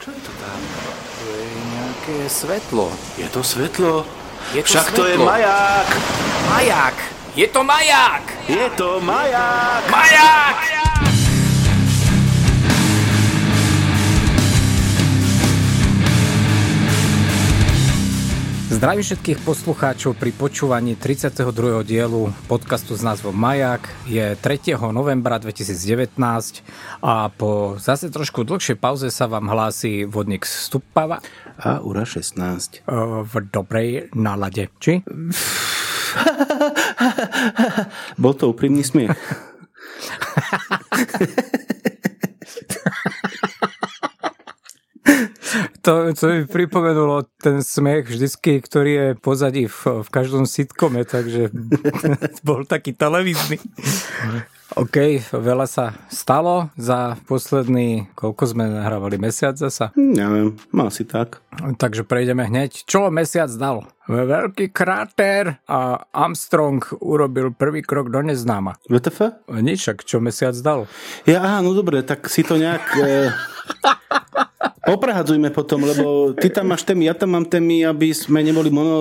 Čo je to tam? To je nejaké svetlo. Je to svetlo? Je to Však to je svetlo. maják! Maják! Je to maják! Je to maják! Maják! Zdravím všetkých poslucháčov pri počúvaní 32. dielu podcastu s názvom Maják. Je 3. novembra 2019 a po zase trošku dlhšej pauze sa vám hlási vodník Stupava A Ura 16. e, v dobrej nálade. Či? Bol to úprimný smiech. To, to mi pripomenulo ten smiech vždycky, ktorý je pozadí v, v každom sitkome, takže bol taký televízny. OK, veľa sa stalo za posledný, koľko sme nahrávali, mesiac zasa? Neviem, mal si tak. Takže prejdeme hneď. Čo mesiac dal? Veľký kráter a Armstrong urobil prvý krok do neznáma. VTF? Nič, čo mesiac dal? Ja, aha, no dobre, tak si to nejak... E... Poprehadzujme potom, lebo ty tam máš témy, ja tam mám témy, aby sme neboli mono,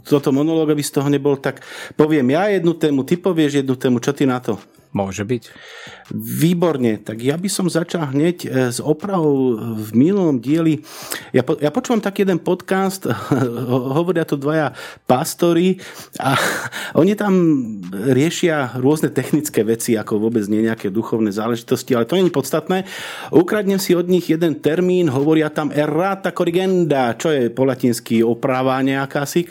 toto monológ, aby z toho nebol, tak poviem ja jednu tému, ty povieš jednu tému, čo ty na to? Môže byť. Výborne, tak ja by som začal hneď e, s opravou v minulom dieli. Ja, po, ja počúvam taký jeden podcast, ho- hovoria to dvaja pastori a oni tam riešia rôzne technické veci, ako vôbec nie nejaké duchovné záležitosti, ale to nie je podstatné. Ukradnem si od nich jeden termín, hovoria tam errata corrigenda, čo je po latinsky oprava nejaká sik.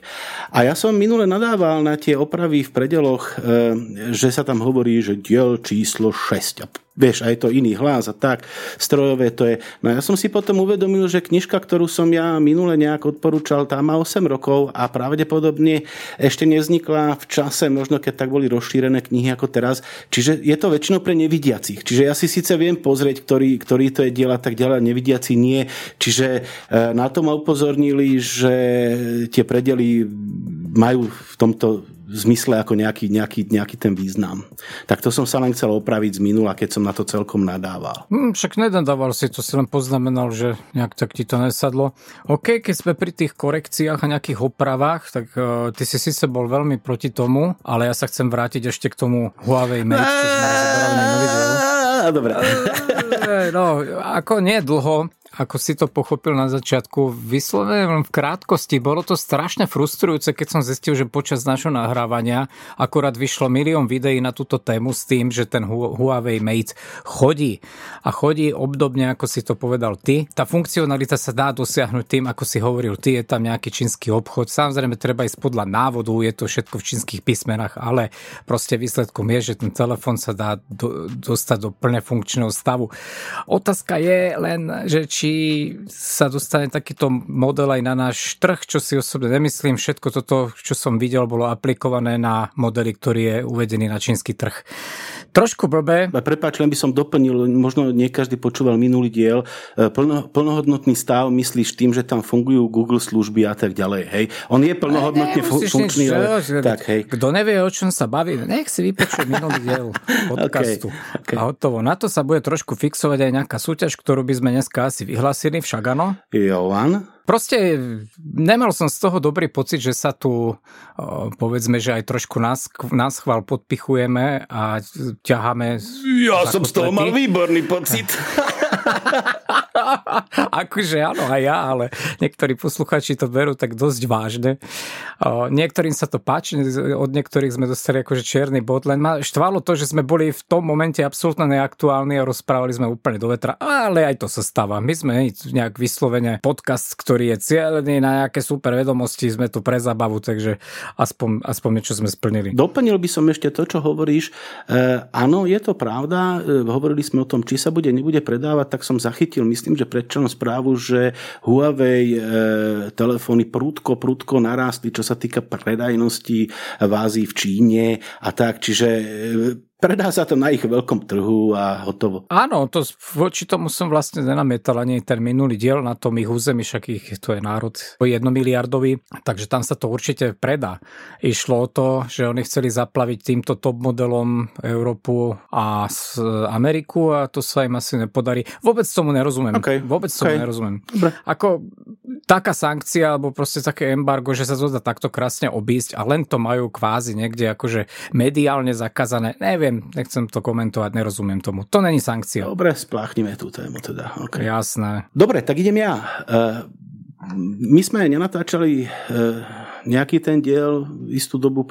A ja som minule nadával na tie opravy v predeloch, e, že sa tam hovorí, že diel číslo 6. A vieš, a to iný hlas a tak, strojové to je. No ja som si potom uvedomil, že knižka, ktorú som ja minule nejak odporúčal, tá má 8 rokov a pravdepodobne ešte nevznikla v čase, možno keď tak boli rozšírené knihy ako teraz. Čiže je to väčšinou pre nevidiacich. Čiže ja si síce viem pozrieť, ktorý, ktorý to je diela, tak ďalej, nevidiaci nie. Čiže e, na to ma upozornili, že tie predely majú v tomto zmysle ako nejaký, nejaký, nejaký ten význam. Tak to som sa len chcel opraviť z minula, keď som na to celkom nadával. Hm, však nedadával si, to si len poznamenal, že nejak tak ti to nesadlo. OK, keď sme pri tých korekciách a nejakých opravách, tak uh, ty si síce bol veľmi proti tomu, ale ja sa chcem vrátiť ešte k tomu Huawei Mate, čo sme rozoberali minulý Dobre. Eh, No, ako nie dlho, ako si to pochopil na začiatku, vyslovene v krátkosti, bolo to strašne frustrujúce, keď som zistil, že počas našho nahrávania akorát vyšlo milión videí na túto tému s tým, že ten Hu- Huawei Mate chodí. A chodí obdobne, ako si to povedal ty. Tá funkcionalita sa dá dosiahnuť tým, ako si hovoril ty, je tam nejaký čínsky obchod. Samozrejme, treba ísť podľa návodu, je to všetko v čínskych písmenách, ale proste výsledkom je, že ten telefón sa dá do, dostať do plne funkčného stavu. Otázka je len, že či sa dostane takýto model aj na náš trh, čo si osobne nemyslím. Všetko toto, čo som videl, bolo aplikované na modely, ktorý je uvedený na čínsky trh. Trošku blbé, Prepáč, len by som doplnil, možno nie každý počúval minulý diel, e, plno, plnohodnotný stav myslíš tým, že tam fungujú Google služby a tak ďalej, hej? On je plnohodnotne fu- Nemusíš funkčný, ale... že- Tak, hej. Kto nevie, o čom sa baví, nech si vypočuje minulý diel podcastu. okay. A hotovo. Na to sa bude trošku fixovať aj nejaká súťaž, ktorú by sme dneska asi vyhlasili, však áno. Jovan? Proste nemal som z toho dobrý pocit, že sa tu povedzme, že aj trošku nás, nás chval podpichujeme a ťaháme Ja som z toho kotlety. mal výborný pocit. akože áno, aj ja, ale niektorí posluchači to berú tak dosť vážne. O, niektorým sa to páči, od niektorých sme dostali akože čierny bod, len ma štvalo to, že sme boli v tom momente absolútne neaktuálni a rozprávali sme úplne do vetra, ale aj to sa stáva. My sme nejak vyslovene podcast, ktorý je cieľený na nejaké super vedomosti, sme tu pre zabavu, takže aspoň, aspoň niečo sme splnili. Doplnil by som ešte to, čo hovoríš. E, áno, je to pravda. E, hovorili sme o tom, či sa bude, nebude predávať, tak som zachytil, myslím, že predčerom správu, že Huawei e, telefóny prúdko, prúdko narástli, čo sa týka predajnosti v Ázii, v Číne a tak. Čiže e, predá sa to na ich veľkom trhu a hotovo. Áno, to voči tomu som vlastne nenamietal ani ten minulý diel na tom ich území, však ich, to je národ jednomiliardový, takže tam sa to určite predá. Išlo o to, že oni chceli zaplaviť týmto top modelom Európu a Ameriku a to sa im asi nepodarí. Vôbec tomu nerozumiem. Okay. Vôbec tomu okay. nerozumiem. Dobre. Ako taká sankcia alebo proste také embargo, že sa to dá takto krásne obísť a len to majú kvázi niekde akože mediálne zakázané. Neviem, nechcem to komentovať, nerozumiem tomu. To není sankcia. Dobre, spláchnime tú tému teda. Okay. Jasné. Dobre, tak idem ja. Uh, my sme nenatáčali uh, nejaký ten diel istú dobu,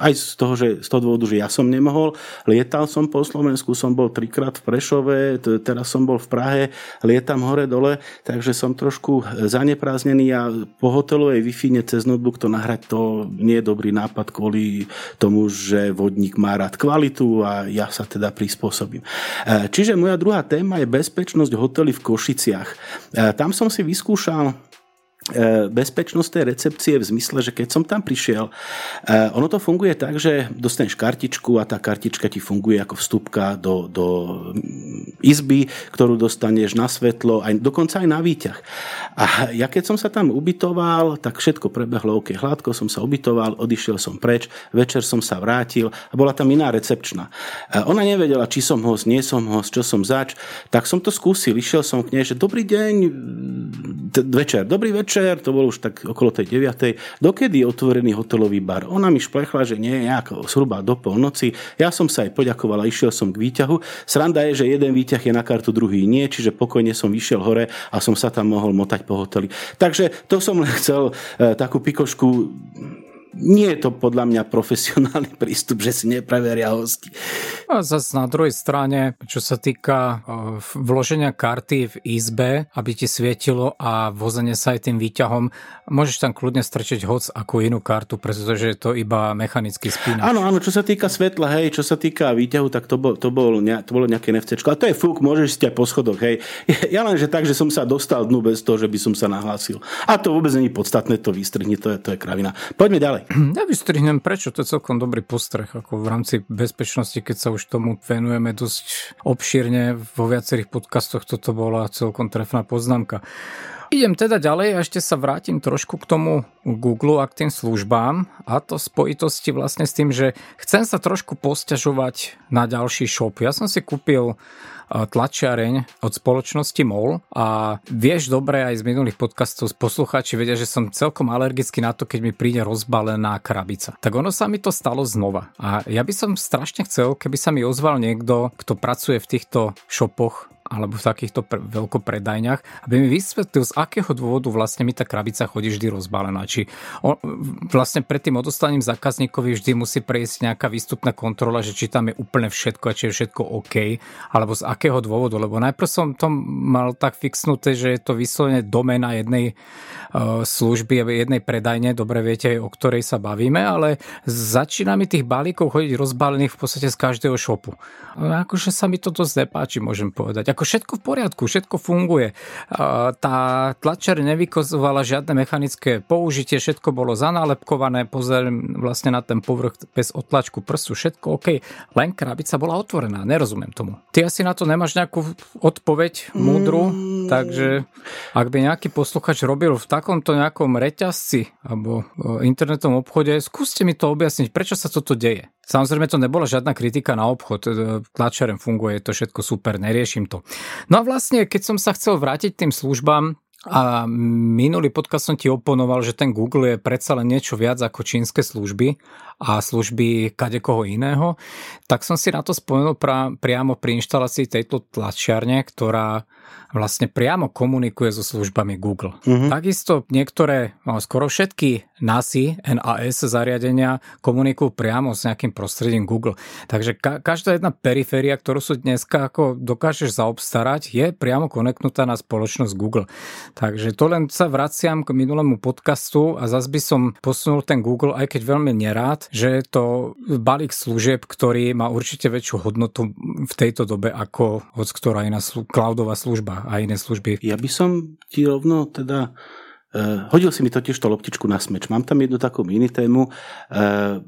aj z toho, že, z toho dôvodu, že ja som nemohol. Lietal som po Slovensku, som bol trikrát v Prešove, teraz som bol v Prahe, lietam hore-dole, takže som trošku zanepráznený a po hotelovej wi cez notebook to nahrať, to nie je dobrý nápad kvôli tomu, že vodník má rád kvalitu a ja sa teda prispôsobím. E, čiže moja druhá téma je bezpečnosť hotely v Košiciach. E, tam som si vyskúšal bezpečnosť tej recepcie v zmysle, že keď som tam prišiel, e, ono to funguje tak, že dostaneš kartičku a tá kartička ti funguje ako vstupka do, do izby, ktorú dostaneš na svetlo, aj, dokonca aj na výťah. A ja keď som sa tam ubytoval, tak všetko prebehlo OK, hladko som sa ubytoval, odišiel som preč, večer som sa vrátil a bola tam iná recepčná. E, ona nevedela, či som host, nie som host, čo som zač, tak som to skúsil, išiel som k nej, že dobrý deň, večer, dobrý večer, večer, to bolo už tak okolo tej 9. Dokedy je otvorený hotelový bar? Ona mi šplechla, že nie, nejak zhruba do polnoci. Ja som sa aj poďakoval a išiel som k výťahu. Sranda je, že jeden výťah je na kartu, druhý nie, čiže pokojne som vyšiel hore a som sa tam mohol motať po hoteli. Takže to som len chcel e, takú pikošku nie je to podľa mňa profesionálny prístup, že si nepreveria hosti. A zase na druhej strane, čo sa týka vloženia karty v izbe, aby ti svietilo a vozenie sa aj tým výťahom, môžeš tam kľudne strčiť hoc ako inú kartu, pretože je to iba mechanický spínač. Áno, áno, čo sa týka svetla, hej, čo sa týka výťahu, tak to, bol, to, bol, to bolo nejaké nefcečko. A to je fúk, môžeš ste po schodoch, hej. Ja len, že tak, že som sa dostal dnu bez toho, že by som sa nahlásil. A to vôbec není podstatné, to vystrhni, to je, to je kravina. Poďme ďalej. Ja vystrihnem prečo, to je celkom dobrý postreh, ako v rámci bezpečnosti, keď sa už tomu venujeme dosť obšírne vo viacerých podcastoch, toto bola celkom trefná poznámka. Idem teda ďalej a ešte sa vrátim trošku k tomu Google a k tým službám a to v spojitosti vlastne s tým, že chcem sa trošku posťažovať na ďalší shop. Ja som si kúpil tlačiareň od spoločnosti MOL a vieš dobre aj z minulých podcastov poslucháči vedia, že som celkom alergický na to, keď mi príde rozbalená krabica. Tak ono sa mi to stalo znova. A ja by som strašne chcel, keby sa mi ozval niekto, kto pracuje v týchto shopoch alebo v takýchto pre, veľkopredajniach, aby mi vysvetlil, z akého dôvodu vlastne mi tá krabica chodí vždy rozbalená. Či on, vlastne pred tým odostaním zákazníkovi vždy musí prejsť nejaká výstupná kontrola, že či tam je úplne všetko a či je všetko OK, alebo z akého dôvodu. Lebo najprv som to mal tak fixnuté, že je to vyslovene domena jednej uh, služby, jednej predajne, dobre viete, o ktorej sa bavíme, ale začína mi tých balíkov chodiť rozbalených v podstate z každého šopu. Akože sa mi to dosť nepáči, môžem povedať. Ako všetko v poriadku, všetko funguje. Tá tlačer nevykozovala žiadne mechanické použitie, všetko bolo zanálepkované, pozerám vlastne na ten povrch bez otlačku prstu, všetko OK, len krabica bola otvorená, nerozumiem tomu. Ty asi na to nemáš nejakú odpoveď múdru, mm. Takže ak by nejaký posluchač robil v takomto nejakom reťazci alebo internetovom obchode, skúste mi to objasniť, prečo sa toto deje. Samozrejme to nebola žiadna kritika na obchod, e, tlačerem funguje, je to všetko super, neriešim to. No a vlastne, keď som sa chcel vrátiť tým službám, a minulý podcast som ti oponoval, že ten Google je predsa len niečo viac ako čínske služby a služby kadekoho iného, tak som si na to spomenul pra, priamo pri inštalácii tejto tlačiarne, ktorá vlastne priamo komunikuje so službami Google. Uh-huh. Takisto niektoré, no, skoro všetky NASI, NAS zariadenia komunikujú priamo s nejakým prostredím Google. Takže ka- každá jedna periféria, ktorú sú dneska ako dokážeš zaobstarať, je priamo koneknutá na spoločnosť Google. Takže to len sa vraciam k minulému podcastu a zase by som posunul ten Google, aj keď veľmi nerád, že je to balík služieb, ktorý má určite väčšiu hodnotu v tejto dobe ako hoď ktorá iná slu- cloudová služba a iné služby. Ja by som ti rovno teda Uh, hodil si mi totiž to loptičku na smeč. Mám tam jednu takú mini tému. Uh,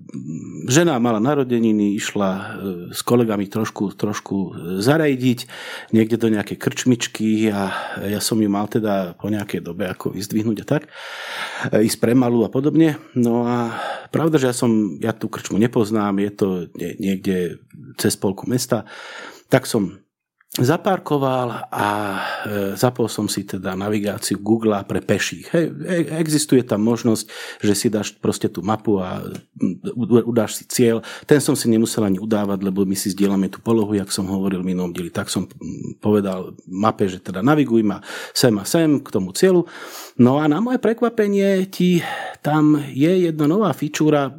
žena mala narodeniny, išla uh, s kolegami trošku, trošku zarejdiť niekde do nejakej krčmičky a ja som ju mal teda po nejakej dobe ako vyzdvihnúť a tak. Uh, ísť pre malú a podobne. No a pravda, že ja som, ja tú krčmu nepoznám, je to niekde cez polku mesta, tak som zaparkoval a e, zapol som si teda navigáciu Google pre peších. Hej, e, existuje tam možnosť, že si dáš proste tú mapu a udáš si cieľ. Ten som si nemusel ani udávať, lebo my si zdieľame tú polohu, jak som hovoril v minulom dieli. Tak som povedal mape, že teda naviguj ma sem a sem k tomu cieľu. No a na moje prekvapenie ti tam je jedna nová fičúra.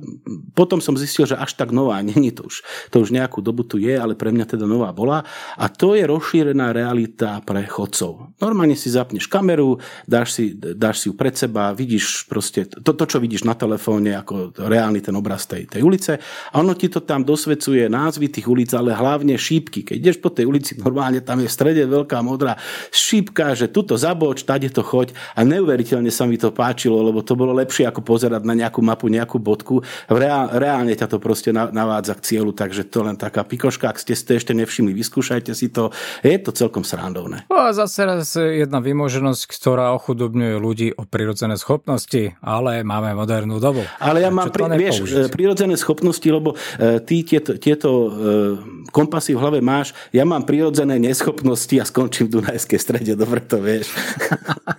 Potom som zistil, že až tak nová není to už. To už nejakú dobu tu je, ale pre mňa teda nová bola. A to je rozšírená realita pre chodcov. Normálne si zapneš kameru, dáš si, dáš si ju pred seba, vidíš proste to, to, čo vidíš na telefóne, ako reálny ten obraz tej, tej ulice. A ono ti to tam dosvedcuje názvy tých ulic, ale hlavne šípky. Keď ideš po tej ulici, normálne tam je v strede veľká modrá šípka, že tuto zaboč, tade to choď a ne neuveriteľne sa mi to páčilo, lebo to bolo lepšie ako pozerať na nejakú mapu, nejakú bodku. Reál, reálne ťa to proste navádza k cieľu, takže to len taká pikoška, ak ste si to ešte nevšimli, vyskúšajte si to. Je to celkom srandovné. No a zase raz jedna vymoženosť, ktorá ochudobňuje ľudí o prirodzené schopnosti, ale máme modernú dobu. Ale ja mám, pri, vieš, e, prirodzené schopnosti, lebo e, ty tieto, tieto e, kompasy v hlave máš, ja mám prirodzené neschopnosti a skončím v Dunajskej strede, dobre to vieš.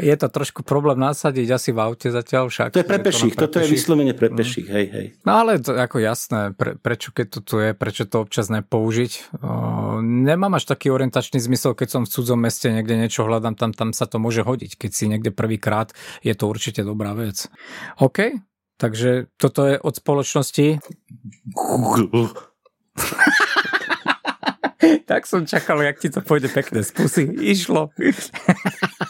je to trošku problém nasadiť asi v aute zatiaľ však. To je pre peších, to toto je vyslovene pre peších, hej, hej. No ale to ako jasné, pre, prečo keď to tu je, prečo to občas nepoužiť. O, nemám až taký orientačný zmysel, keď som v cudzom meste niekde niečo hľadám, tam, tam sa to môže hodiť. Keď si niekde prvýkrát, je to určite dobrá vec. OK, takže toto je od spoločnosti. Google. tak som čakal, jak ti to pôjde pekne z pusy. Išlo.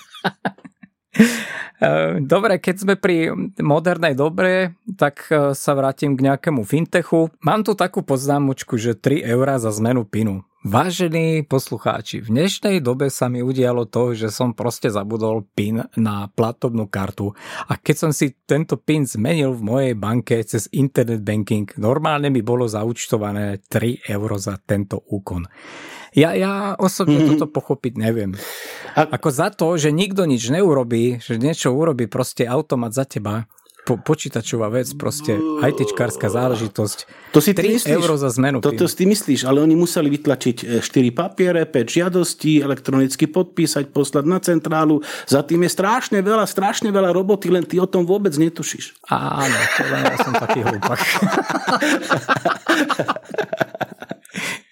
Eh, dobre, keď sme pri modernej dobre, tak eh, sa vrátim k nejakému fintechu. Mám tu takú poznámočku, že 3 eurá za zmenu pinu. Vážení poslucháči, v dnešnej dobe sa mi udialo to, že som proste zabudol PIN na platobnú kartu a keď som si tento PIN zmenil v mojej banke cez internet banking, normálne mi bolo zaučtované 3 euro za tento úkon. Ja, ja osobne mm-hmm. toto pochopiť neviem. A... Ako za to, že nikto nič neurobí, že niečo urobí proste automat za teba, po, počítačová vec, proste ITčkárska záležitosť. To si 3 myslíš, eur za zmenu. Toto si ty myslíš, ale oni museli vytlačiť 4 e, papiere, 5 žiadostí, elektronicky podpísať, poslať na centrálu. Za tým je strašne veľa, strašne veľa roboty, len ty o tom vôbec netušíš. Áno, to len ja som taký hlúpak.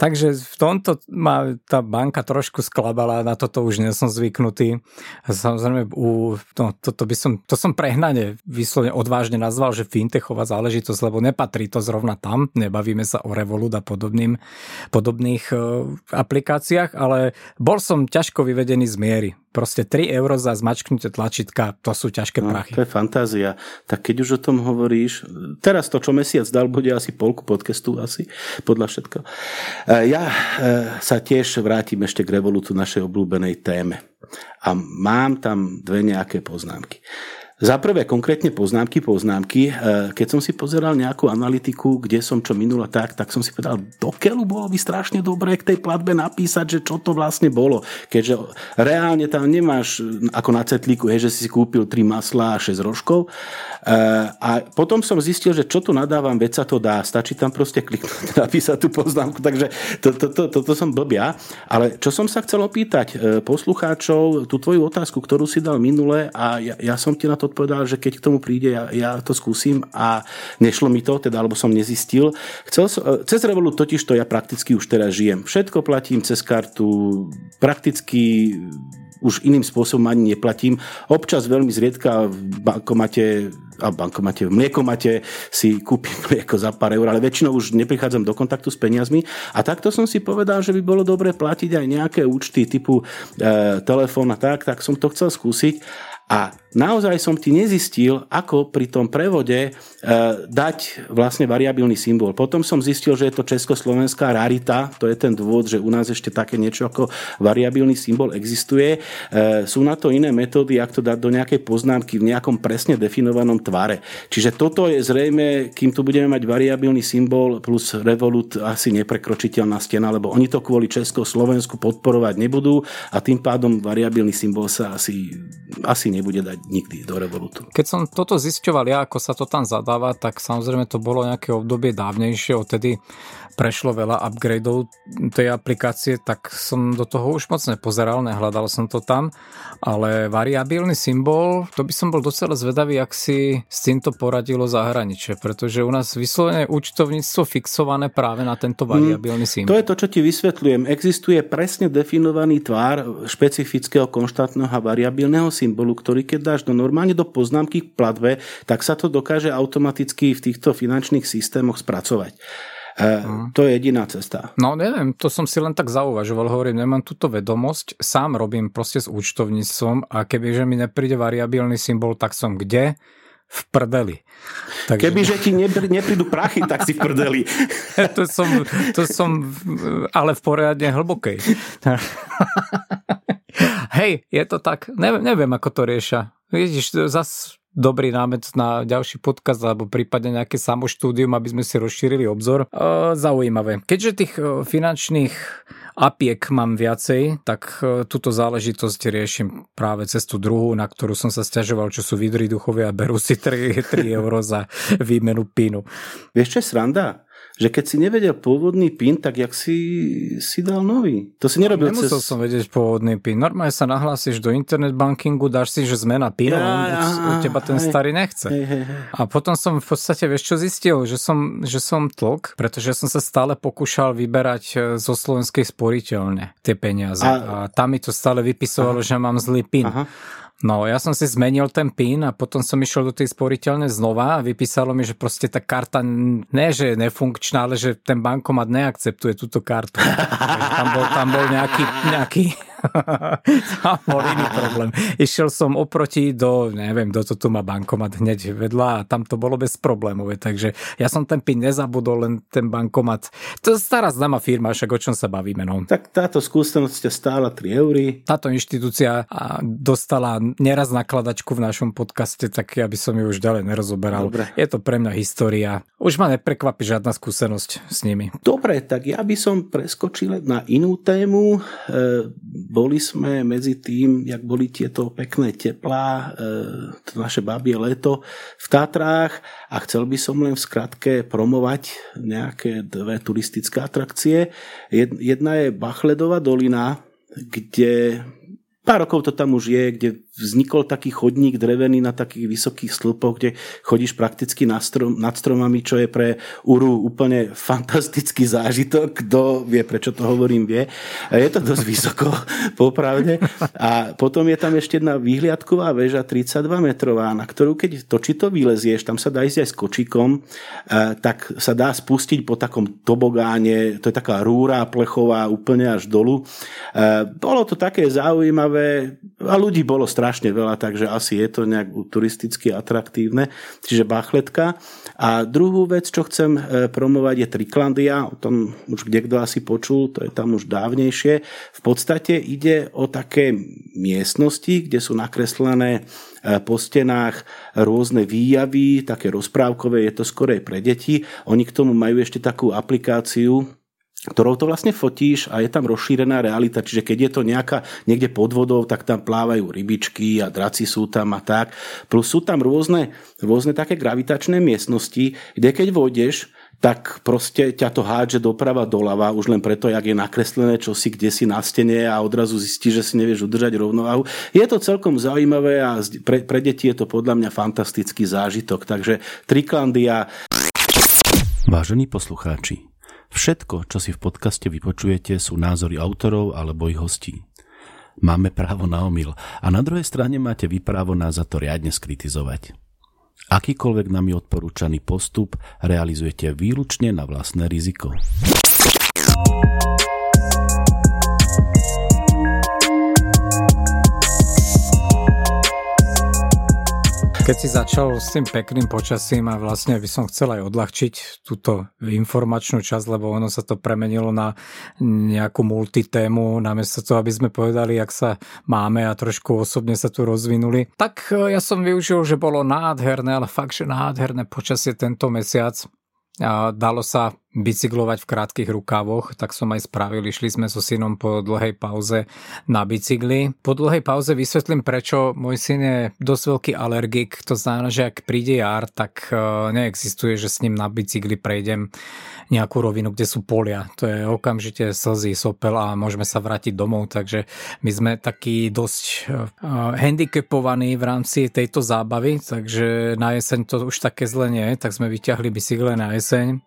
Takže v tomto ma tá banka trošku sklabala, na toto už nie som zvyknutý. Samozrejme, u, no, toto by som, to som prehnane vyslovene odvážne nazval, že fintechová záležitosť, lebo nepatrí to zrovna tam, nebavíme sa o Revolut a podobným, podobných uh, aplikáciách, ale bol som ťažko vyvedený z miery. Proste 3 euro za zmačknutie tlačítka, to sú ťažké no, prachy. To je fantázia. Tak keď už o tom hovoríš, teraz to, čo mesiac dal, bude asi polku podcastu, asi, podľa všetko. E, ja e, sa tiež vrátim ešte k revolutu našej obľúbenej téme. A mám tam dve nejaké poznámky. Za prvé konkrétne poznámky, poznámky. E, keď som si pozeral nejakú analytiku, kde som čo minula tak, tak som si povedal, dokeľu bolo by strašne dobré k tej platbe napísať, že čo to vlastne bolo. Keďže reálne tam nemáš ako na cetlíku, hej, že si kúpil 3 masla a 6 rožkov. E, a potom som zistil, že čo tu nadávam, veď sa to dá. Stačí tam proste kliknúť, napísať tú poznámku. Takže toto to, to, to, to som blbia. Ale čo som sa chcel opýtať e, poslucháčov, tú tvoju otázku, ktorú si dal minule a ja, ja som ti na to odpovedal, že keď k tomu príde, ja, ja to skúsim a nešlo mi to, teda, alebo som nezistil. Chcel e, cez Revolut totiž to ja prakticky už teraz žijem. Všetko platím cez kartu, prakticky už iným spôsobom ani neplatím. Občas veľmi zriedka v bankomate a bankomate, v mliekomate si kúpim mlieko za pár eur, ale väčšinou už neprichádzam do kontaktu s peniazmi. A takto som si povedal, že by bolo dobre platiť aj nejaké účty typu e, telefón a tak, tak som to chcel skúsiť. A naozaj som ti nezistil, ako pri tom prevode e, dať vlastne variabilný symbol. Potom som zistil, že je to československá rarita, to je ten dôvod, že u nás ešte také niečo ako variabilný symbol existuje. E, sú na to iné metódy, ako to dať do nejakej poznámky v nejakom presne definovanom tvare. Čiže toto je zrejme, kým tu budeme mať variabilný symbol plus Revolut asi neprekročiteľná stena, lebo oni to kvôli Československu podporovať nebudú a tým pádom variabilný symbol sa asi, asi nebude dať nikdy do Revolutu. Keď som toto zisťoval ja, ako sa to tam zadáva, tak samozrejme to bolo nejaké obdobie dávnejšie, odtedy prešlo veľa upgradeov tej aplikácie, tak som do toho už moc nepozeral, nehľadal som to tam, ale variabilný symbol, to by som bol docela zvedavý, ak si s týmto poradilo zahraničie, pretože u nás vyslovene účtovníctvo fixované práve na tento mm, variabilný symbol. To je to, čo ti vysvetľujem. Existuje presne definovaný tvár špecifického konštantného a variabilného symbolu, ktorý keď dáš do normálne do poznámky k platbe, tak sa to dokáže automaticky v týchto finančných systémoch spracovať. Uh, to je jediná cesta. No neviem, to som si len tak zauvažoval, hovorím, nemám túto vedomosť, sám robím proste s účtovníctvom a kebyže mi nepríde variabilný symbol, tak som kde? v prdeli. Takže... Kebyže ti neprídu prachy, tak si v prdeli. to, som, to som ale v poriadne hlbokej. Hej, je to tak. Neviem, neviem ako to rieša. Vidíš, zas dobrý námet na ďalší podcast alebo prípadne nejaké samoštúdium, aby sme si rozšírili obzor. E, zaujímavé. Keďže tých finančných apiek mám viacej, tak túto záležitosť riešim práve cez tú druhú, na ktorú som sa stiažoval, čo sú vidri duchovia a berú si 3, 3 euro za výmenu pínu. Vieš čo je sranda? Že keď si nevedel pôvodný PIN, tak jak si, si dal nový? To si nerobil Nemusel cez... som vedieť pôvodný PIN. Normálne sa nahlásiš do internet bankingu, dáš si, že zmena PIN, ja, ja, teba ten hej, starý nechce. Hej, hej, hej. A potom som v podstate, vieš čo zistil? Že som, že som tlk, pretože som sa stále pokúšal vyberať e, zo slovenskej sporiteľne tie peniaze. A, a tam mi to stále vypisovalo, Aha. že mám zlý PIN. Aha. No, ja som si zmenil ten PIN a potom som išiel do tej sporiteľne znova a vypísalo mi, že proste tá karta ne, že je nefunkčná, ale že ten bankomat neakceptuje túto kartu. tam bol, tam bol nejaký, nejaký tam bol iný problém. Išiel som oproti do, neviem, do to tu má bankomat hneď vedľa a tam to bolo bez problémové, takže ja som ten PIN nezabudol, len ten bankomat. To je stará známa firma, však o čom sa bavíme. No. Tak táto skúsenosť stála 3 eury. Táto inštitúcia dostala neraz nakladačku v našom podcaste, tak ja by som ju už ďalej nerozoberal. Dobre. Je to pre mňa história. Už ma neprekvapí žiadna skúsenosť s nimi. Dobre, tak ja by som preskočil na inú tému. E, boli sme medzi tým, jak boli tieto pekné teplá, e, to naše babie leto v Tatrách a chcel by som len v skratke promovať nejaké dve turistické atrakcie. Jedna je Bachledová dolina, kde pár rokov to tam už je, kde vznikol taký chodník drevený na takých vysokých stĺpoch, kde chodíš prakticky nad, strom, nad stromami, čo je pre Uru úplne fantastický zážitok. Kto vie, prečo to hovorím, vie. Je to dosť vysoko, popravde. A potom je tam ešte jedna výhliadková väža 32 metrová, na ktorú keď točito vylezieš, tam sa dá ísť aj s kočikom, tak sa dá spustiť po takom tobogáne, to je taká rúra plechová úplne až dolu. Bolo to také zaujímavé a ľudí bolo strašne veľa, takže asi je to nejak turisticky atraktívne. Čiže Bachletka. A druhú vec, čo chcem e, promovať, je Triklandia. O tom už kde kto asi počul, to je tam už dávnejšie. V podstate ide o také miestnosti, kde sú nakreslené e, po stenách rôzne výjavy, také rozprávkové, je to skorej pre deti. Oni k tomu majú ešte takú aplikáciu, ktorou to vlastne fotíš a je tam rozšírená realita, čiže keď je to nejaká niekde pod vodou, tak tam plávajú rybičky a draci sú tam a tak. Plus sú tam rôzne, rôzne také gravitačné miestnosti, kde keď vôjdeš, tak proste ťa to hádže doprava doľava, už len preto, jak je nakreslené čosi, kde si na stene a odrazu zistíš, že si nevieš udržať rovnováhu. Je to celkom zaujímavé a pre, pre deti je to podľa mňa fantastický zážitok. Takže Triklandia. Vážení poslucháči, Všetko, čo si v podcaste vypočujete, sú názory autorov alebo ich hostí. Máme právo na omyl a na druhej strane máte vy právo nás za to riadne skritizovať. Akýkoľvek nami odporúčaný postup realizujete výlučne na vlastné riziko. Keď si začal s tým pekným počasím a vlastne by som chcel aj odľahčiť túto informačnú časť, lebo ono sa to premenilo na nejakú multitému, namiesto toho, aby sme povedali, jak sa máme a trošku osobne sa tu rozvinuli. Tak e, ja som využil, že bolo nádherné, ale fakt, že nádherné počasie tento mesiac. Dalo sa bicyklovať v krátkých rukávoch, tak som aj spravil. Išli sme so synom po dlhej pauze na bicykli. Po dlhej pauze vysvetlím, prečo môj syn je dosť veľký alergik. To znamená, že ak príde jar, tak e, neexistuje, že s ním na bicykli prejdem nejakú rovinu, kde sú polia. To je okamžite slzy, sopel a môžeme sa vrátiť domov, takže my sme takí dosť uh, handicapovaní v rámci tejto zábavy, takže na jeseň to už také zle nie, tak sme vyťahli bicykle na jeseň.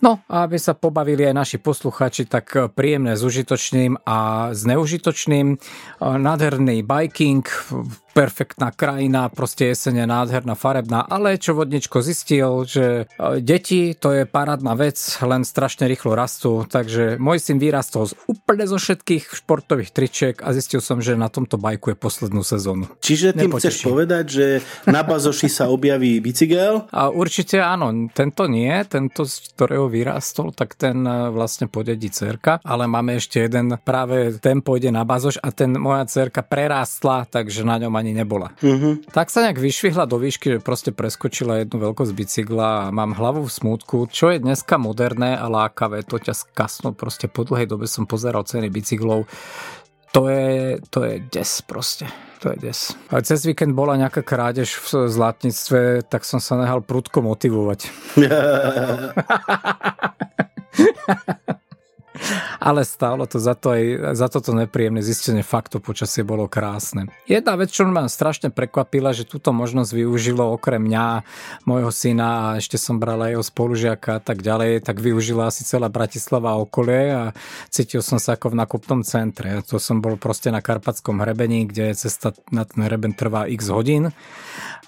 No a aby sa pobavili aj naši posluchači, tak príjemné s užitočným a s neužitočným. Nádherný biking, perfektná krajina, proste jesene nádherná, farebná, ale čo vodničko zistil, že e, deti to je parádna vec, len strašne rýchlo rastú, takže môj syn vyrastol z úplne zo všetkých športových tričiek a zistil som, že na tomto bajku je poslednú sezónu. Čiže tým Nepoteší. chceš povedať, že na bazoši sa objaví bicykel? A určite áno, tento nie, tento, z ktorého vyrastol, tak ten e, vlastne podedí cerka, ale máme ešte jeden, práve ten pôjde na bazoš a ten moja cerka prerástla, takže na ňom ani ani nebola. Uh-huh. Tak sa nejak vyšvihla do výšky, že proste preskočila jednu veľkosť bicykla a mám hlavu v smútku, čo je dneska moderné a lákavé, to ťa skasnú, proste po dlhej dobe som pozeral ceny bicyklov, to je, to je des proste. To je des. A cez víkend bola nejaká krádež v zlatníctve, tak som sa nehal prudko motivovať. Ale stálo to za, to aj, za toto nepríjemné zistenie faktu počasie bolo krásne. Jedna vec, čo ma strašne prekvapila, že túto možnosť využilo okrem mňa, môjho syna a ešte som bral jeho spolužiaka a tak ďalej, tak využila asi celá Bratislava okolie a cítil som sa ako v nakupnom centre. To som bol proste na Karpatskom hrebení, kde cesta na ten hreben trvá x hodín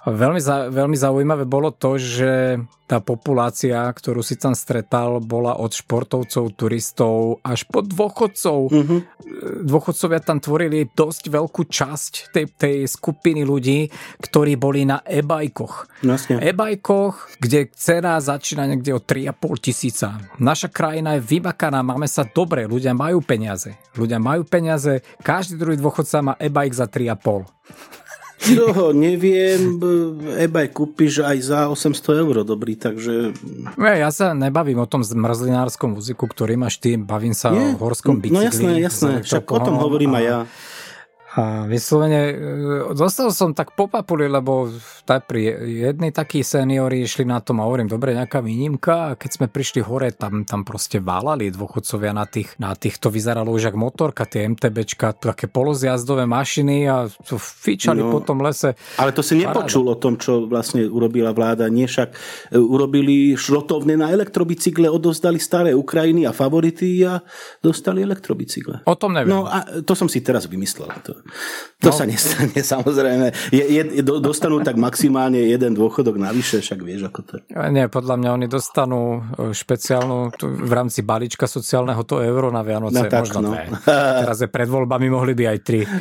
Veľmi, za, veľmi zaujímavé bolo to, že tá populácia, ktorú si tam stretal, bola od športovcov, turistov až po dôchodcov. Mm-hmm. Dôchodcovia tam tvorili dosť veľkú časť tej, tej skupiny ľudí, ktorí boli na e-bajkoch. Jasne. E-bajkoch, kde cena začína niekde od 3,5 tisíca. Naša krajina je vymakaná, máme sa dobre, ľudia majú peniaze. Ľudia majú peniaze, každý druhý dôchodca má e-bike za 3,5. No, neviem, ebaj kúpiš aj za 800 eur dobrý, takže... Ja sa nebavím o tom zmrzlinárskom muziku, ktorý máš ty, bavím sa Nie? o horskom bicykli. No jasné, jasné, však o tom hovorím aj ja. A vyslovene, e, som tak po papuli, lebo tak pri jednej takí seniori išli na tom a hovorím, dobre, nejaká výnimka a keď sme prišli hore, tam, tam proste válali dôchodcovia na tých, na tých, to vyzeralo už ako motorka, tie MTBčka, také polozjazdové mašiny a fičali no, po tom lese. Ale to si nepočul Paráda. o tom, čo vlastne urobila vláda, nie však e, urobili šrotovne na elektrobicykle, odozdali staré Ukrajiny a favority a dostali elektrobicykle. O tom neviem. No a to som si teraz vymyslel. To. To no. sa nestane, samozrejme. Je, je, dostanú tak maximálne jeden dôchodok navyše, však vieš, ako to je. Nie, podľa mňa oni dostanú e, špeciálnu v rámci balíčka sociálneho to euro na Vianoce, no, tak, možno no. dve. Teraz je pred voľbami, mohli by aj tri.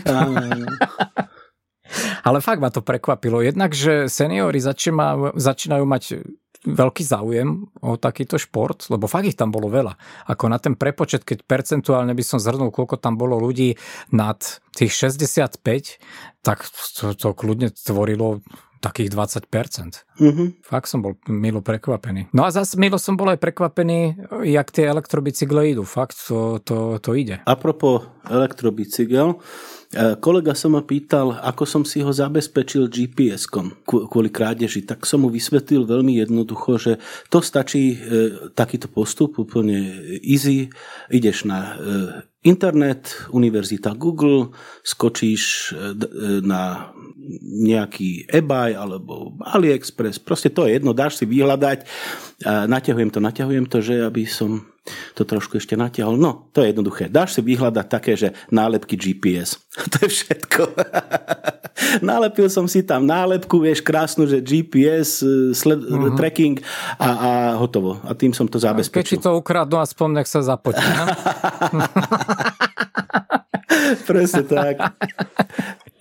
Ale fakt ma to prekvapilo. Jednak, že začínajú, začínajú mať veľký záujem o takýto šport, lebo fakt ich tam bolo veľa. Ako na ten prepočet, keď percentuálne by som zhrnul, koľko tam bolo ľudí nad tých 65, tak to, to kľudne tvorilo takých 20%. Mm-hmm. Fakt som bol milo prekvapený. No a zase milo som bol aj prekvapený, jak tie elektrobicykle idú. Fakt to, to, to ide. Apropo elektrobicykel, kolega sa ma pýtal, ako som si ho zabezpečil GPS-kom kvôli krádeži, tak som mu vysvetlil veľmi jednoducho, že to stačí e, takýto postup, úplne easy. Ideš na e, internet, univerzita Google, skočíš na nejaký eBay alebo AliExpress, proste to je jedno, dáš si vyhľadať, naťahujem to, naťahujem to, že aby som to trošku ešte natiahol. No, to je jednoduché. Dáš si vyhľadať také, že nálepky GPS. to je všetko. Nálepil som si tam nálepku, vieš, krásnu, že GPS, e, sled, uh-huh. tracking a, a hotovo. A tým som to zabezpečil. Keď si to ukradnú, aspoň nech sa započí. Presne tak.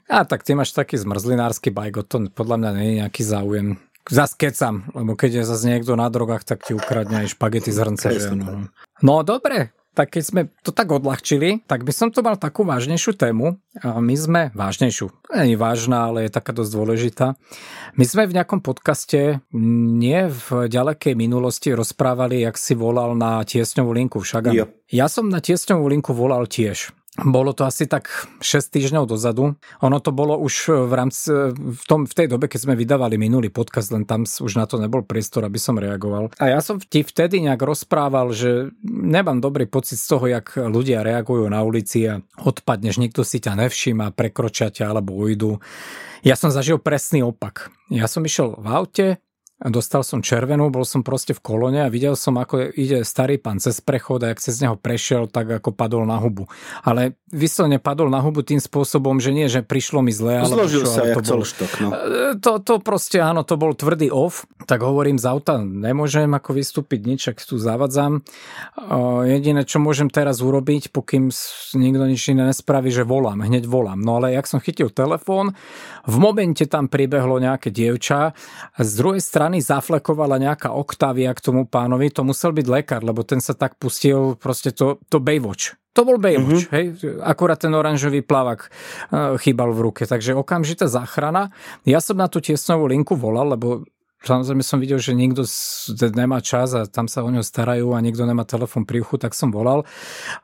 A tak ty máš taký zmrzlinársky bajk, to podľa mňa nie je nejaký záujem. Zas kecam, lebo keď je zase niekto na drogách, tak ti ukradne aj špagety z hrnce. No. no dobre, tak keď sme to tak odľahčili, tak by som to mal takú vážnejšiu tému. A my sme vážnejšiu. Nie vážna, ale je taká dosť dôležitá. My sme v nejakom podcaste nie v ďalekej minulosti rozprávali, jak si volal na tiesňovú linku však. Ja som na tiesňovú linku volal tiež. Bolo to asi tak 6 týždňov dozadu. Ono to bolo už v rámci, v, tom, v tej dobe, keď sme vydávali minulý podcast, len tam už na to nebol priestor, aby som reagoval. A ja som ti vtedy nejak rozprával, že nemám dobrý pocit z toho, jak ľudia reagujú na ulici a odpadneš, nikto si ťa nevšíma, prekročia ťa alebo ujdu. Ja som zažil presný opak. Ja som išiel v aute, Dostal som červenú, bol som proste v kolone a videl som, ako ide starý pán cez prechod a ak cez neho prešiel, tak ako padol na hubu. Ale vyslovene padol na hubu tým spôsobom, že nie, že prišlo mi zle. Ale Zložil čo, sa ale to bol, štok, no. E, to, to proste, áno, to bol tvrdý off. Tak hovorím, z auta nemôžem ako vystúpiť nič, ak tu zavadzam. E, jediné, čo môžem teraz urobiť, pokým nikto nič iné nespraví, že volám, hneď volám. No ale jak som chytil telefón, v momente tam pribehlo nejaké dievča a z druhej strany strany zaflekovala nejaká Octavia k tomu pánovi, to musel byť lekár, lebo ten sa tak pustil proste to, to Baywatch. To bol Baywatch, mm-hmm. hej? Akurát ten oranžový plavak uh, chýbal v ruke. Takže okamžitá záchrana. Ja som na tú tiesnovú linku volal, lebo Samozrejme som videl, že niekto nemá čas a tam sa o ňo starajú a niekto nemá telefon pri uchu, tak som volal.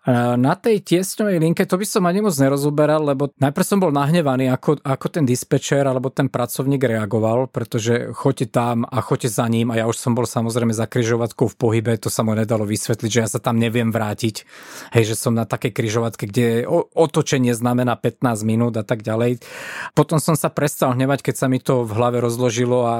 Na tej tiesňovej linke to by som ani moc nerozoberal, lebo najprv som bol nahnevaný, ako, ako ten dispečer alebo ten pracovník reagoval, pretože choďte tam a choďte za ním a ja už som bol samozrejme za križovatkou v pohybe, to sa mu nedalo vysvetliť, že ja sa tam neviem vrátiť. Hej, že som na takej križovatke, kde otočenie znamená 15 minút a tak ďalej. Potom som sa prestal hnevať, keď sa mi to v hlave rozložilo a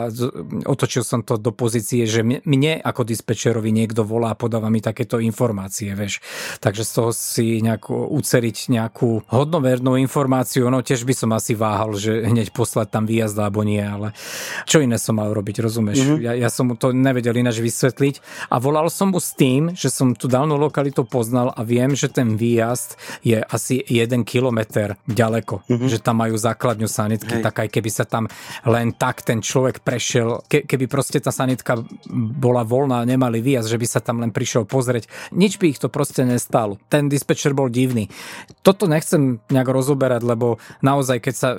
otočil som to do pozície, že mne ako dispečerovi niekto volá a podáva mi takéto informácie, vieš. Takže z toho si nejako uceriť nejakú hodnovernú informáciu, no tiež by som asi váhal, že hneď poslať tam výjazd alebo nie, ale čo iné som mal robiť, rozumieš? Mm-hmm. Ja, ja som mu to nevedel ináč vysvetliť a volal som mu s tým, že som tú dávnu lokalitu poznal a viem, že ten výjazd je asi jeden kilometr ďaleko, mm-hmm. že tam majú základňu sanitky, Hej. tak aj keby sa tam len tak ten človek prešiel ke, keby proste tá sanitka bola voľná a nemali výjazd, že by sa tam len prišiel pozrieť, nič by ich to proste nestalo. Ten dispečer bol divný. Toto nechcem nejak rozoberať, lebo naozaj, keď sa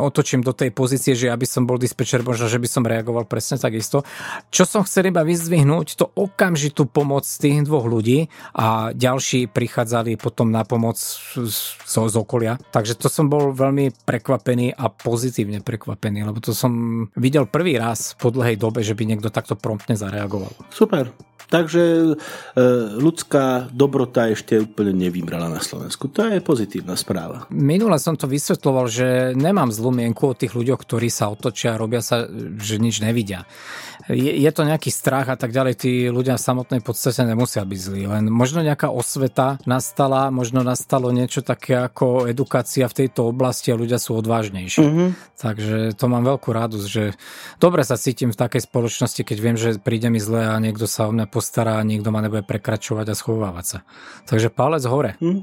otočím do tej pozície, že aby som bol dispečer, možno, že by som reagoval presne takisto. Čo som chcel iba vyzdvihnúť, to okamžitú pomoc tých dvoch ľudí a ďalší prichádzali potom na pomoc z, z okolia. Takže to som bol veľmi prekvapený a pozitívne prekvapený, lebo to som videl prvý raz po dlhej dobe, že by niekto takto promptne zareagoval. Super. Takže e, ľudská dobrota ešte úplne nevybrala na Slovensku. To je pozitívna správa. Minule som to vysvetloval, že nemám zlú mienku o tých ľuďoch, ktorí sa otočia a robia sa, že nič nevidia je, je to nejaký strach a tak ďalej, tí ľudia v samotnej podstate nemusia byť zlí, len možno nejaká osveta nastala, možno nastalo niečo také ako edukácia v tejto oblasti a ľudia sú odvážnejší. Mm-hmm. Takže to mám veľkú radosť, že dobre sa cítim v takej spoločnosti, keď viem, že príde mi zle a niekto sa o mňa postará a niekto ma nebude prekračovať a schovávať sa. Takže palec hore. Mm.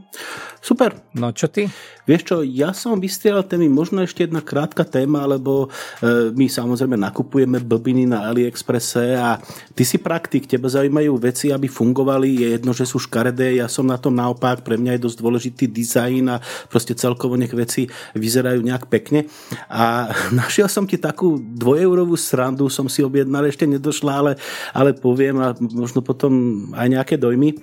Super. No čo ty? Vieš čo, ja som vystrielal témy, možno ešte jedna krátka téma, lebo e, my samozrejme nakupujeme blbiny na AliExpresse a ty si praktik, teba zaujímajú veci, aby fungovali, je jedno, že sú škaredé, ja som na tom naopak, pre mňa je dosť dôležitý dizajn a proste celkovo nech veci vyzerajú nejak pekne. A našiel som ti takú dvojeurovú srandu, som si objednal, ešte nedošla, ale, ale poviem a možno potom aj nejaké dojmy.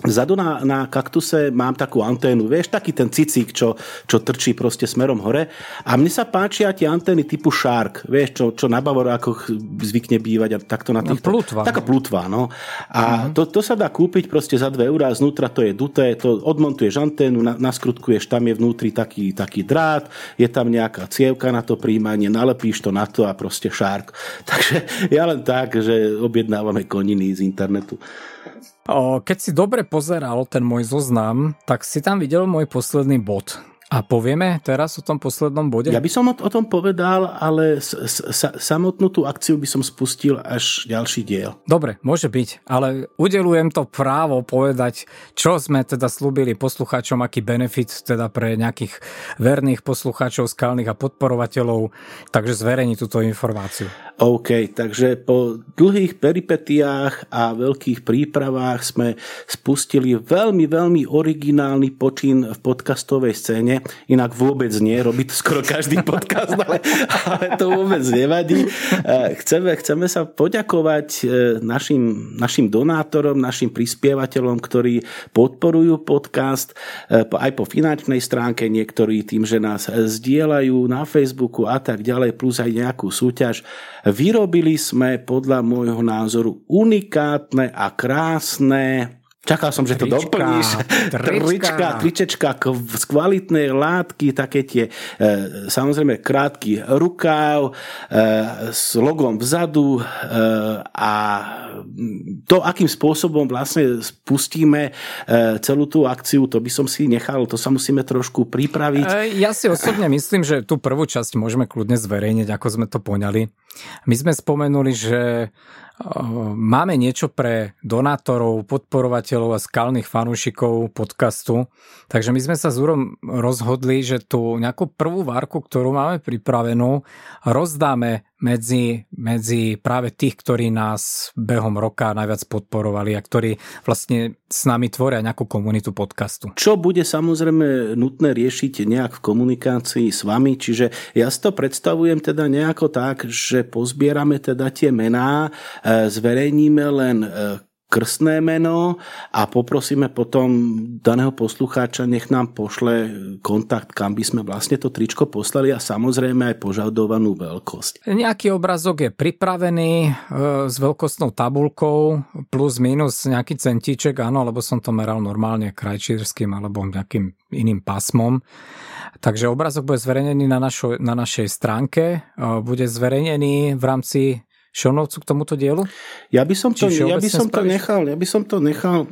Vzadu na, na kaktuse mám takú anténu, vieš, taký ten cicík, čo, čo trčí proste smerom hore. A mne sa páčia tie antény typu Shark, vieš, čo, čo na Bavorákoch zvykne bývať a takto na tých... No, plutva. Taká plutva, no. A uh-huh. to, to sa dá kúpiť proste za 2 eurá, znútra to je duté, to odmontuješ anténu, na, naskrutkuješ, tam je vnútri taký, taký drát, je tam nejaká cievka na to príjmanie, nalepíš to na to a proste Shark. Takže ja len tak, že objednávame koniny z internetu. Keď si dobre pozeral ten môj zoznam, tak si tam videl môj posledný bod. A povieme teraz o tom poslednom bode? Ja by som o, tom povedal, ale s, s, samotnú tú akciu by som spustil až ďalší diel. Dobre, môže byť, ale udelujem to právo povedať, čo sme teda slúbili poslucháčom, aký benefit teda pre nejakých verných poslucháčov, skalných a podporovateľov, takže zverejni túto informáciu. OK, takže po dlhých peripetiách a veľkých prípravách sme spustili veľmi, veľmi originálny počin v podcastovej scéne inak vôbec nie, robí to skoro každý podcast, ale, ale to vôbec nevadí. E, chceme, chceme sa poďakovať e, našim, našim donátorom, našim prispievateľom, ktorí podporujú podcast e, aj po finančnej stránke, niektorí tým, že nás zdieľajú na Facebooku a tak ďalej, plus aj nejakú súťaž. Vyrobili sme podľa môjho názoru unikátne a krásne Čakal som, že to trička, doplníš. Trička, tričečka z kvalitnej látky, také tie, e, samozrejme, krátky rukáv e, s logom vzadu e, a to, akým spôsobom vlastne spustíme e, celú tú akciu, to by som si nechal, to sa musíme trošku pripraviť. E, ja si osobne myslím, že tú prvú časť môžeme kľudne zverejniť, ako sme to poňali. My sme spomenuli, že Máme niečo pre donátorov, podporovateľov a skalných fanúšikov podcastu, takže my sme sa s Úrom rozhodli, že tú nejakú prvú várku, ktorú máme pripravenú, rozdáme medzi, medzi práve tých, ktorí nás behom roka najviac podporovali a ktorí vlastne s nami tvoria nejakú komunitu podcastu. Čo bude samozrejme nutné riešiť nejak v komunikácii s vami, čiže ja si to predstavujem teda nejako tak, že pozbierame teda tie mená, zverejníme len e, krstné meno a poprosíme potom daného poslucháča, nech nám pošle kontakt, kam by sme vlastne to tričko poslali a samozrejme aj požadovanú veľkosť. Nejaký obrazok je pripravený e, s veľkostnou tabulkou plus minus nejaký centíček, áno, lebo som to meral normálne krajčírským alebo nejakým iným pasmom. Takže obrazok bude zverejnený na, našo, na našej stránke, e, bude zverejnený v rámci šonovcu k tomuto dielu? Ja by som to, ja by som to nechal, ja by som to nechal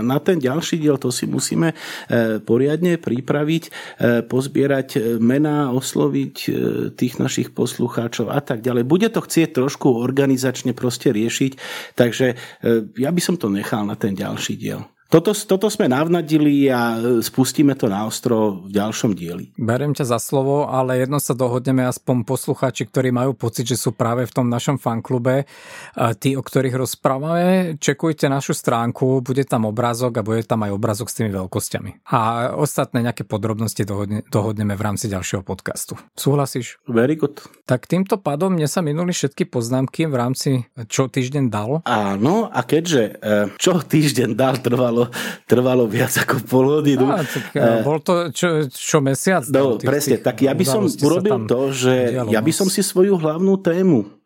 na ten ďalší diel, to si musíme e, poriadne pripraviť, e, pozbierať e, mená, osloviť tých našich poslucháčov a tak ďalej. Bude to chcieť trošku organizačne proste riešiť, takže ja by som to nechal na ten ďalší diel. Toto, toto sme navnadili a e, spustíme to na ostro v ďalšom dieli. Beriem ťa za slovo, ale jedno sa dohodneme aspoň poslucháči, ktorí majú pocit, že sú práve v tom našom fanklube. Tí, o ktorých rozprávame, čekujte našu stránku, bude tam obrázok a bude tam aj obrázok s tými veľkosťami. A ostatné nejaké podrobnosti dohodne, dohodneme v rámci ďalšieho podcastu. Súhlasíš? Very good. Tak týmto pádom mne sa minuli všetky poznámky v rámci čo týždeň dal. Áno, a keďže e, čo týždeň dal trvalo trvalo, trvalo viac ako pol hodinu. Á, tak, uh, bol to čo, čo mesiac? No, presne, tak ja by som urobil to, že ja by som si svoju hlavnú tému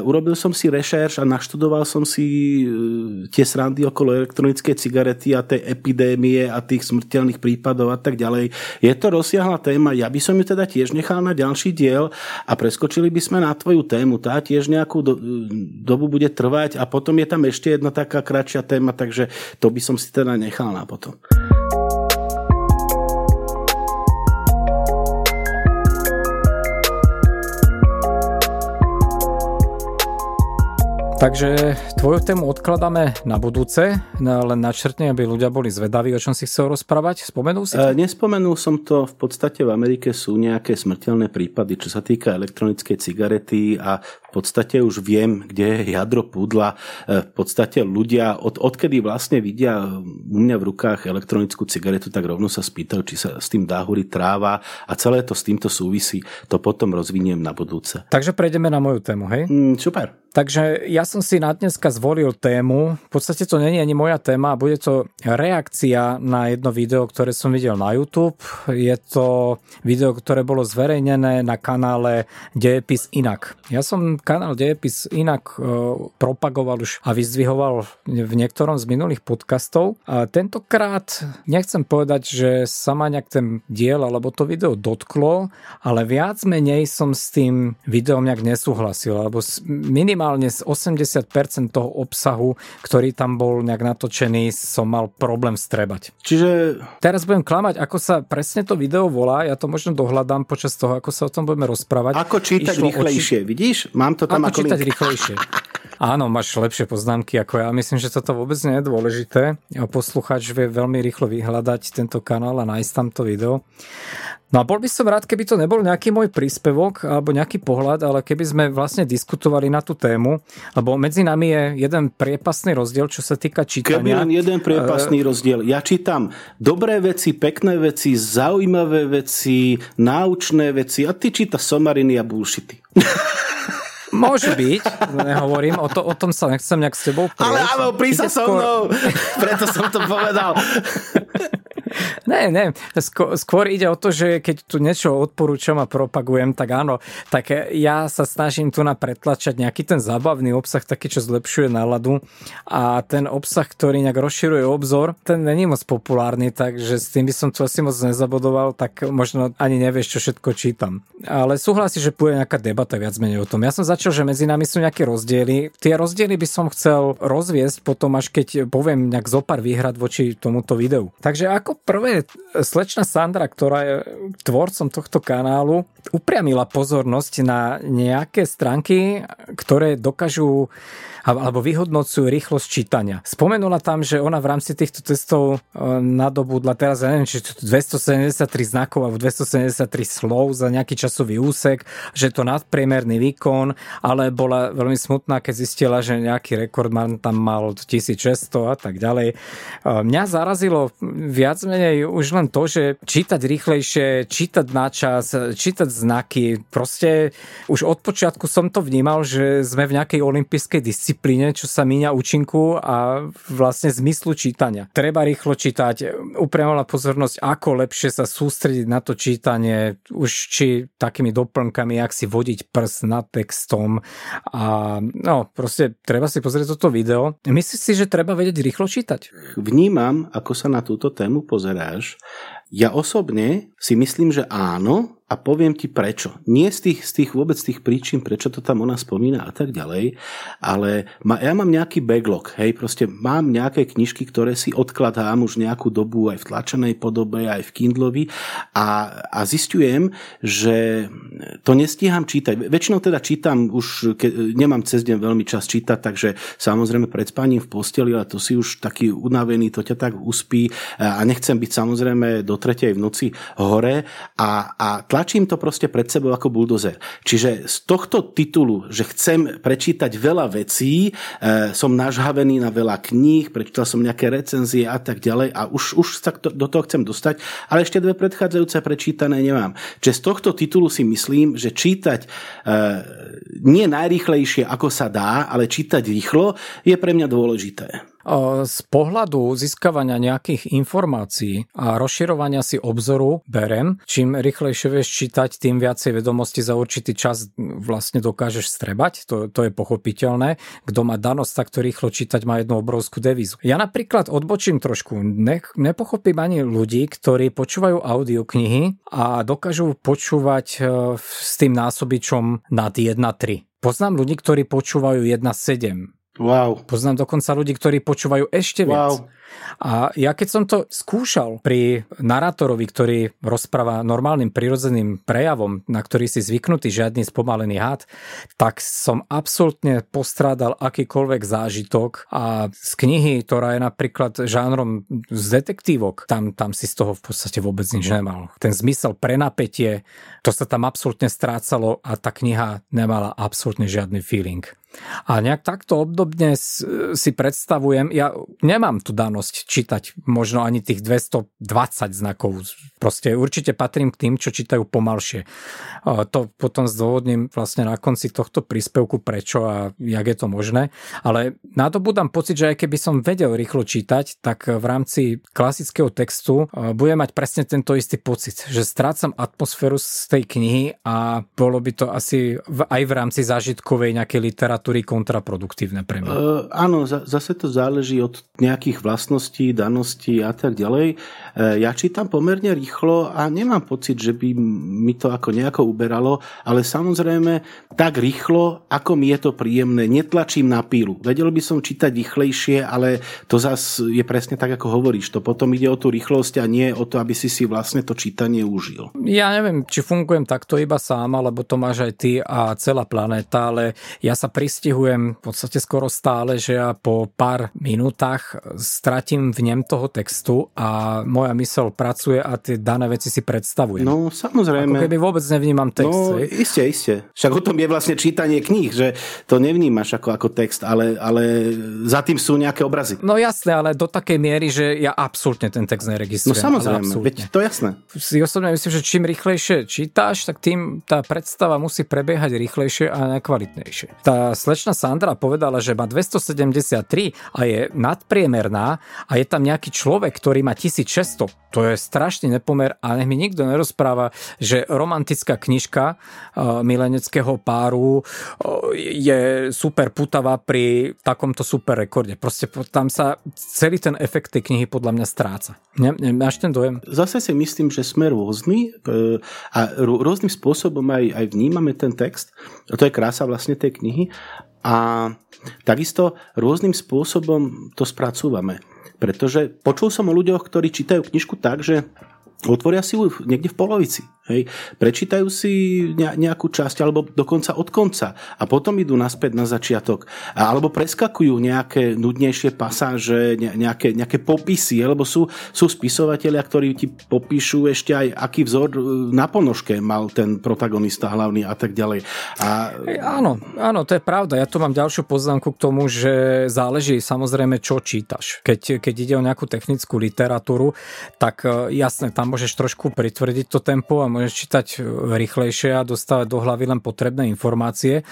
urobil som si rešerš a naštudoval som si uh, tie srandy okolo elektronickej cigarety a tej epidémie a tých smrteľných prípadov a tak ďalej. Je to rozsiahla téma, ja by som ju teda tiež nechal na ďalší diel a preskočili by sme na tvoju tému. Tá tiež nejakú do, dobu bude trvať a potom je tam ešte jedna taká kratšia téma, takže to by som si teda nechal na potom. Takže tvoju tému odkladáme na budúce, len načrtne, aby ľudia boli zvedaví, o čom si chcel rozprávať. Spomenul si to? E, nespomenul som to. V podstate v Amerike sú nejaké smrteľné prípady, čo sa týka elektronickej cigarety a v podstate už viem, kde je jadro púdla. E, v podstate ľudia, od, odkedy vlastne vidia u mňa v rukách elektronickú cigaretu, tak rovno sa spýtajú, či sa s tým dá húriť tráva a celé to s týmto súvisí. To potom rozviniem na budúce. Takže prejdeme na moju tému, hej? Mm, super. Takže ja som si na dneska zvolil tému, v podstate to není ani moja téma, bude to reakcia na jedno video, ktoré som videl na YouTube. Je to video, ktoré bolo zverejnené na kanále Dejepis Inak. Ja som kanál Dejepis Inak e, propagoval už a vyzdvihoval v niektorom z minulých podcastov. A tentokrát nechcem povedať, že sa ma nejak ten diel alebo to video dotklo, ale viac menej som s tým videom nejak nesúhlasil, alebo minimálne minimálne z 80% toho obsahu, ktorý tam bol nejak natočený, som mal problém strebať. Čiže... Teraz budem klamať, ako sa presne to video volá, ja to možno dohľadám počas toho, ako sa o tom budeme rozprávať. Ako čítať Išlo rýchlejšie, oči... vidíš? Mám to tam ako, ako čítať link. rýchlejšie. Áno, máš lepšie poznámky ako ja. Myslím, že toto vôbec nie je dôležité. Poslucháč vie veľmi rýchlo vyhľadať tento kanál a nájsť tam to video. No a bol by som rád, keby to nebol nejaký môj príspevok alebo nejaký pohľad, ale keby sme vlastne diskutovali na tú tému, lebo medzi nami je jeden priepasný rozdiel, čo sa týka čítania. Keby len jeden priepasný uh, rozdiel. Ja čítam dobré veci, pekné veci, zaujímavé veci, náučné veci a ty číta somariny a bullshity. Môže byť, nehovorím, o, to, o tom sa nechcem nejak s tebou prieť. Ale áno, prísa so mnou, preto som to povedal. Ne, ne, skôr ide o to, že keď tu niečo odporúčam a propagujem, tak áno, tak ja sa snažím tu na pretlačať nejaký ten zábavný obsah, taký, čo zlepšuje náladu a ten obsah, ktorý nejak rozširuje obzor, ten není moc populárny, takže s tým by som tu asi moc nezabodoval, tak možno ani nevieš, čo všetko čítam. Ale súhlasí, že bude nejaká debata viac menej o tom. Ja som začal, že medzi nami sú nejaké rozdiely. Tie rozdiely by som chcel rozviesť potom, až keď poviem nejak zopár výhrad voči tomuto videu. Takže ako prvé slečna Sandra, ktorá je tvorcom tohto kanálu, upriamila pozornosť na nejaké stránky, ktoré dokážu alebo vyhodnocujú rýchlosť čítania. Spomenula tam, že ona v rámci týchto testov e, nadobudla teraz, ja neviem, či to 273 znakov alebo 273 slov za nejaký časový úsek, že to nadpriemerný výkon, ale bola veľmi smutná, keď zistila, že nejaký rekordman tam mal 1600 a tak ďalej. E, mňa zarazilo viac menej už len to, že čítať rýchlejšie, čítať na čas, čítať znaky, proste už od počiatku som to vnímal, že sme v nejakej olympijskej disciplíne čo sa míňa účinku a vlastne zmyslu čítania. Treba rýchlo čítať, upriamovala pozornosť, ako lepšie sa sústrediť na to čítanie, už či takými doplnkami, ak si vodiť prst nad textom a no, proste treba si pozrieť toto video. Myslíš si, že treba vedieť rýchlo čítať? Vnímam, ako sa na túto tému pozeráš. Ja osobne si myslím, že áno, a poviem ti prečo. Nie z tých, z tých vôbec tých príčin, prečo to tam ona spomína a tak ďalej, ale ma, ja mám nejaký backlog, hej, proste mám nejaké knižky, ktoré si odkladám už nejakú dobu aj v tlačenej podobe, aj v Kindlovi a, a zistujem, že to nestíham čítať. Väčšinou teda čítam už, ke, nemám cez deň veľmi čas čítať, takže samozrejme pred spaním v posteli, ale to si už taký unavený, to ťa tak uspí a nechcem byť samozrejme do tretej v noci hore a, a tlačím to proste pred sebou ako buldozer. Čiže z tohto titulu, že chcem prečítať veľa vecí, e, som nažhavený na veľa kníh, prečítal som nejaké recenzie a tak ďalej a už, už sa do toho chcem dostať, ale ešte dve predchádzajúce prečítané nemám. Čiže z tohto titulu si myslím, že čítať e, nie najrýchlejšie, ako sa dá, ale čítať rýchlo je pre mňa dôležité. Z pohľadu získavania nejakých informácií a rozširovania si obzoru berem, čím rýchlejšie vieš čítať, tým viacej vedomosti za určitý čas vlastne dokážeš strebať, to, to je pochopiteľné. Kto má danosť takto rýchlo čítať, má jednu obrovskú devízu. Ja napríklad odbočím trošku, ne, nepochopím ani ľudí, ktorí počúvajú audioknihy a dokážu počúvať e, s tým násobičom nad 1.3. Poznám ľudí, ktorí počúvajú 1.7 Wow. Poznám dokonca ľudí, ktorí počúvajú ešte viac. A ja keď som to skúšal pri narátorovi, ktorý rozpráva normálnym prirodzeným prejavom, na ktorý si zvyknutý žiadny spomalený had, tak som absolútne postrádal akýkoľvek zážitok a z knihy, ktorá je napríklad žánrom z detektívok, tam, tam si z toho v podstate vôbec nič nemal. Ten zmysel pre napätie, to sa tam absolútne strácalo a tá kniha nemala absolútne žiadny feeling. A nejak takto obdobne si predstavujem, ja nemám tu danosť čítať možno ani tých 220 znakov. Proste určite patrím k tým, čo čítajú pomalšie. To potom zdôvodním vlastne na konci tohto príspevku prečo a jak je to možné. Ale nadobudám pocit, že aj keby som vedel rýchlo čítať, tak v rámci klasického textu budem mať presne tento istý pocit, že strácam atmosféru z tej knihy a bolo by to asi aj v rámci zážitkovej nejakej literatúry kontraproduktívne pre mňa? Uh, áno, za, zase to záleží od nejakých vlastných vlastnosti, danosti a tak ďalej. E, ja čítam pomerne rýchlo a nemám pocit, že by mi to ako nejako uberalo, ale samozrejme tak rýchlo, ako mi je to príjemné. Netlačím na pílu. Vedel by som čítať rýchlejšie, ale to zase je presne tak, ako hovoríš. To potom ide o tú rýchlosť a nie o to, aby si si vlastne to čítanie užil. Ja neviem, či fungujem takto iba sám, alebo to máš aj ty a celá planéta, ale ja sa pristihujem v podstate skoro stále, že ja po pár minútach stratím v nem toho textu a moja mysel pracuje a tie dané veci si predstavujem. No, samozrejme. Ako keby vôbec nevnímam text. No, iste, iste. Však o tom je vlastne čítanie kníh, že to nevnímaš ako, ako text, ale, ale za tým sú nejaké obrazy. No jasné, ale do takej miery, že ja absolútne ten text neregistrujem. No samozrejme, veď to jasné. Si osobne myslím, že čím rýchlejšie čítaš, tak tým tá predstava musí prebiehať rýchlejšie a nekvalitnejšie. Tá slečna Sandra povedala, že má 273 a je nadpriemerná a je tam nejaký človek, ktorý má 1600. To je strašný nepomer a nech mi nikto nerozpráva, že romantická knižka uh, mileneckého páru uh, je super putavá pri takomto super rekorde. Proste tam sa celý ten efekt tej knihy podľa mňa stráca. Ne, ne, máš ten dojem? Zase si myslím, že sme rôzni e, a rôznym spôsobom aj, aj vnímame ten text. To je krása vlastne tej knihy a takisto rôznym spôsobom to spracúvame. Pretože počul som o ľuďoch, ktorí čítajú knižku tak, že otvoria si ju niekde v polovici. Hej. Prečítajú si nejakú časť alebo dokonca od konca a potom idú naspäť na začiatok. Alebo preskakujú nejaké nudnejšie pasáže, nejaké, nejaké popisy, lebo sú, sú spisovatelia, ktorí ti popíšu ešte aj aký vzor e, na ponožke mal ten protagonista hlavný a tak ďalej. A... Áno, áno, to je pravda. Ja tu mám ďalšiu poznámku k tomu, že záleží samozrejme, čo čítaš. Keď, keď ide o nejakú technickú literatúru, tak e, jasne, tam môžeš trošku pritvrdiť to tempo a môžeš čítať e, rýchlejšie a dostávať do hlavy len potrebné informácie.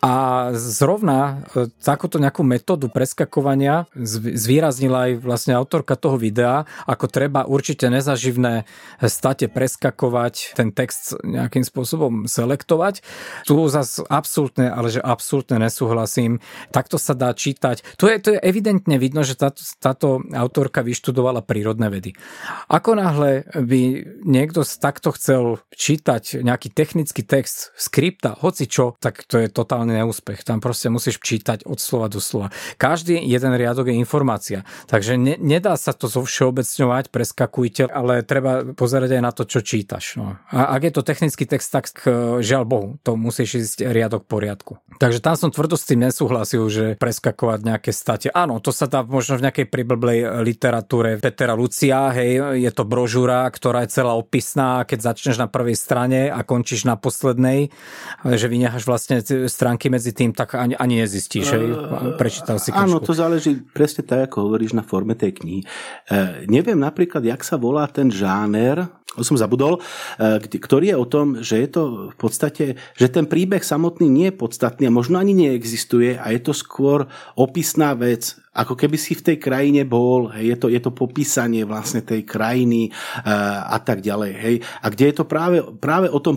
A zrovna e, takúto nejakú metódu preskakovania zvýraznila aj vlastne autorka toho videa, ako treba určite nezaživné state preskakovať, ten text nejakým spôsobom selektovať. Tu zase absolútne, ale že absolútne nesúhlasím. Takto sa dá čítať. Tu je, to je evidentne vidno, že táto, táto autorka vyštudovala prírodné vedy. Ako náhle by niekto takto chcel čítať nejaký technický text, skripta, hoci čo, tak to je totálny neúspech. Tam proste musíš čítať od slova do slova. Každý jeden riadok je informácia. Takže ne, nedá sa to zovšeobecňovať, preskakujte, ale treba pozerať aj na to, čo čítaš. No. A ak je to technický text, tak žiaľ Bohu, to musíš ísť riadok poriadku. Takže tam som tvrdo s tým nesúhlasil, že preskakovať nejaké state. Áno, to sa dá možno v nejakej priblblej literatúre. Petera Lucia, hej, je to brožúra, ktorá je celá opisná. Keď začneš na prvej strane a končíš na poslednej, že vynecháš vlastne stránky medzi tým, tak ani, ani nezistíš, že prečítal si knižku. Áno, to záleží presne tak, ako hovoríš na forme tej knihy. E, neviem napríklad, jak sa volá ten žáner, som zabudol, e, ktorý je o tom, že je to v podstate, že ten príbeh samotný nie je podstatný a možno ani neexistuje a je to skôr opisná vec, ako keby si v tej krajine bol, hej, je, to, je to popísanie vlastne tej krajiny uh, a tak ďalej. Hej. A kde je to práve, práve o tom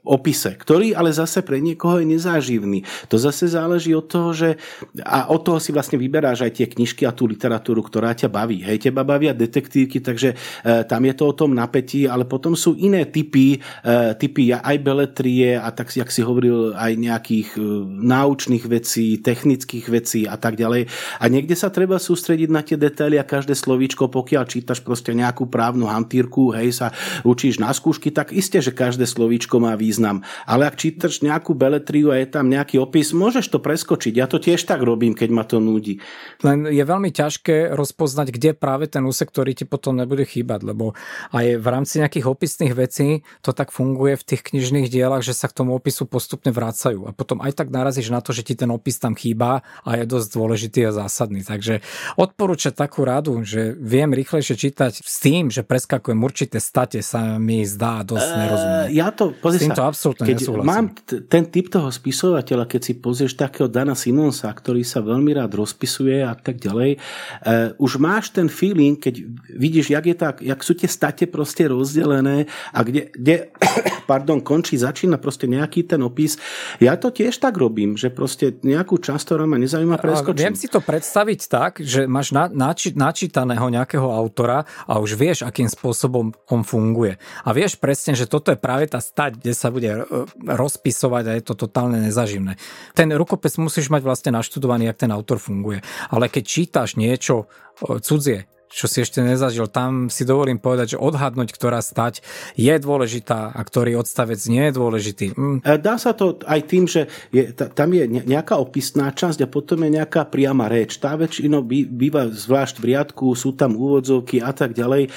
opise, ktorý ale zase pre niekoho je nezáživný. To zase záleží od toho, že a od toho si vlastne vyberáš aj tie knižky a tú literatúru, ktorá ťa baví. Hej, teba bavia detektívky, takže uh, tam je to o tom napätí, ale potom sú iné typy, uh, typy aj beletrie a tak, jak si hovoril, aj nejakých uh, náučných vecí, technických vecí a tak ďalej. A niekde sa treba sústrediť na tie detaily a každé slovíčko, pokiaľ čítaš proste nejakú právnu hantírku, hej, sa učíš na skúšky, tak isté, že každé slovíčko má význam. Ale ak čítaš nejakú beletriu a je tam nejaký opis, môžeš to preskočiť. Ja to tiež tak robím, keď ma to nudí. Len je veľmi ťažké rozpoznať, kde práve ten úsek, ktorý ti potom nebude chýbať, lebo aj v rámci nejakých opisných vecí to tak funguje v tých knižných dielach, že sa k tomu opisu postupne vracajú. A potom aj tak narazíš na to, že ti ten opis tam chýba a je dosť dôležitý a zásadný. Takže odporúčať takú radu, že viem rýchlejšie čítať s tým, že preskakujem určité state, sa mi zdá dosť nerozumné. Ja to, s týmto absolútne keď nesúhlasím. Mám t- ten typ toho spisovateľa, keď si pozrieš takého Dana Simonsa, ktorý sa veľmi rád rozpisuje a tak ďalej, uh, už máš ten feeling, keď vidíš, jak, je tak, jak sú tie state proste rozdelené a kde, kde pardon, končí, začína proste nejaký ten opis. Ja to tiež tak robím, že proste nejakú časť, ktorá ma nezaujíma, preskočím. Viem si to predstaviť tak, že máš na, nači, načítaného nejakého autora a už vieš, akým spôsobom on funguje. A vieš presne, že toto je práve tá stať, kde sa bude e, rozpisovať a je to totálne nezaživné. Ten rukopis musíš mať vlastne naštudovaný, jak ten autor funguje. Ale keď čítaš niečo e, cudzie, čo si ešte nezažil. Tam si dovolím povedať, že odhadnúť, ktorá stať je dôležitá a ktorý odstavec nie je dôležitý. Mm. Dá sa to aj tým, že je, tam je nejaká opisná časť a potom je nejaká priama reč. Tá väčšinou býva zvlášť v riadku, sú tam úvodzovky a tak ďalej. E,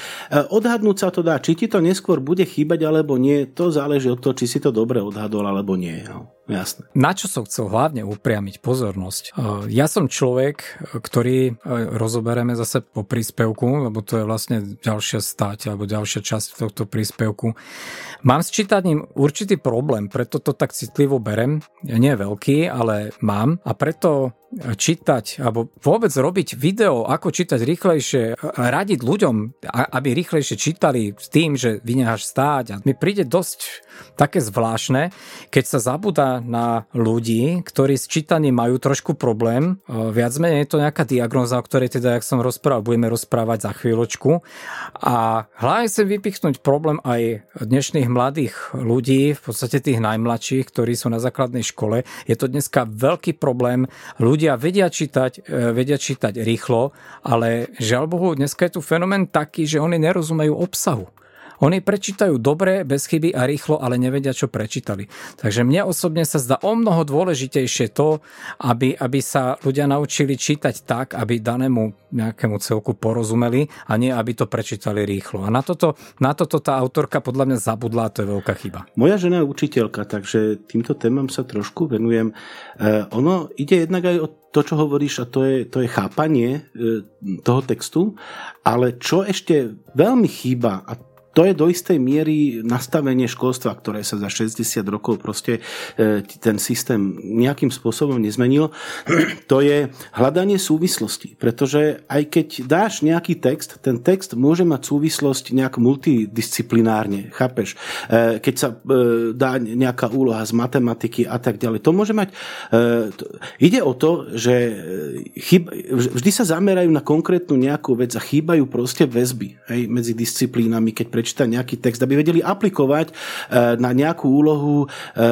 odhadnúť sa to dá. Či ti to neskôr bude chýbať alebo nie, to záleží od toho, či si to dobre odhadol alebo nie. No. Jasne. Na čo som chcel hlavne upriamiť pozornosť? E, ja som človek, ktorý e, rozoberieme zase po príspevku, lebo to je vlastne ďalšia stať alebo ďalšia časť tohto príspevku. Mám s čítaním určitý problém, preto to tak citlivo berem. Nie je veľký, ale mám a preto čítať alebo vôbec robiť video, ako čítať rýchlejšie, radiť ľuďom, aby rýchlejšie čítali s tým, že vynecháš stáť. A mi príde dosť také zvláštne, keď sa zabúda na ľudí, ktorí s čítaním majú trošku problém. Viac menej je to nejaká diagnoza, o ktorej teda, jak som rozprával, budeme rozprávať za chvíľočku. A hlavne chcem vypichnúť problém aj dnešných mladých ľudí, v podstate tých najmladších, ktorí sú na základnej škole. Je to dneska veľký problém ľudí, ľudia vedia čítať, e, vedia čítať rýchlo, ale žiaľ Bohu, dneska je tu fenomén taký, že oni nerozumejú obsahu. Oni prečítajú dobre, bez chyby a rýchlo, ale nevedia, čo prečítali. Takže mne osobne sa zdá o mnoho dôležitejšie to, aby, aby sa ľudia naučili čítať tak, aby danému nejakému celku porozumeli a nie, aby to prečítali rýchlo. A na toto, na toto tá autorka podľa mňa zabudla a to je veľká chyba. Moja žena je učiteľka, takže týmto témam sa trošku venujem. E, ono ide jednak aj o to, čo hovoríš, a to je, to je chápanie e, toho textu, ale čo ešte veľmi chýba, a to je do istej miery nastavenie školstva, ktoré sa za 60 rokov proste e, ten systém nejakým spôsobom nezmenil. To je hľadanie súvislosti, pretože aj keď dáš nejaký text, ten text môže mať súvislosť nejak multidisciplinárne, chápeš? E, keď sa e, dá nejaká úloha z matematiky a tak ďalej, to môže mať... Ide o to, že chyb, vždy sa zamerajú na konkrétnu nejakú vec a chýbajú proste väzby hej, medzi disciplínami, keď pre prečítať nejaký text, aby vedeli aplikovať eh, na nejakú úlohu eh,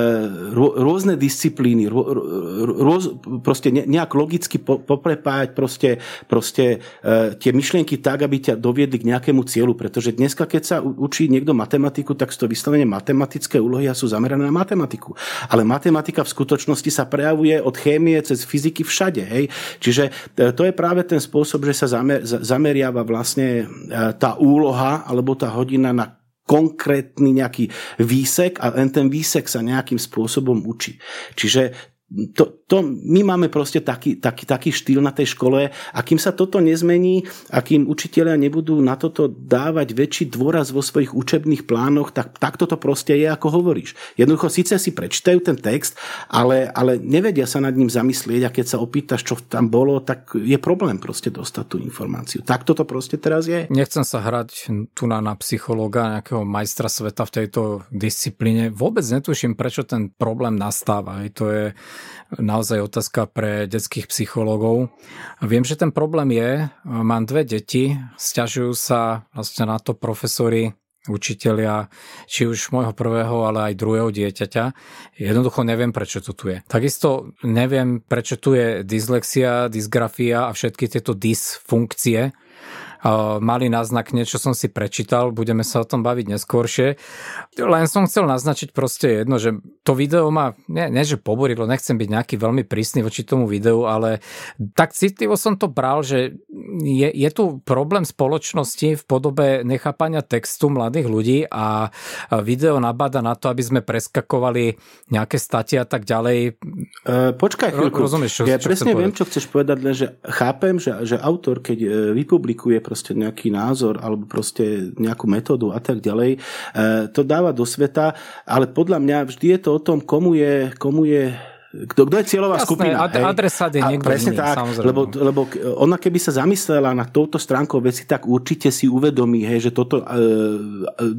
rôzne disciplíny, rôz, proste nejak logicky poprepájať proste, proste eh, tie myšlienky tak, aby ťa doviedli k nejakému cieľu, pretože dneska, keď sa učí niekto matematiku, tak to vyslovene matematické úlohy a sú zamerané na matematiku. Ale matematika v skutočnosti sa prejavuje od chémie cez fyziky všade. Hej? Čiže to je práve ten spôsob, že sa zamer, zameriava vlastne tá úloha alebo tá hodina spomína na konkrétny nejaký výsek a len ten výsek sa nejakým spôsobom učí. Čiže to, to, my máme proste taký, taký, taký štýl na tej škole a kým sa toto nezmení a kým učiteľia nebudú na toto dávať väčší dôraz vo svojich učebných plánoch, tak takto to proste je, ako hovoríš. Jednoducho síce si prečítajú ten text, ale, ale nevedia sa nad ním zamyslieť a keď sa opýtaš, čo tam bolo, tak je problém proste dostať tú informáciu. Takto to proste teraz je. Nechcem sa hrať tu na, na psychológa, nejakého majstra sveta v tejto disciplíne. Vôbec netuším, prečo ten problém nastáva. To je naozaj otázka pre detských psychológov. Viem, že ten problém je, mám dve deti, stiažujú sa vlastne na to profesori učitelia, či už môjho prvého, ale aj druhého dieťaťa. Jednoducho neviem, prečo to tu je. Takisto neviem, prečo tu je dyslexia, dysgrafia a všetky tieto dysfunkcie, mali náznak, niečo som si prečítal, budeme sa o tom baviť neskôršie. Len som chcel naznačiť proste jedno, že to video ma, nie, nie že poborilo, nechcem byť nejaký veľmi prísny voči tomu videu, ale tak citlivo som to bral, že je, je tu problém spoločnosti v podobe nechápania textu mladých ľudí a video nabáda na to, aby sme preskakovali nejaké staty a tak ďalej. E, počkaj chvíľku. Rozumieš, čo, ja čo presne viem, čo chceš povedať, len že chápem, že, že autor, keď e, vypublikuje proste nejaký názor alebo proste nejakú metódu a tak ďalej. E, to dáva do sveta, ale podľa mňa vždy je to o tom, komu je, komu je kto, kto je cieľová Jasné, skupina. Ad? Adresát je niekto presne iný, tak, samozrejme. lebo, lebo ona keby sa zamyslela na touto stránkou veci, tak určite si uvedomí, hej, že toto e,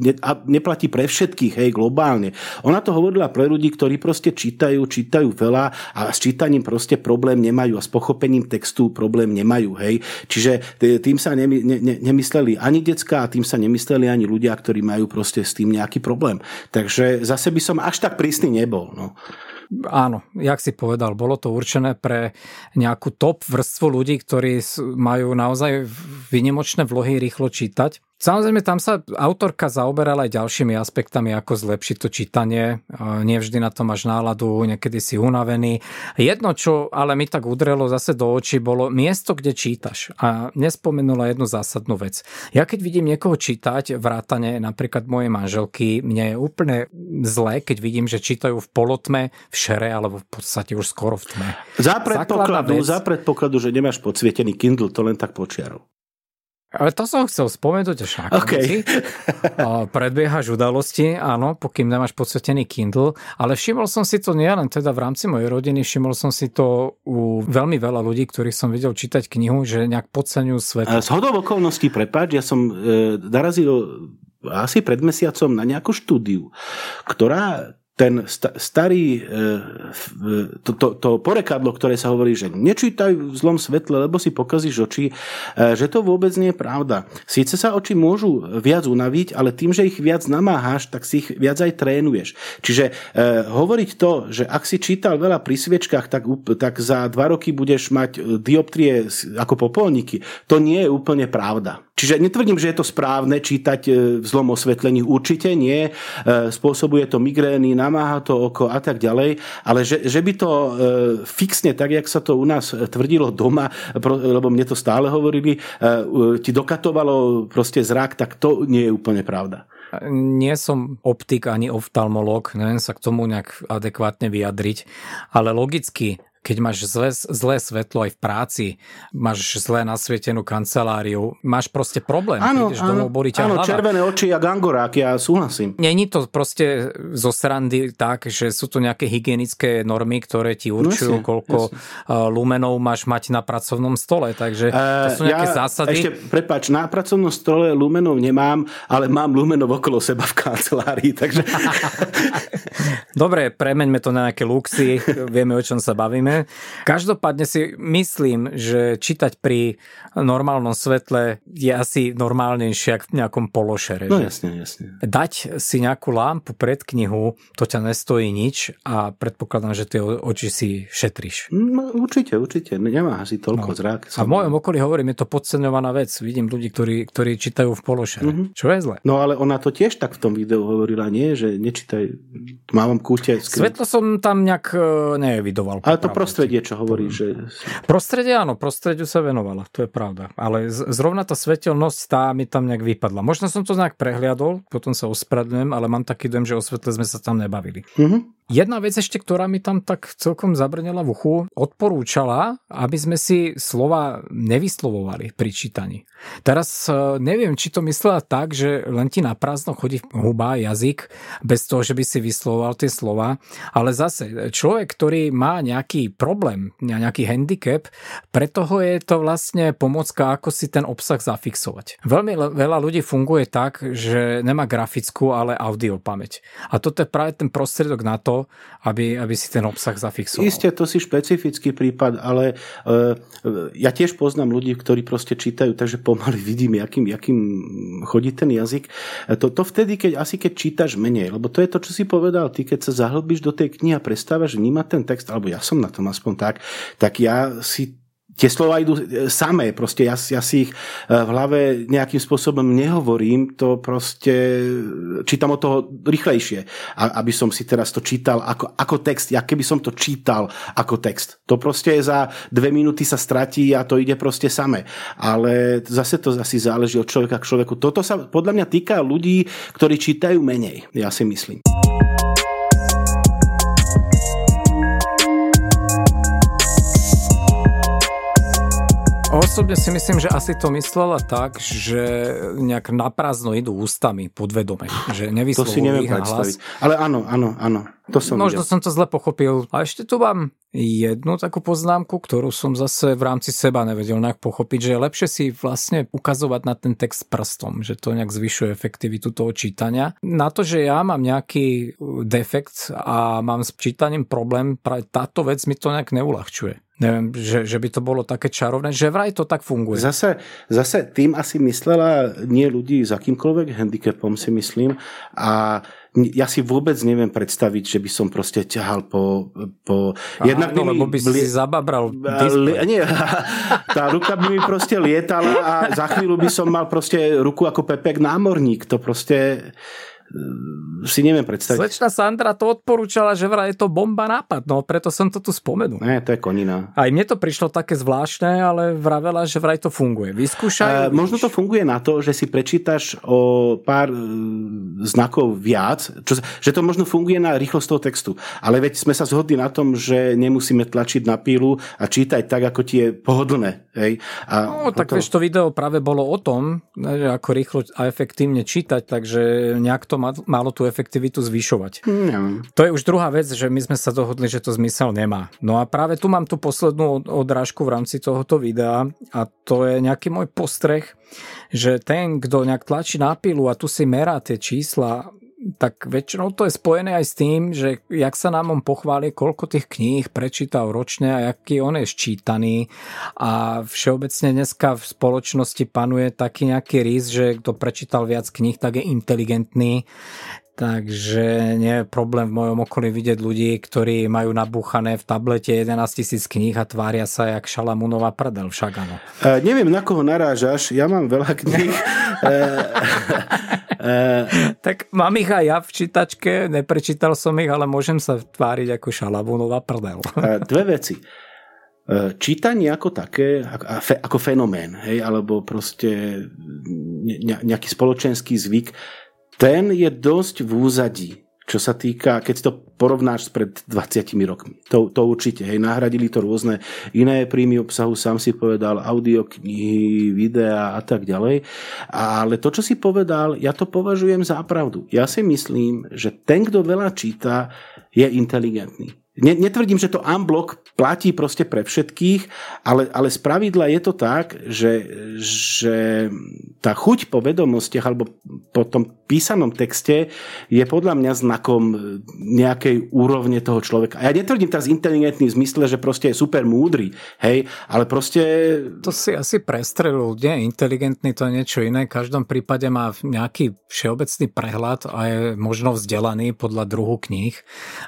ne, a neplatí pre všetkých, hej, globálne. Ona to hovorila pre ľudí, ktorí proste čítajú, čítajú veľa a s čítaním proste problém nemajú a s pochopením textu problém nemajú, hej. Čiže tým sa nemy, ne, ne, nemysleli ani decka a tým sa nemysleli ani ľudia, ktorí majú proste s tým nejaký problém. Takže zase by som až tak prísny nebol. No. Áno, jak si povedal, bolo to určené pre nejakú top vrstvu ľudí, ktorí majú naozaj vynimočné vlohy rýchlo čítať. Samozrejme, tam sa autorka zaoberala aj ďalšími aspektami, ako zlepšiť to čítanie. Nevždy na to máš náladu, niekedy si unavený. Jedno, čo ale mi tak udrelo zase do očí, bolo miesto, kde čítaš. A nespomenula jednu zásadnú vec. Ja keď vidím niekoho čítať, vrátane napríklad mojej manželky, mne je úplne zlé, keď vidím, že čítajú v polotme, v šere, alebo v podstate už skoro v tme. Za predpokladu, vec... za predpokladu že nemáš podsvietený Kindle, to len tak počiarov. Ale to som chcel spomenúť až na okay. Predbiehaš udalosti, áno, pokým nemáš podsvetený Kindle, ale všimol som si to nielen teda v rámci mojej rodiny, všimol som si to u veľmi veľa ľudí, ktorých som videl čítať knihu, že nejak podceňujú svet. Z hodov okolností, prepáč, ja som e, narazil asi pred mesiacom na nejakú štúdiu, ktorá ten starý, e, to, to, to porekadlo, ktoré sa hovorí, že nečítaj v zlom svetle, lebo si pokazíš oči, e, že to vôbec nie je pravda. Síce sa oči môžu viac unaviť, ale tým, že ich viac namáhaš, tak si ich viac aj trénuješ. Čiže e, hovoriť to, že ak si čítal veľa pri sviečkách, tak, tak za dva roky budeš mať dioptrie ako popolníky, to nie je úplne pravda. Čiže netvrdím, že je to správne čítať v zlom osvetlení. Určite nie. Spôsobuje to migrény, namáha to oko a tak ďalej, ale že, že by to e, fixne, tak jak sa to u nás tvrdilo doma, lebo mne to stále hovorili, e, ti dokatovalo proste zrak, tak to nie je úplne pravda. Nie som optik ani oftalmolog, neviem sa k tomu nejak adekvátne vyjadriť, ale logicky keď máš zlé, zlé svetlo aj v práci, máš zlé nasvietenú kanceláriu, máš proste problém. Áno, áno, domov, áno červené oči a gangorák, ja súhlasím. Není to proste zo srandy tak, že sú to nejaké hygienické normy, ktoré ti určujú, no, jasne, koľko jasne. lumenov máš mať na pracovnom stole, takže to sú nejaké ja, zásady. Ešte, prepač, na pracovnom stole lumenov nemám, ale mám lumenov okolo seba v kancelárii, takže... Dobre, premeňme to na nejaké luxy, vieme, o čom sa bavíme. Každopádne si myslím, že čítať pri normálnom svetle je asi normálnejšie ako v nejakom pološere. No jasne, jasne. Dať si nejakú lampu pred knihu, to ťa nestojí nič a predpokladám, že tie oči si šetríš. No, určite, určite. Nemá asi toľko no. zrak. A v mojom okolí hovorím, je to podceňovaná vec. Vidím ľudí, ktorí, ktorí čítajú v pološere. Mm-hmm. Čo je zle? No ale ona to tiež tak v tom videu hovorila, nie? Že nečítaj, mám kúte. Svetlo som tam nejak e, nevidoval. Ale to prostredie, čo hovorí, že... Prostredie áno, prostrediu sa venovala, to je pravda. Ale zrovna tá svetelnosť tá mi tam nejak vypadla. Možno som to nejak prehliadol, potom sa ospravedlňujem, ale mám taký dojem, že o svetle sme sa tam nebavili. Mm-hmm. Jedna vec ešte, ktorá mi tam tak celkom zabrnela v uchu, odporúčala, aby sme si slova nevyslovovali pri čítaní. Teraz e, neviem, či to myslela tak, že len ti na prázdno chodí huba, jazyk, bez toho, že by si vyslovoval tie slova, ale zase človek, ktorý má nejaký problém, nejaký handicap, pre toho je to vlastne pomocka, ako si ten obsah zafixovať. Veľmi veľa ľudí funguje tak, že nemá grafickú, ale audio pamäť. A toto je práve ten prostriedok na to, aby, aby si ten obsah zafixoval. Isté, to si špecifický prípad, ale uh, ja tiež poznám ľudí, ktorí proste čítajú, takže pomaly vidím, jakým, jakým chodí ten jazyk. To, to vtedy, keď, asi keď čítaš menej, lebo to je to, čo si povedal, ty keď sa zahlbíš do tej knihy a prestávaš vnímať ten text, alebo ja som na tom aspoň tak, tak ja si tie slova idú e, samé, proste ja, ja si ich e, v hlave nejakým spôsobom nehovorím, to proste čítam o toho rýchlejšie, aby som si teraz to čítal ako, ako text, ja keby som to čítal ako text. To proste za dve minúty sa stratí a to ide proste samé. Ale zase to asi záleží od človeka k človeku. Toto sa podľa mňa týka ľudí, ktorí čítajú menej, ja si myslím. Osobne si myslím, že asi to myslela tak, že nejak naprázdno idú ústami podvedome, že nevyslovujú To si neviem predstaviť. Ale áno, áno, áno. To som Možno videl. som to zle pochopil. A ešte tu mám jednu takú poznámku, ktorú som zase v rámci seba nevedel nejak pochopiť, že je lepšie si vlastne ukazovať na ten text prstom, že to nejak zvyšuje efektivitu toho čítania. Na to, že ja mám nejaký defekt a mám s čítaním problém, práve táto vec mi to nejak neulahčuje. Neviem, že, že by to bolo také čarovné, že vraj to tak funguje. Zase, zase tým asi myslela nie ľudí s akýmkoľvek handicapom, si myslím. A ja si vôbec neviem predstaviť, že by som proste ťahal po... po jednak no, lebo by si li... zababral li... Nie, tá ruka by mi proste lietala a za chvíľu by som mal proste ruku ako Pepek námorník. To proste si neviem predstaviť. Slečna Sandra to odporúčala, že vraj je to bomba nápad, no preto som to tu spomenul. Nie, to je konina. Aj mne to prišlo také zvláštne, ale vravela, že vraj to funguje. Vyskúšaj. Uh, možno to funguje na to, že si prečítaš o pár uh, znakov viac, čo, že to možno funguje na rýchlosť toho textu. Ale veď sme sa zhodli na tom, že nemusíme tlačiť na pílu a čítať tak, ako ti je pohodlné. Hej? A no, tak to... vieš, to video práve bolo o tom, ako rýchlo a efektívne čítať, takže nejak to to malo tú efektivitu zvyšovať. No. To je už druhá vec, že my sme sa dohodli, že to zmysel nemá. No a práve tu mám tú poslednú odrážku v rámci tohoto videa a to je nejaký môj postreh, že ten, kto nejak tlačí na pilu a tu si merá tie čísla, tak väčšinou to je spojené aj s tým, že jak sa nám on pochváli, koľko tých kníh prečítal ročne a aký on je ščítaný a všeobecne dneska v spoločnosti panuje taký nejaký rys, že kto prečítal viac kníh, tak je inteligentný. Takže nie je problém v mojom okolí vidieť ľudí, ktorí majú nabúchané v tablete 11 tisíc kníh a tvária sa jak šalamúnová prdel, však áno. Uh, neviem, na koho narážaš, ja mám veľa kníh. uh, tak mám ich aj ja v čítačke, neprečítal som ich, ale môžem sa tváriť ako šalamúnová prdel. uh, dve veci čítanie ako také, ako fenomén, hej, alebo proste nejaký spoločenský zvyk, ten je dosť v úzadí, čo sa týka, keď to porovnáš pred 20 rokmi. To, to určite, hej, nahradili to rôzne iné príjmy obsahu, sám si povedal, audioknihy, videá a tak ďalej. Ale to, čo si povedal, ja to považujem za pravdu. Ja si myslím, že ten, kto veľa číta, je inteligentný Netvrdím, že to unblock platí proste pre všetkých, ale, ale z pravidla je to tak, že, že tá chuť po vedomostiach alebo po tom písanom texte je podľa mňa znakom nejakej úrovne toho človeka. Ja netvrdím teraz inteligentný v zmysle, že proste je super múdry, hej, ale proste... To si asi prestrelil, nie, inteligentný to je niečo iné, v každom prípade má nejaký všeobecný prehľad a je možno vzdelaný podľa druhu kníh,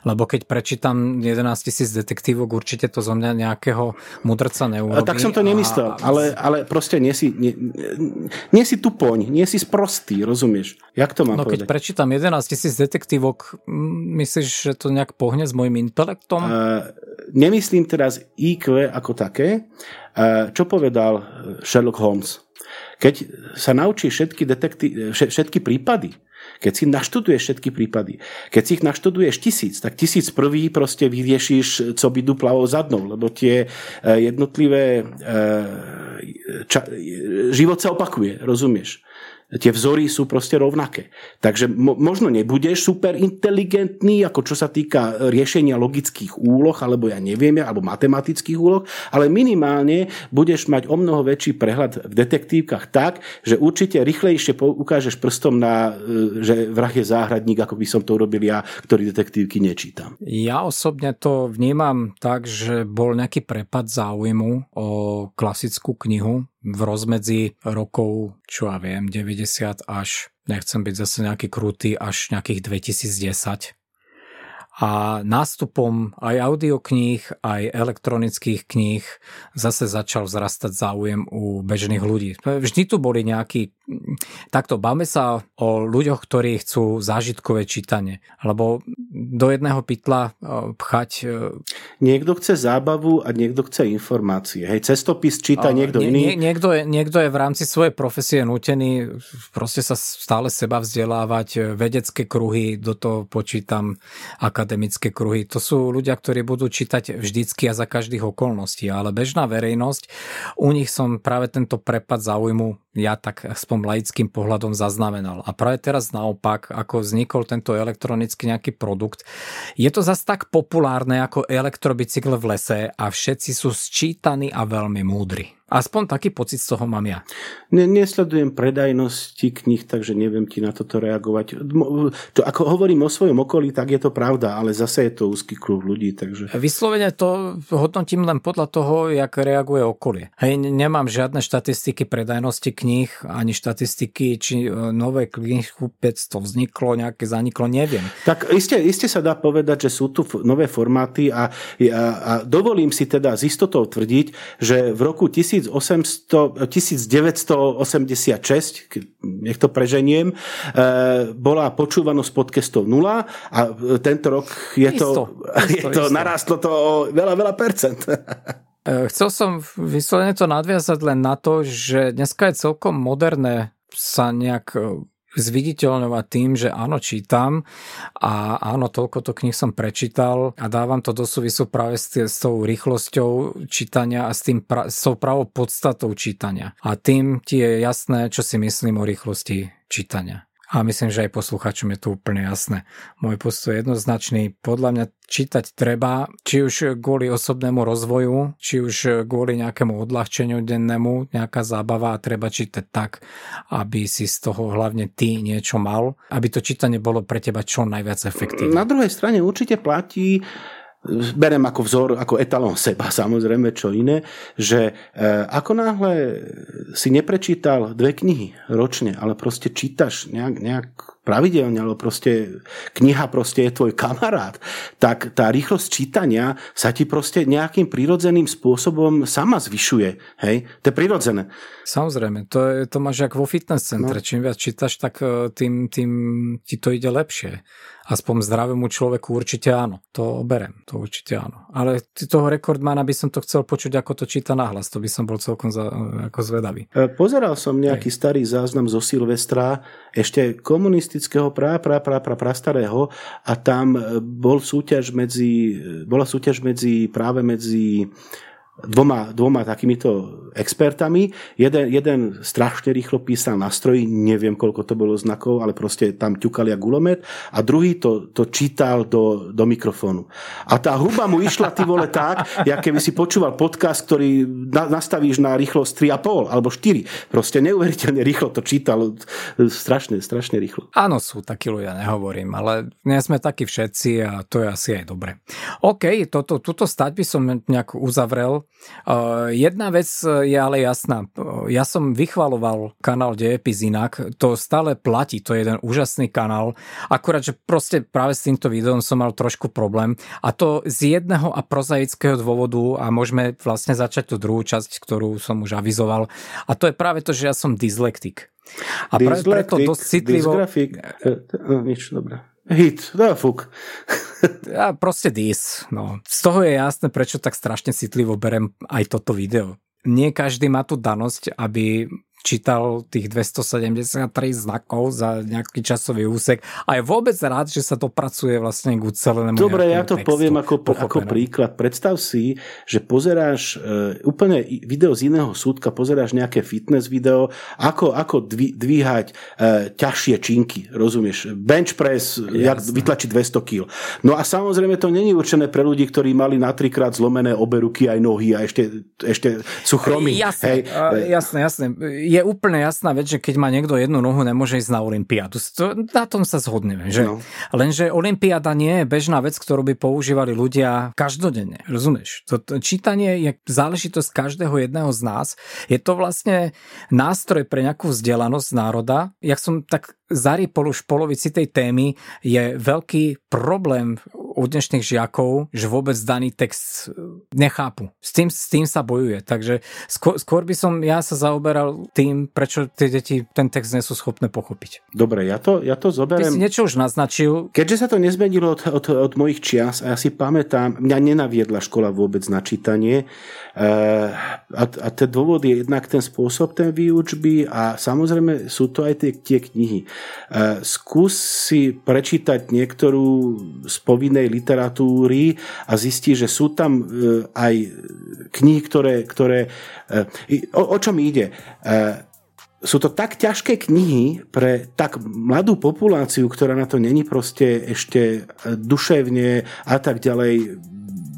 lebo keď prečítam 11 tisíc detektívok, určite to zo mňa nejakého mudrca neurobí. Tak som to nemyslel, a... ale, ale proste nie si, nie, nie si tupoň, nie si sprostý, rozumieš? Jak to mám no, povedať? keď prečítam 11 tisíc detektívok, myslíš, že to nejak pohne s môjim intelektom? Uh, nemyslím teraz IQ ako také. Uh, čo povedal Sherlock Holmes? Keď sa naučí všetky, detekty, všetky prípady, keď si naštuduješ všetky prípady, keď si ich naštuduješ tisíc, tak tisíc prvý proste vyriešíš, co by duplavou zadnou, lebo tie eh, jednotlivé eh, ča, život sa opakuje, rozumieš? Tie vzory sú proste rovnaké. Takže mo- možno nebudeš super inteligentný, ako čo sa týka riešenia logických úloh, alebo ja neviem, alebo matematických úloh, ale minimálne budeš mať o mnoho väčší prehľad v detektívkach tak, že určite rýchlejšie ukážeš prstom na, e, že vrah je záhradník, ako by som to urobil ja, ktorý detektívky nečítam. Ja osobne to vnímam tak, že bol nejaký prepad záujmu o klasickú knihu v rozmedzi rokov, čo ja viem, 90 až, nechcem byť zase nejaký krutý, až nejakých 2010. A nástupom aj audiokníh, aj elektronických kníh zase začal vzrastať záujem u bežných ľudí. Vždy tu boli nejakí takto, bavme sa o ľuďoch, ktorí chcú zážitkové čítanie, lebo do jedného pytla pchať... Niekto chce zábavu a niekto chce informácie. Hej, cestopis číta niekto nie, iný. Nie, niekto, je, niekto je v rámci svojej profesie nutený proste sa stále seba vzdelávať, vedecké kruhy, do toho počítam akademické kruhy. To sú ľudia, ktorí budú čítať vždycky a za každých okolností, ale bežná verejnosť, u nich som práve tento prepad záujmu ja tak aspoň laickým pohľadom zaznamenal. A práve teraz naopak, ako vznikol tento elektronický nejaký produkt, je to zase tak populárne ako elektrobicykel v lese a všetci sú sčítaní a veľmi múdri. Aspoň taký pocit z toho mám ja. Ne, nesledujem predajnosti knih, takže neviem ti na toto reagovať. To, ako hovorím o svojom okolí, tak je to pravda, ale zase je to úzky kruh ľudí. Takže... Vyslovene to hodnotím len podľa toho, jak reaguje okolie. Hej, nemám žiadne štatistiky predajnosti knih, ani štatistiky, či e, nové knihkupectvo vzniklo, nejaké zaniklo, neviem. Tak iste, iste sa dá povedať, že sú tu nové formáty a, a, a dovolím si teda z istotou tvrdiť, že v roku 1000 1800, 1986, nech to preženiem, eh, bola počúvanosť podcastov nula a tento rok je isto, to, isto, je to isto. narastlo to o veľa, veľa percent. Eh, chcel som vyslovene to nadviazať len na to, že dneska je celkom moderné sa nejak zviditeľňovať tým, že áno, čítam a áno, toľko to knih som prečítal a dávam to do súvisu práve s, s tou rýchlosťou čítania a s, tým pra, s tou pravou podstatou čítania. A tým ti je jasné, čo si myslím o rýchlosti čítania. A myslím, že aj posluchačom je to úplne jasné. Môj postoj je jednoznačný. Podľa mňa čítať treba, či už kvôli osobnému rozvoju, či už kvôli nejakému odľahčeniu dennému, nejaká zábava a treba čítať tak, aby si z toho hlavne ty niečo mal, aby to čítanie bolo pre teba čo najviac efektívne. Na druhej strane určite platí, berem ako vzor, ako etalon seba, samozrejme, čo iné, že e, ako náhle si neprečítal dve knihy ročne, ale proste čítaš nejak, nejak pravidelne, alebo proste kniha proste je tvoj kamarát, tak tá rýchlosť čítania sa ti proste nejakým prirodzeným spôsobom sama zvyšuje. Hej? To je prirodzené. Samozrejme, to, je, to máš ako vo fitness centre. No. Čím viac čítaš, tak e, tým, tým ti to ide lepšie aspoň zdravému človeku určite áno. To berem, to určite áno. Ale toho rekordmana by som to chcel počuť, ako to číta nahlas. To by som bol celkom za, ako zvedavý. E, pozeral som nejaký Hej. starý záznam zo Silvestra, ešte komunistického pra, pra, pra, pra, pra starého a tam bol súťaž medzi, bola súťaž medzi práve medzi dvoma, dvoma takýmito expertami. Jeden, jeden strašne rýchlo písal na stroji, neviem koľko to bolo znakov, ale proste tam ťukali a gulomet a druhý to, to čítal do, do mikrofónu. A tá huba mu išla ty vole tak, jak keby si počúval podcast, ktorý na, nastavíš na rýchlosť 3,5 alebo 4. Proste neuveriteľne rýchlo to čítal. Strašne, strašne rýchlo. Áno, sú takí ľudia, nehovorím, ale nie sme takí všetci a to je asi aj dobre. OK, toto, túto stať by som nejak uzavrel jedna vec je ale jasná. Ja som vychvaloval kanál Dejepis inak, to stále platí, to je jeden úžasný kanál, akurát, že proste práve s týmto videom som mal trošku problém a to z jedného a prozaického dôvodu a môžeme vlastne začať tú druhú časť, ktorú som už avizoval a to je práve to, že ja som dyslektik. A práve preto dosť citlivo... Dysgrafik, no, nič, dobré. Hit, dá fuk. ja, proste dis. No. Z toho je jasné, prečo tak strašne citlivo berem aj toto video. Nie každý má tú danosť, aby čítal tých 273 znakov za nejaký časový úsek a je vôbec rád, že sa to pracuje vlastne k ucelenému Dobre, ja to textu, poviem ako, ako príklad. Predstav si, že pozeráš e, úplne video z iného súdka, pozeráš nejaké fitness video, ako, ako dví, dvíhať e, ťažšie činky, rozumieš? Bench press, Jasne. jak vytlačiť 200 kg. No a samozrejme to není určené pre ľudí, ktorí mali na trikrát zlomené obe ruky aj nohy a ešte, ešte sú chromy. Jasne, Hej. jasné, jasné je úplne jasná vec, že keď má niekto jednu nohu, nemôže ísť na Olympiádu. Na tom sa zhodneme. Že? No. Lenže Olympiáda nie je bežná vec, ktorú by používali ľudia každodenne. Rozumieš? To, to čítanie je záležitosť každého jedného z nás. Je to vlastne nástroj pre nejakú vzdelanosť národa. Jak som tak zarypol už polovici tej témy, je veľký problém u dnešných žiakov, že vôbec daný text nechápu. S tým, s tým sa bojuje. Takže skôr, skôr by som ja sa zaoberal tým, prečo tie deti ten text nie sú schopné pochopiť. Dobre, ja to, ja to zoberiem. Ty si niečo už naznačil. Keďže sa to nezmenilo od, od, od mojich čias a ja si pamätám, mňa nenaviedla škola vôbec na čítanie, Eh, a, a ten dôvod je jednak ten spôsob ten výučby a samozrejme sú to aj tie, tie knihy. Eh, skús si prečítať niektorú z povinnej literatúry a zistí, že sú tam eh, aj knihy, ktoré... ktoré o, o čom ide? sú to tak ťažké knihy pre tak mladú populáciu, ktorá na to není proste ešte duševne a tak ďalej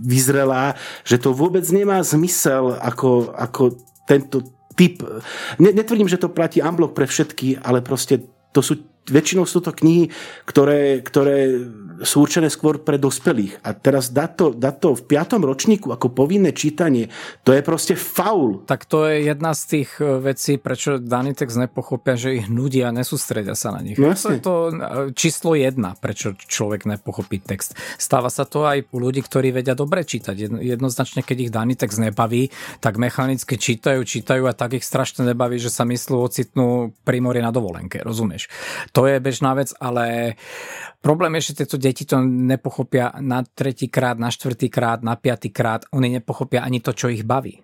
vyzrelá, že to vôbec nemá zmysel ako, ako tento typ. Netvrdím, že to platí unblock pre všetky, ale proste to sú väčšinou sú to knihy, ktoré, ktoré sú určené skôr pre dospelých. A teraz dať to, dať to v piatom ročníku ako povinné čítanie, to je proste faul. Tak to je jedna z tých e, vecí, prečo daný text nepochopia, že ich nudia a nesústredia sa na nich. No, to je to e, číslo jedna, prečo človek nepochopí text. Stáva sa to aj u ľudí, ktorí vedia dobre čítať. Jednoznačne, keď ich daný text nebaví, tak mechanicky čítajú, čítajú a tak ich strašne nebaví, že sa myslú ocitnú pri mori na dovolenke, rozumieš? To je bežná vec, ale problém je, že tieto deti to nepochopia na tretíkrát, na štvrtýkrát, na piatýkrát. Oni nepochopia ani to, čo ich baví.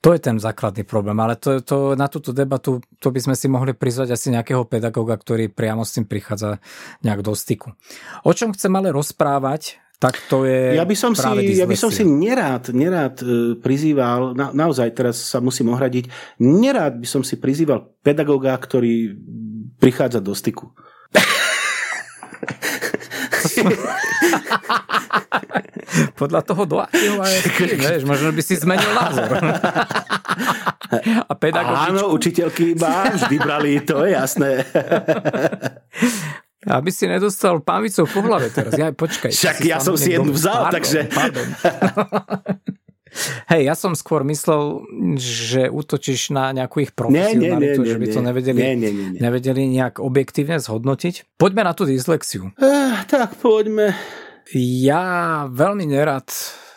To je ten základný problém, ale to, to, na túto debatu to by sme si mohli prizvať asi nejakého pedagóga, ktorý priamo s tým prichádza nejak do styku. O čom chcem ale rozprávať, tak to je ja by som si, Ja by som si nerád, nerád e, prizýval, na, naozaj teraz sa musím ohradiť, nerád by som si prizýval pedagóga, ktorý prichádza do styku. Podľa toho, do akého vieš, možno by si zmenil názor. A pedagogičku... Áno, učiteľky ma vždy brali, to je jasné. Aby si nedostal pávicou po hlave teraz. Ja, počkaj. Však ja som si jednu vzal, pardon, takže... Pardon. Hej, ja som skôr myslel, že útočíš na nejakú ich profesionalitu, že by to nevedeli, nie, nie, nie, nie. nevedeli nejak objektívne zhodnotiť. Poďme na tú dyslexiu. Eh, tak poďme. Ja veľmi nerad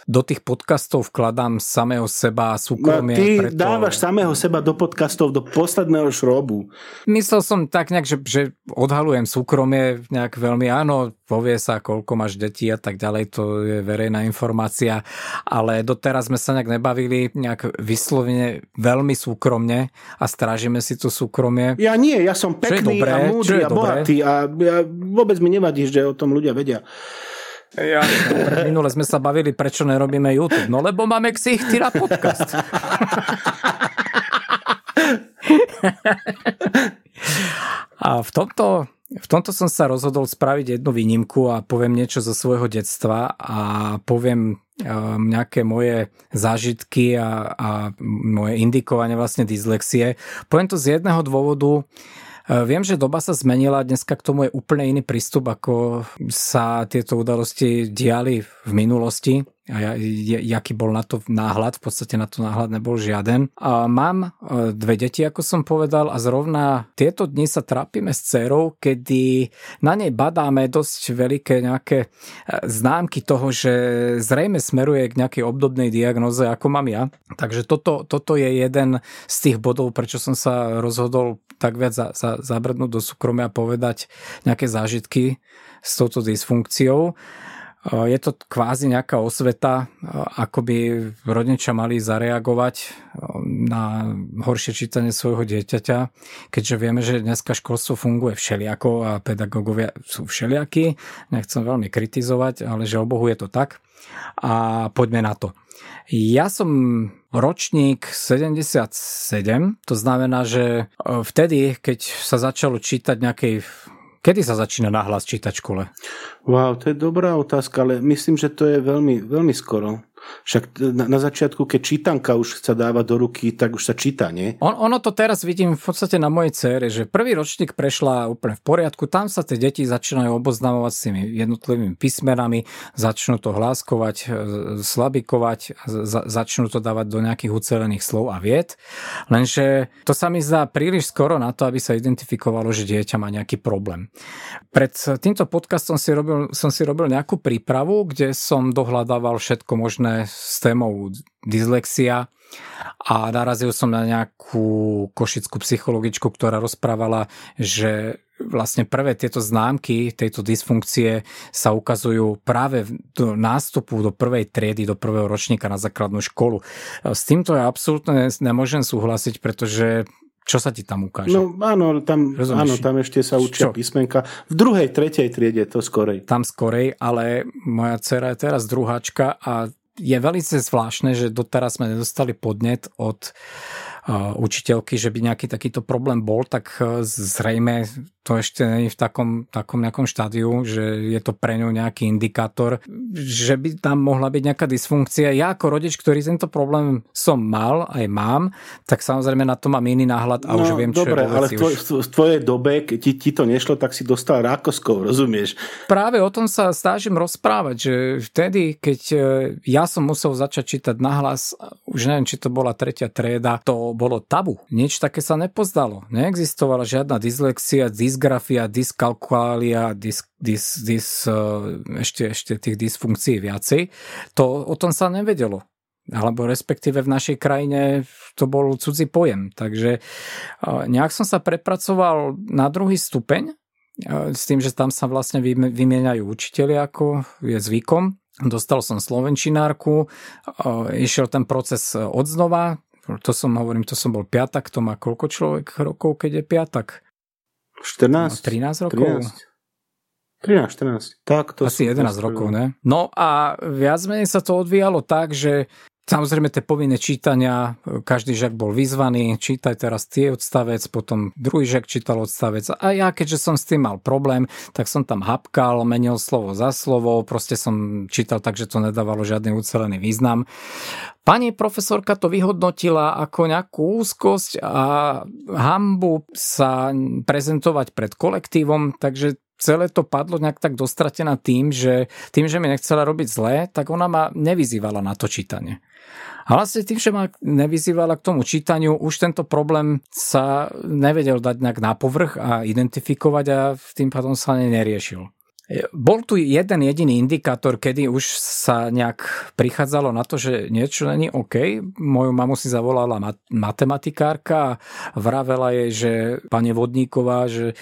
do tých podcastov vkladám samého seba a súkromie. No, ty preto... dávaš samého seba do podcastov do posledného šrobu. Myslel som tak nejak, že, že odhalujem súkromie nejak veľmi, áno, povie sa, koľko máš detí a tak ďalej, to je verejná informácia, ale doteraz sme sa nejak nebavili nejak vyslovene veľmi súkromne a strážime si to súkromie. Ja nie, ja som pekný dobré, a múdry a bohatý a ja, vôbec mi nevadí, že o tom ľudia vedia. Ja, minule sme sa bavili, prečo nerobíme YouTube. No lebo máme ksichty na podcast. A v tomto, v tomto som sa rozhodol spraviť jednu výnimku a poviem niečo zo svojho detstva a poviem um, nejaké moje zážitky a, a moje indikovanie vlastne dyslexie. Poviem to z jedného dôvodu, viem, že doba sa zmenila, dneska k tomu je úplne iný prístup, ako sa tieto udalosti diali v minulosti a jaký bol na to náhľad, v podstate na to náhľad nebol žiaden. A mám eh, dve deti, ako som povedal, a zrovna tieto dni sa trápime s dcerou, kedy na nej badáme dosť veľké nejaké eh, známky toho, že zrejme smeruje k nejakej obdobnej diagnoze, ako mám ja. Takže toto, toto je jeden z tých bodov, prečo som sa rozhodol tak viac za, za, zabrdnúť do súkromia a povedať nejaké zážitky s touto dysfunkciou. Je to kvázi nejaká osveta, ako by rodičia mali zareagovať na horšie čítanie svojho dieťaťa, keďže vieme, že dneska školstvo funguje všeliako a pedagógovia sú všeliakí. Nechcem veľmi kritizovať, ale že obohu je to tak. A poďme na to. Ja som ročník 77, to znamená, že vtedy, keď sa začalo čítať nejakej Kedy sa začína nahlas čítať v škole? Wow, to je dobrá otázka, ale myslím, že to je veľmi, veľmi skoro. Však na, na začiatku, keď čítanka už sa dáva do ruky, tak už sa číta, nie? On, ono to teraz vidím v podstate na mojej cére, že prvý ročník prešla úplne v poriadku, tam sa tie deti začínajú oboznamovať s tými jednotlivými písmenami, začnú to hláskovať, e, slabikovať, za, začnú to dávať do nejakých ucelených slov a vied. Lenže to sa mi zdá príliš skoro na to, aby sa identifikovalo, že dieťa má nejaký problém. Pred týmto podcastom si robil, som si robil nejakú prípravu, kde som dohľadával všetko možné s témou dyslexia a narazil som na nejakú košickú psychologičku, ktorá rozprávala, že vlastne prvé tieto známky tejto dysfunkcie sa ukazujú práve do nástupu do prvej triedy, do prvého ročníka na základnú školu. S týmto ja absolútne nemôžem súhlasiť, pretože čo sa ti tam ukáže? No áno, tam, áno, tam ešte sa učia Čo? písmenka. V druhej, tretej triede to skorej. Tam skorej, ale moja dcera je teraz druháčka a je veľmi zvláštne, že doteraz sme nedostali podnet od učiteľky, že by nejaký takýto problém bol, tak e, zrejme to ešte není v takom, takom nejakom štádiu, že je to pre ňu nejaký indikátor, že by tam mohla byť nejaká dysfunkcia. Ja ako rodič, ktorý tento problém som mal, aj mám, tak samozrejme na to mám iný náhľad a no, už viem, čo dobre, je ale v, tvoj, v tvojej dobe, keď ti, ti to nešlo, tak si dostal rákoskou, rozumieš? Práve o tom sa stážim rozprávať, že vtedy, keď e, ja som musel začať čítať nahlas, už neviem, či to bola tretia trieda, to bolo tabu. Nič také sa nepozdalo. Neexistovala žiadna dyslexia, dys dysgrafia, dyskalkuália, dys, dys, dys, eh, ešte, ešte tých dysfunkcií viacej, to o tom sa nevedelo alebo respektíve v našej krajine to bol cudzí pojem. Takže eh, nejak som sa prepracoval na druhý stupeň eh, s tým, že tam sa vlastne vymieňajú učiteľi, ako je zvykom. Dostal som slovenčinárku, išiel ten proces odznova, to som, hovorím, to som bol piatak, to má koľko človek rokov, keď je piatak? 14? 13 rokov? 13. 13, 14. Tak to Asi 11 rokov, ne? No a viac menej sa to odvíjalo tak, že Samozrejme tie povinné čítania, každý žak bol vyzvaný, čítaj teraz tie odstavec, potom druhý žak čítal odstavec a ja keďže som s tým mal problém, tak som tam hapkal, menil slovo za slovo, proste som čítal tak, že to nedávalo žiadny ucelený význam. Pani profesorka to vyhodnotila ako nejakú úzkosť a hambu sa prezentovať pred kolektívom, takže celé to padlo nejak tak dostratená tým, že tým, že mi nechcela robiť zlé, tak ona ma nevyzývala na to čítanie. A vlastne tým, že ma nevyzývala k tomu čítaniu, už tento problém sa nevedel dať nejak na povrch a identifikovať a tým pádom sa neriešil. Bol tu jeden jediný indikátor, kedy už sa nejak prichádzalo na to, že niečo není OK. Moju mamu si zavolala mat- matematikárka a vravela jej, že pani Vodníková, že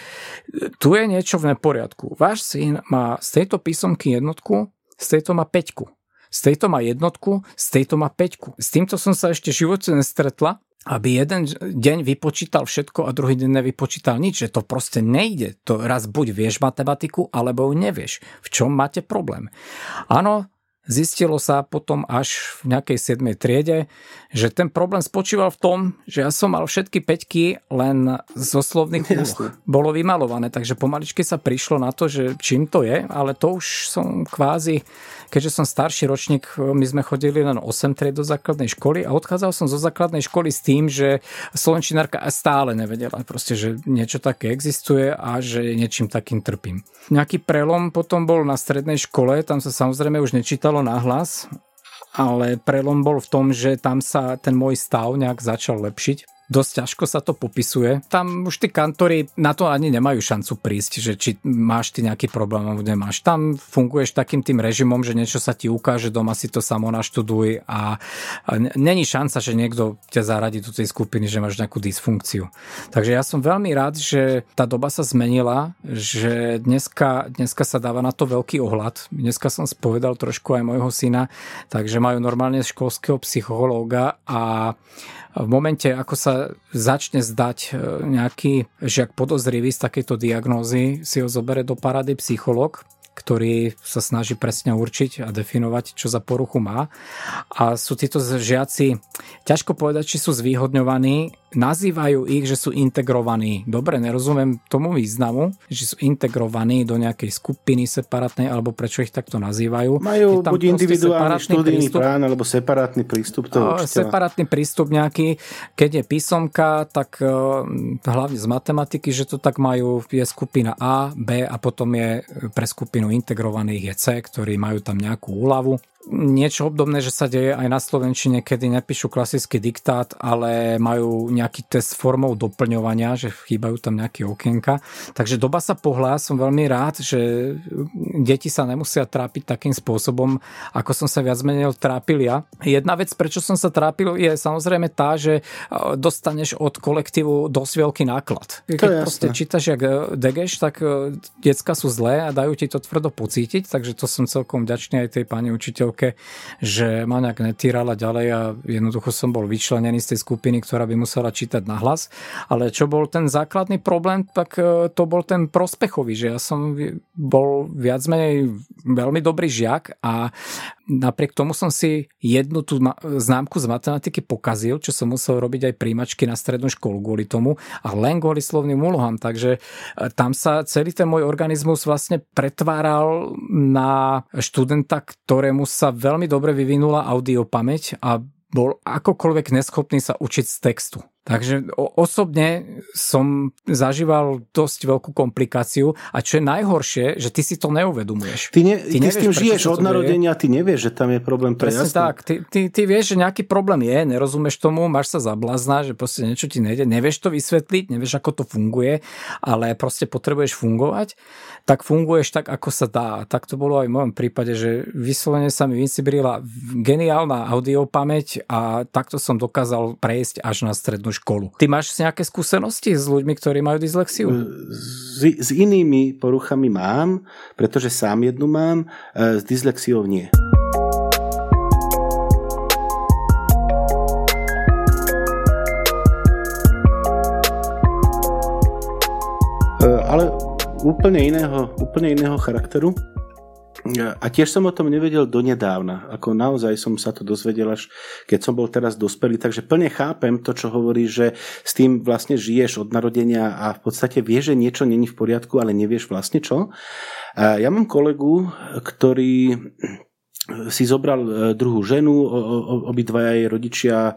tu je niečo v neporiadku. Váš syn má z tejto písomky jednotku, z tejto má peťku. Z tejto má jednotku, z tejto má peťku. S týmto som sa ešte živote nestretla aby jeden deň vypočítal všetko a druhý deň nevypočítal nič, že to proste nejde. To raz buď vieš matematiku, alebo ju nevieš. V čom máte problém? Áno, Zistilo sa potom až v nejakej 7. triede, že ten problém spočíval v tom, že ja som mal všetky peťky len zo slovných úloh. Bolo vymalované, takže pomaličky sa prišlo na to, že čím to je, ale to už som kvázi, keďže som starší ročník, my sme chodili len 8 tried do základnej školy a odchádzal som zo základnej školy s tým, že slovenčinárka stále nevedela proste, že niečo také existuje a že niečím takým trpím. Nejaký prelom potom bol na strednej škole, tam sa samozrejme už nečítal nečítalo nahlas, ale prelom bol v tom, že tam sa ten môj stav nejak začal lepšiť dosť ťažko sa to popisuje. Tam už tí kantori na to ani nemajú šancu prísť, že či máš ty nejaký problém alebo nemáš. Tam funguješ takým tým režimom, že niečo sa ti ukáže, doma si to samo naštuduj a, není šanca, že niekto ťa zaradí do tej skupiny, že máš nejakú dysfunkciu. Takže ja som veľmi rád, že tá doba sa zmenila, že dneska, dneska sa dáva na to veľký ohľad. Dneska som spovedal trošku aj môjho syna, takže majú normálne školského psychológa a v momente, ako sa začne zdať e, nejaký žiak podozrivý z takejto diagnózy, si ho zobere do parady psycholog ktorý sa snaží presne určiť a definovať, čo za poruchu má. A sú títo žiaci, ťažko povedať, či sú zvýhodňovaní, nazývajú ich, že sú integrovaní. Dobre, nerozumiem tomu významu, že sú integrovaní do nejakej skupiny separátnej, alebo prečo ich takto nazývajú. Majú buď individuálny študijný plán, alebo separátny prístup toho učiteľa. Separátny prístup nejaký, keď je písomka, tak e, hlavne z matematiky, že to tak majú, je skupina A, B a potom je pre skupinu integrovaných je C, ktorí majú tam nejakú úľavu niečo obdobné, že sa deje aj na Slovenčine, kedy nepíšu klasický diktát, ale majú nejaký test formou doplňovania, že chýbajú tam nejaké okienka. Takže doba sa pohľa, som veľmi rád, že deti sa nemusia trápiť takým spôsobom, ako som sa viac menej trápil ja. Jedna vec, prečo som sa trápil, je samozrejme tá, že e, dostaneš od kolektívu dosť veľký náklad. Keď proste čítaš jak e, degeš, tak e, decka sú zlé a dajú ti to tvrdo pocítiť, takže to som celkom vďačný aj tej pani učiteľ škôlke, že ma nejak netýrala ďalej a jednoducho som bol vyčlenený z tej skupiny, ktorá by musela čítať na hlas. Ale čo bol ten základný problém, tak e, to bol ten prospechový, že ja som bol viac menej veľmi dobrý žiak a napriek tomu som si jednu tú známku z matematiky pokazil, čo som musel robiť aj príjmačky na strednú školu kvôli tomu a len kvôli slovným úlohám. Takže e, tam sa celý ten môj organizmus vlastne pretváral na študenta, ktorému sa veľmi dobre vyvinula audiopamäť a bol akokoľvek neschopný sa učiť z textu. Takže osobne som zažíval dosť veľkú komplikáciu a čo je najhoršie, že ty si to neuvedomuješ. Ty, ne, ty, ty nevieš, s tým žiješ od narodenia, ty nevieš, že tam je problém. To Presne jasné. tak, ty, ty, ty vieš, že nejaký problém je, nerozumieš tomu, máš sa za blázna, že proste niečo ti nejde, nevieš to vysvetliť, nevieš, ako to funguje, ale proste potrebuješ fungovať, tak funguješ tak, ako sa dá. Tak to bolo aj v mojom prípade, že vyslovene sa mi vyncibrila geniálna audiopamäť a takto som dokázal prejsť až na strednú základnú školu. Ty máš nejaké skúsenosti s ľuďmi, ktorí majú dyslexiu? S, s inými poruchami mám, pretože sám jednu mám, e, s dyslexiou nie. E, ale úplne iného, úplne iného charakteru. A tiež som o tom nevedel donedávna. Ako naozaj som sa to dozvedel až keď som bol teraz dospelý. Takže plne chápem to, čo hovorí, že s tým vlastne žiješ od narodenia a v podstate vieš, že niečo není v poriadku, ale nevieš vlastne čo. Ja mám kolegu, ktorý si zobral e, druhú ženu, obidvaja jej rodičia e,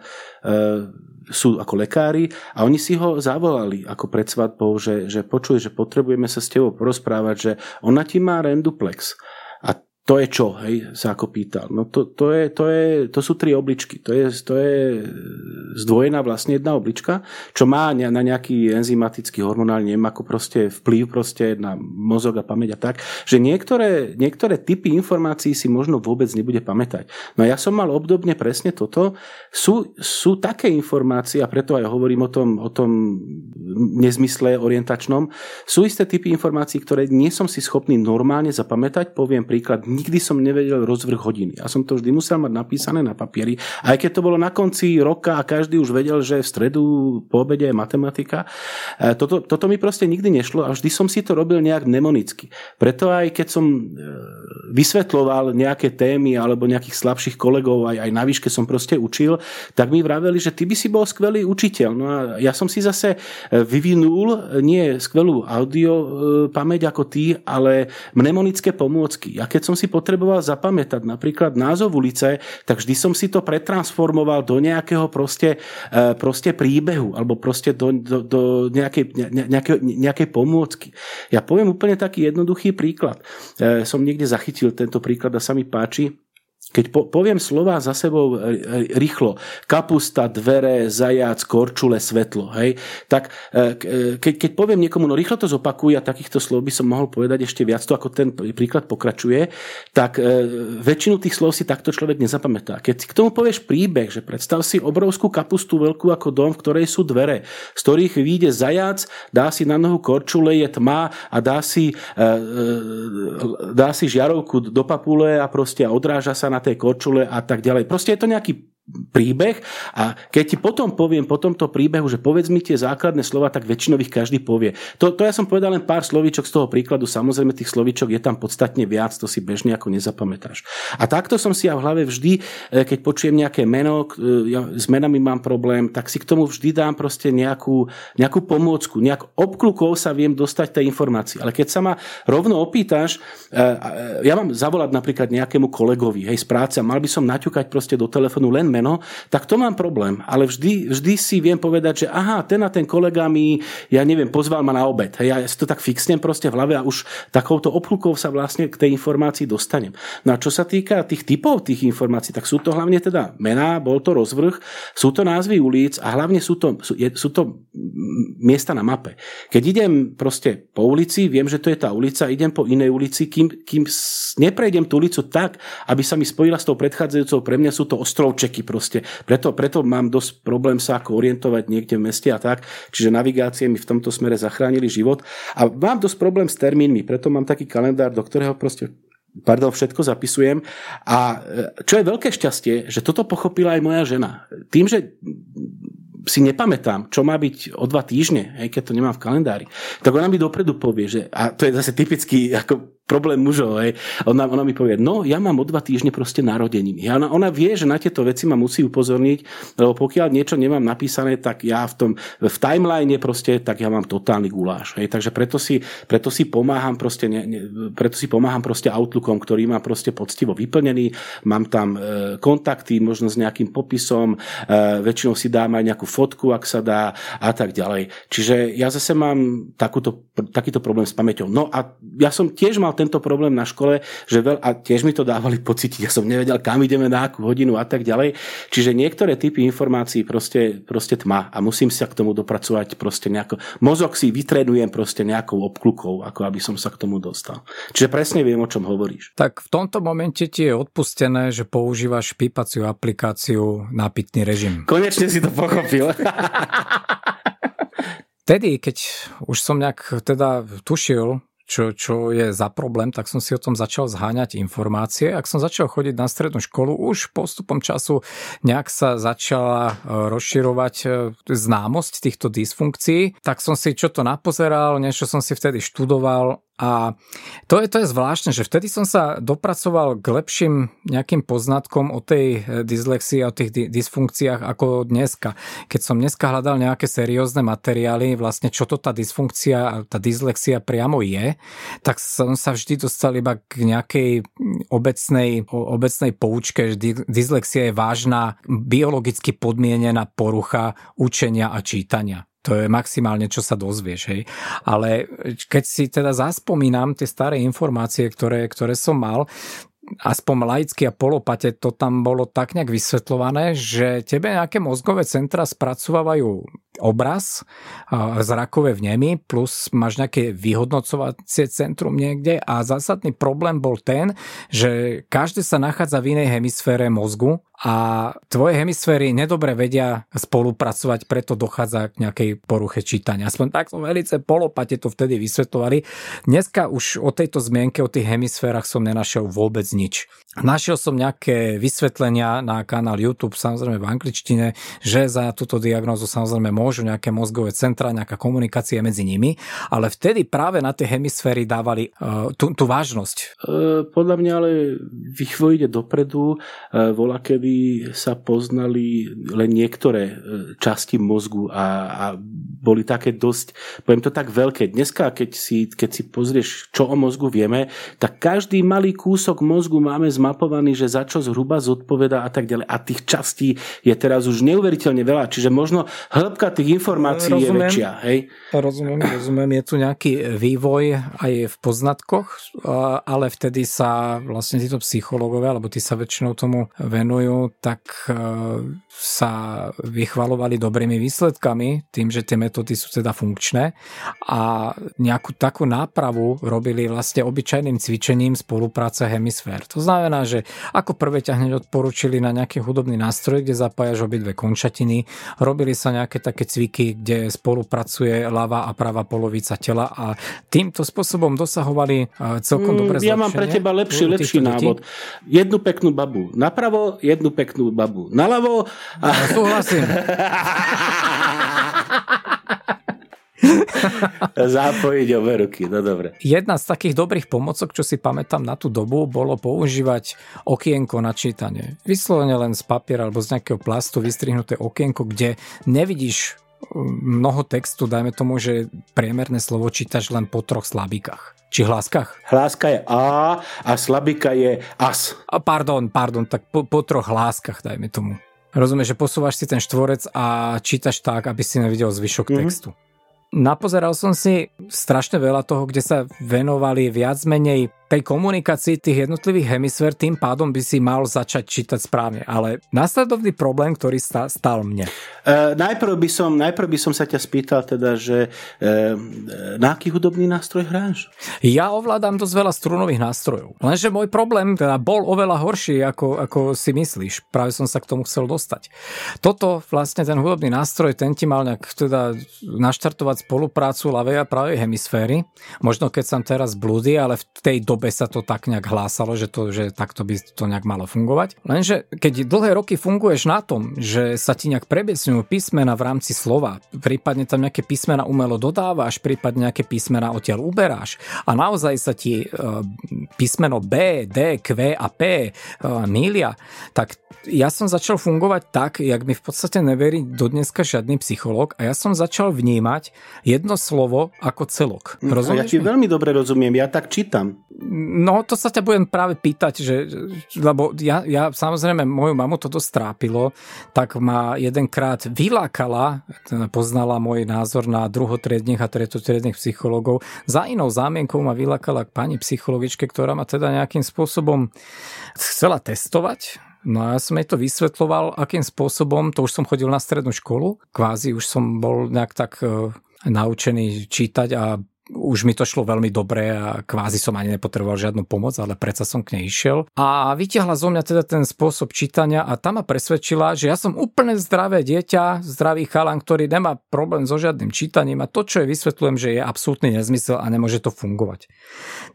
sú ako lekári a oni si ho zavolali ako pred svadbou, že, že počuj, že potrebujeme sa s tebou porozprávať, že ona ti má renduplex to je čo, hej, sa ako pýtal. No to, to, je, to, je, to sú tri obličky. To je, to je zdvojená vlastne jedna oblička, čo má na nejaký enzymatický hormonálny, neviem, ako proste vplyv proste na mozog a pamäť a tak, že niektoré, niektoré typy informácií si možno vôbec nebude pamätať. No ja som mal obdobne presne toto. Sú, sú také informácie, a preto aj hovorím o tom, o tom nezmysle orientačnom, sú isté typy informácií, ktoré nie som si schopný normálne zapamätať. Poviem príklad, nikdy som nevedel rozvrh hodiny. Ja som to vždy musel mať napísané na papieri. Aj keď to bolo na konci roka a každý už vedel, že v stredu po obede je matematika. E, toto, toto mi proste nikdy nešlo a vždy som si to robil nejak mnemonicky. Preto aj keď som e, vysvetloval nejaké témy alebo nejakých slabších kolegov, aj, aj na výške som proste učil, tak mi vraveli, že ty by si bol skvelý učiteľ. No a ja som si zase e, vyvinul nie skvelú audio pamäť ako ty, ale mnemonické pomôcky. Ja keď som si si potreboval zapamätať napríklad názov ulice, tak vždy som si to pretransformoval do nejakého proste, e, proste príbehu alebo proste do, do, do nejakej, ne, nejakej, nejakej pomôcky. Ja poviem úplne taký jednoduchý príklad. E, som niekde zachytil tento príklad a sa mi páči. Keď po, poviem slova za sebou e, e, rýchlo, kapusta, dvere, zajac, korčule, svetlo, hej, tak e, keď, keď poviem niekomu, no rýchlo to zopakuj a takýchto slov by som mohol povedať ešte viac, to ako ten príklad pokračuje, tak väčšinu tých slov si takto človek nezapamätá. Keď si k tomu povieš príbeh, že predstav si obrovskú kapustu veľkú ako dom, v ktorej sú dvere, z ktorých vyjde zajac, dá si na nohu korčule, je tma a dá si, dá si žiarovku do papule a proste odráža sa na tej korčule a tak ďalej. Proste je to nejaký príbeh a keď ti potom poviem po tomto príbehu, že povedz mi tie základné slova, tak väčšinou ich každý povie. To, to ja som povedal len pár slovíčok z toho príkladu, samozrejme tých slovíčok je tam podstatne viac, to si bežne ako nezapamätáš. A takto som si ja v hlave vždy, e, keď počujem nejaké meno, e, ja s menami mám problém, tak si k tomu vždy dám proste nejakú, nejakú pomôcku, nejak obklukov sa viem dostať tej informácii. Ale keď sa ma rovno opýtaš, e, ja mám zavolať napríklad nejakému kolegovi, hej, z práce a mal by som naťukať proste do telefónu len meno, tak to mám problém. Ale vždy, vždy si viem povedať, že aha, ten a ten kolega mi, ja neviem, pozval ma na obed. Ja si to tak fixnem proste v hlave a už takouto obhlukou sa vlastne k tej informácii dostanem. No a čo sa týka tých typov tých informácií, tak sú to hlavne teda mená, bol to rozvrh, sú to názvy ulic a hlavne sú to, sú, je, sú to miesta na mape. Keď idem proste po ulici, viem, že to je tá ulica, idem po inej ulici, kým, kým neprejdem tú ulicu tak, aby sa mi spojila s tou predchádzajúcou, pre mňa sú to ostrovčeky proste. Preto, preto mám dosť problém sa ako orientovať niekde v meste a tak. Čiže navigácie mi v tomto smere zachránili život. A mám dosť problém s termínmi, preto mám taký kalendár, do ktorého proste pardon, všetko zapisujem. A e, čo je veľké šťastie, že toto pochopila aj moja žena. Tým, že si nepamätám, čo má byť o dva týždne, hej, keď to nemám v kalendári, tak ona mi dopredu povie, že, a to je zase typický ako problém mužov. Hej. Ona, ona mi povie, no ja mám o dva týždne proste narodeniny. Ona, ona vie, že na tieto veci ma musí upozorniť, lebo pokiaľ niečo nemám napísané, tak ja v tom v timeline proste, tak ja mám totálny guláš. Hej. Takže preto si, preto si pomáham proste, ne, ne, preto si pomáham proste Outlookom, ktorý má proste poctivo vyplnený. Mám tam e, kontakty, možno s nejakým popisom, e, väčšinou si dám aj nejakú fotku, ak sa dá a tak ďalej. Čiže ja zase mám takúto, takýto problém s pamäťou. No a ja som tiež mal tento problém na škole, že veľ, a tiež mi to dávali pocítiť, ja som nevedel, kam ideme na akú hodinu a tak ďalej. Čiže niektoré typy informácií proste, proste tma a musím sa k tomu dopracovať proste nejako. Mozog si vytrenujem proste nejakou obklukou, ako aby som sa k tomu dostal. Čiže presne viem, o čom hovoríš. Tak v tomto momente ti je odpustené, že používaš pípaciu aplikáciu na pitný režim. Konečne si to pochopil. Vtedy, keď už som nejak teda tušil, čo, čo je za problém, tak som si o tom začal zháňať informácie. Ak som začal chodiť na strednú školu, už postupom času nejak sa začala e, rozširovať e, známosť týchto dysfunkcií, tak som si čo to napozeral, niečo som si vtedy študoval a to je, to je zvláštne, že vtedy som sa dopracoval k lepším nejakým poznatkom o tej eh, dyslexii a o tých dysfunkciách ako dneska. Keď som dneska hľadal nejaké seriózne materiály, vlastne čo to tá dysfunkcia, tá dyslexia priamo je, tak som sa vždy dostal iba k nejakej obecnej, obecnej poučke, že dyslexia je vážna, biologicky podmienená porucha učenia a čítania. To je maximálne, čo sa dozvieš. Hej. Ale keď si teda zaspomínam tie staré informácie, ktoré, ktoré som mal, aspoň laicky a polopate to tam bolo tak nejak vysvetľované, že tebe nejaké mozgové centra spracovávajú obraz, zrakové vnemy, plus máš nejaké vyhodnocovacie centrum niekde a zásadný problém bol ten, že každé sa nachádza v inej hemisfére mozgu a tvoje hemisféry nedobre vedia spolupracovať, preto dochádza k nejakej poruche čítania. Aspoň tak som velice polopate to vtedy vysvetlovali. Dneska už o tejto zmienke, o tých hemisférach som nenašiel vôbec nič. Našiel som nejaké vysvetlenia na kanál YouTube, samozrejme v angličtine, že za túto diagnózu samozrejme môžu nejaké mozgové centra, nejaká komunikácia medzi nimi, ale vtedy práve na tie hemisféry dávali uh, tú, tú vážnosť. Uh, podľa mňa ale vývoj ide dopredu. Uh, vola, kedy sa poznali len niektoré časti mozgu a, a boli také dosť, poviem to tak veľké. Dneska, keď si, keď si pozrieš, čo o mozgu vieme, tak každý malý kúsok mozgu máme zmapovaný, že za čo zhruba zodpoveda a tak ďalej. A tých častí je teraz už neuveriteľne veľa, čiže možno hĺbka tých informácií rozumiem, je väčšia. Hej? Rozumiem, rozumiem. Je tu nejaký vývoj aj v poznatkoch, ale vtedy sa vlastne títo psychológovia, alebo tí sa väčšinou tomu venujú, tak e, sa vychvalovali dobrými výsledkami, tým, že tie metódy sú teda funkčné a nejakú takú nápravu robili vlastne obyčajným cvičením spolupráce hemisfér. To znamená, znamená, že ako prvé ťa hneď odporúčili na nejaký hudobný nástroj, kde zapájaš obidve končatiny, robili sa nejaké také také cviky, kde spolupracuje ľava a pravá polovica tela a týmto spôsobom dosahovali celkom mm, dobre Ja mám pre teba lepší, lepší návod. Jednu peknú babu napravo, jednu peknú babu naľavo. A... Ja, súhlasím. Zapojiť obe ruky, no dobre. Jedna z takých dobrých pomocok, čo si pamätám na tú dobu, bolo používať okienko na čítanie. Vyslovene len z papiera alebo z nejakého plastu vystrihnuté okienko, kde nevidíš um, mnoho textu, dajme tomu, že priemerné slovo čítaš len po troch slabikách. Či hláskach? Hláska je A a slabika je AS. A pardon, pardon, tak po, po troch hláskach, dajme tomu. Rozumieš, že posúvaš si ten štvorec a čítaš tak, aby si nevidel zvyšok mm-hmm. textu. Napozeral som si strašne veľa toho, kde sa venovali viac menej tej komunikácii tých jednotlivých hemisfér, tým pádom by si mal začať čítať správne. Ale následovný problém, ktorý sta, stal mne. E, najprv, by som, najprv by som sa ťa spýtal teda, že e, na aký hudobný nástroj hráš? Ja ovládam dosť veľa strunových nástrojov. Lenže môj problém teda bol oveľa horší, ako, ako si myslíš. Práve som sa k tomu chcel dostať. Toto vlastne ten hudobný nástroj, ten ti mal nejak teda naštartovať spoluprácu ľavej a pravej hemisféry. Možno keď som teraz blúdy, ale v tej dobe dobe sa to tak nejak hlásalo, že, to, že takto by to nejak malo fungovať. Lenže keď dlhé roky funguješ na tom, že sa ti nejak prebiesňujú písmena v rámci slova, prípadne tam nejaké písmena umelo dodávaš, prípadne nejaké písmena odtiaľ uberáš a naozaj sa ti e, písmeno B, D, Q a P e, mília, tak ja som začal fungovať tak, jak mi v podstate neverí do dneska žiadny psychológ a ja som začal vnímať jedno slovo ako celok. Rozumieš? Ja ti veľmi dobre rozumiem, ja tak čítam. No, to sa ťa budem práve pýtať, že, lebo ja, ja samozrejme moju mamu toto strápilo, tak ma jedenkrát vylákala, poznala môj názor na druhotriedných a tretotriedných psychológov. Za inou zámienkou ma vylákala k pani psychologičke, ktorá ma teda nejakým spôsobom chcela testovať, No a ja som jej to vysvetloval, akým spôsobom, to už som chodil na strednú školu, kvázi už som bol nejak tak e, naučený čítať a už mi to šlo veľmi dobre a kvázi som ani nepotreboval žiadnu pomoc, ale predsa som k nej išiel. A vytiahla zo mňa teda ten spôsob čítania a tam ma presvedčila, že ja som úplne zdravé dieťa, zdravý chalan, ktorý nemá problém so žiadnym čítaním a to, čo je vysvetľujem, že je absolútny nezmysel a nemôže to fungovať.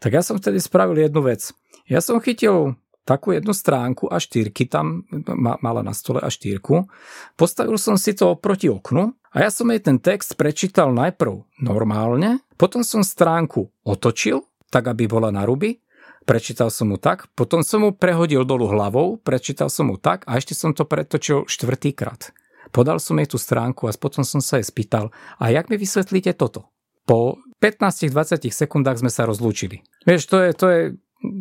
Tak ja som vtedy spravil jednu vec. Ja som chytil takú jednu stránku a štyrky tam mala na stole a štyrku. Postavil som si to proti oknu a ja som jej ten text prečítal najprv normálne, potom som stránku otočil, tak aby bola na ruby, prečítal som mu tak, potom som mu prehodil dolu hlavou, prečítal som mu tak a ešte som to pretočil štvrtýkrát. Podal som jej tú stránku a potom som sa jej spýtal, a jak mi vysvetlíte toto? Po 15-20 sekundách sme sa rozlúčili. Vieš, to je, to je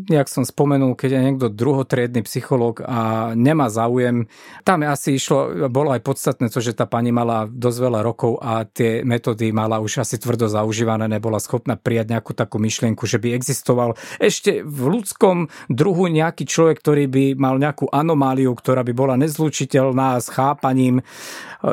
jak som spomenul, keď je niekto druhotriedny psychológ a nemá záujem, tam asi išlo, bolo aj podstatné to, že tá pani mala dosť veľa rokov a tie metódy mala už asi tvrdo zaužívané, nebola schopná prijať nejakú takú myšlienku, že by existoval ešte v ľudskom druhu nejaký človek, ktorý by mal nejakú anomáliu, ktorá by bola nezlučiteľná s chápaním,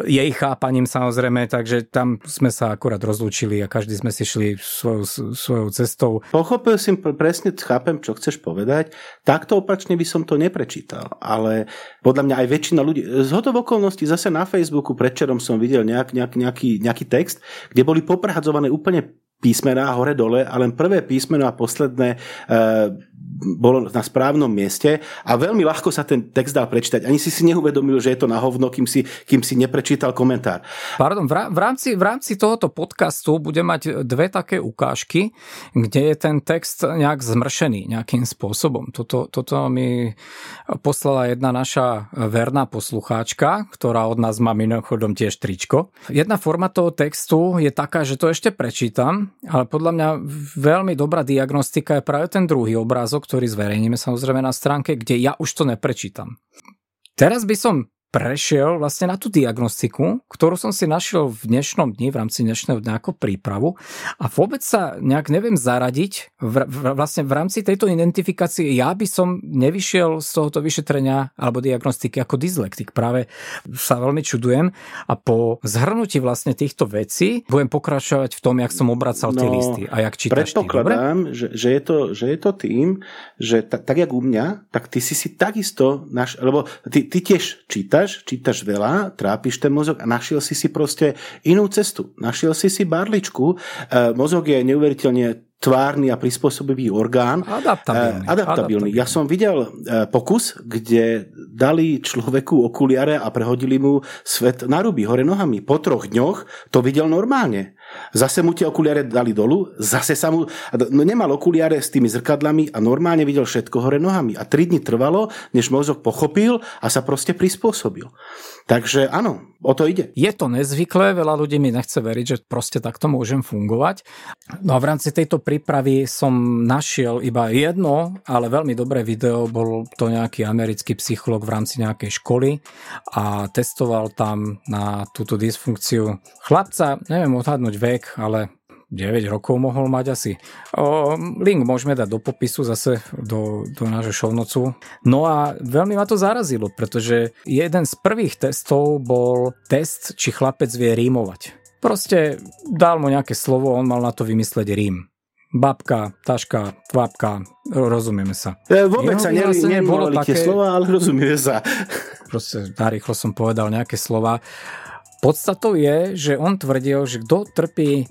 jej chápaním samozrejme, takže tam sme sa akurát rozlúčili a každý sme si šli svojou, svojou cestou. Pochopil si presne, chápem chápem, čo chceš povedať. Takto opačne by som to neprečítal, ale podľa mňa aj väčšina ľudí, z hodov okolností zase na Facebooku predčerom som videl nejak, nejak, nejaký, nejaký text, kde boli poprehadzované úplne písmená hore-dole a len prvé písmeno a posledné e, bolo na správnom mieste a veľmi ľahko sa ten text dal prečítať. Ani si si neuvedomil, že je to na hovno, kým si, kým si neprečítal komentár. Pardon, v rámci, v rámci tohoto podcastu bude mať dve také ukážky, kde je ten text nejak zmršený nejakým spôsobom. Toto, toto mi poslala jedna naša verná poslucháčka, ktorá od nás má mimochodom tiež tričko. Jedna forma toho textu je taká, že to ešte prečítam ale podľa mňa veľmi dobrá diagnostika je práve ten druhý obrázok, ktorý zverejníme samozrejme na stránke, kde ja už to neprečítam. Teraz by som prešiel vlastne na tú diagnostiku, ktorú som si našiel v dnešnom dni, v rámci dnešného dňa ako prípravu a vôbec sa nejak neviem zaradiť v, v, vlastne v rámci tejto identifikácie. Ja by som nevyšiel z tohoto vyšetrenia alebo diagnostiky ako dyslektik. Práve sa veľmi čudujem a po zhrnutí vlastne týchto vecí budem pokračovať v tom, jak som obracal no, tie listy a jak čítaš Predpokladám, ty, že, že, je to, že je to tým, že tak, tak jak u mňa, tak ty si si takisto, naš, lebo ty, ty tiež čítaš čítaš, čítaš veľa, trápiš ten mozog a našiel si si proste inú cestu. Našiel si si barličku. E, mozog je neuveriteľne tvárny a prispôsobivý orgán. Adaptabilný. E, adaptabilný. Ja som videl e, pokus, kde dali človeku okuliare a prehodili mu svet na ruby, hore nohami. Po troch dňoch to videl normálne. Zase mu tie okuliare dali dolu, zase sa mu... No nemal okuliare s tými zrkadlami a normálne videl všetko hore nohami. A tri dni trvalo, než mozog pochopil a sa proste prispôsobil. Takže áno, o to ide. Je to nezvyklé, veľa ľudí mi nechce veriť, že proste takto môžem fungovať. No a v rámci tejto prípravy som našiel iba jedno, ale veľmi dobré video. Bol to nejaký americký psycholog v rámci nejakej školy a testoval tam na túto dysfunkciu chlapca, neviem odhadnúť vek, ale 9 rokov mohol mať asi. O, link môžeme dať do popisu zase do, do nášho šovnocu. No a veľmi ma to zarazilo, pretože jeden z prvých testov bol test, či chlapec vie rímovať. Proste dal mu nejaké slovo, on mal na to vymysleť rím. Babka, taška, kvapka, rozumieme sa. E, vôbec sa ne, nebolo také... tie slova, ale rozumieme sa. Proste narýchlo som povedal nejaké slova. Podstatou je, že on tvrdil, že kto trpí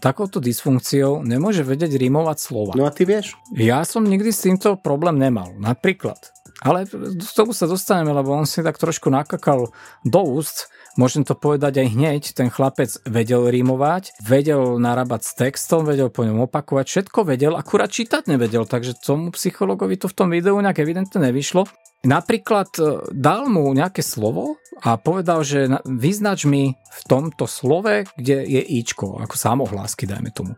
takouto dysfunkciou nemôže vedieť rímovať slova. No a ty vieš? Ja som nikdy s týmto problém nemal. Napríklad. Ale z tomu sa dostaneme, lebo on si tak trošku nakakal do úst. Môžem to povedať aj hneď. Ten chlapec vedel rímovať, vedel narábať s textom, vedel po ňom opakovať, všetko vedel, akurát čítať nevedel, takže tomu psychologovi to v tom videu nejak evidentne nevyšlo. Napríklad e, dal mu nejaké slovo a povedal, že vyznač mi v tomto slove, kde je ičko, ako samohlásky, dajme tomu.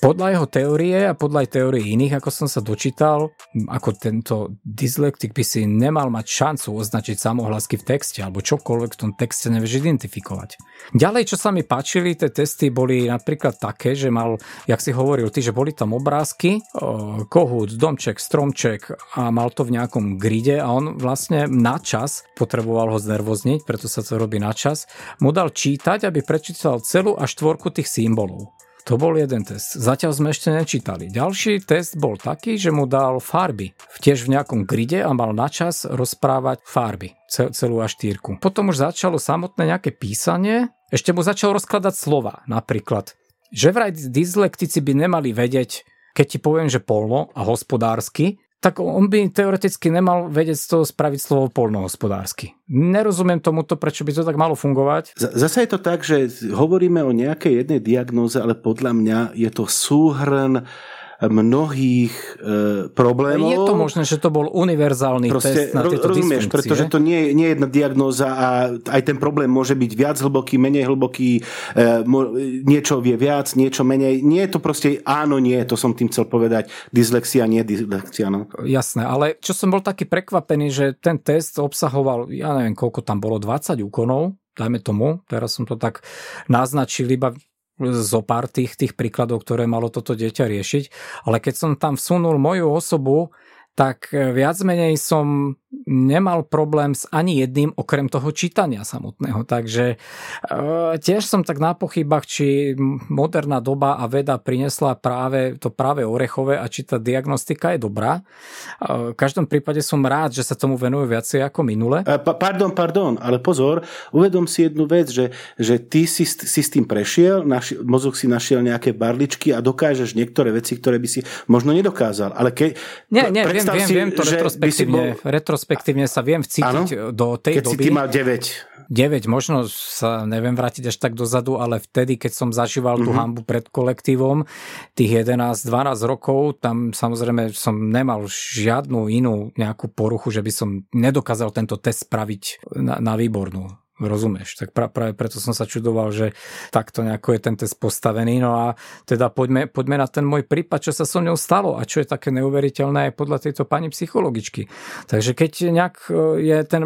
Podľa jeho teórie a podľa aj teórie iných, ako som sa dočítal, ako tento dyslektik by si nemal mať šancu označiť samohlásky v texte alebo čokoľvek v tom texte nevieš identifikovať. Ďalej, čo sa mi páčili, tie testy boli napríklad také, že mal, jak si hovoril ty, že boli tam obrázky, kohút, domček, stromček a mal to v nejakom gride a on vlastne na čas, potreboval ho znervozniť, preto sa to robí na čas, mu dal čítať, aby prečítal celú a štvorku tých symbolov. To bol jeden test. Zatiaľ sme ešte nečítali. Ďalší test bol taký, že mu dal farby. Tiež v nejakom gride a mal na čas rozprávať farby. Celú A4. Potom už začalo samotné nejaké písanie. Ešte mu začal rozkladať slova. Napríklad, že vraj dyslektici by nemali vedieť, keď ti poviem, že polno a hospodársky, tak on by teoreticky nemal vedieť z toho spraviť slovo polnohospodársky. Nerozumiem tomuto, prečo by to tak malo fungovať. Zase je to tak, že hovoríme o nejakej jednej diagnóze, ale podľa mňa je to súhrn mnohých e, problémov. Je to možné, že to bol univerzálny Proste, test na tieto Rozumieš, pretože to nie, nie je jedna diagnóza a aj ten problém môže byť viac hlboký, menej hlboký, e, mo, niečo vie viac, niečo menej. Nie je to proste áno, nie, to som tým chcel povedať. Dyslexia, nie dyslexia. No. Jasné, ale čo som bol taký prekvapený, že ten test obsahoval, ja neviem, koľko tam bolo, 20 úkonov, dajme tomu, teraz som to tak naznačil iba zo pár tých, tých príkladov, ktoré malo toto dieťa riešiť. Ale keď som tam vsunul moju osobu, tak e, viac menej som nemal problém s ani jedným okrem toho čítania samotného. Takže e, tiež som tak na pochybách, či moderná doba a veda prinesla práve to práve orechové a či tá diagnostika je dobrá. E, v každom prípade som rád, že sa tomu venujú viacej ako minule. Pa, pardon, pardon, ale pozor, uvedom si jednu vec, že, že ty si, si s tým prešiel, naši, mozog si našiel nejaké barličky a dokážeš niektoré veci, ktoré by si možno nedokázal. Ale ke, nie, nie, viem, viem, si, viem to retrospektívne, bol... retrospektívne sa viem vcítiť ano? do tej keď doby. Keď si ty mal 9. 9, možno sa neviem vrátiť až tak dozadu, ale vtedy, keď som zažíval mm-hmm. tú mhm. hambu pred kolektívom, tých 11-12 rokov, tam samozrejme som nemal žiadnu inú nejakú poruchu, že by som nedokázal tento test spraviť na, na výbornú. Rozumieš? Tak pra, práve preto som sa čudoval, že takto nejako je ten test postavený. No a teda poďme, poďme na ten môj prípad, čo sa so mnou stalo a čo je také neuveriteľné aj podľa tejto pani psychologičky. Takže keď nejak e, je ten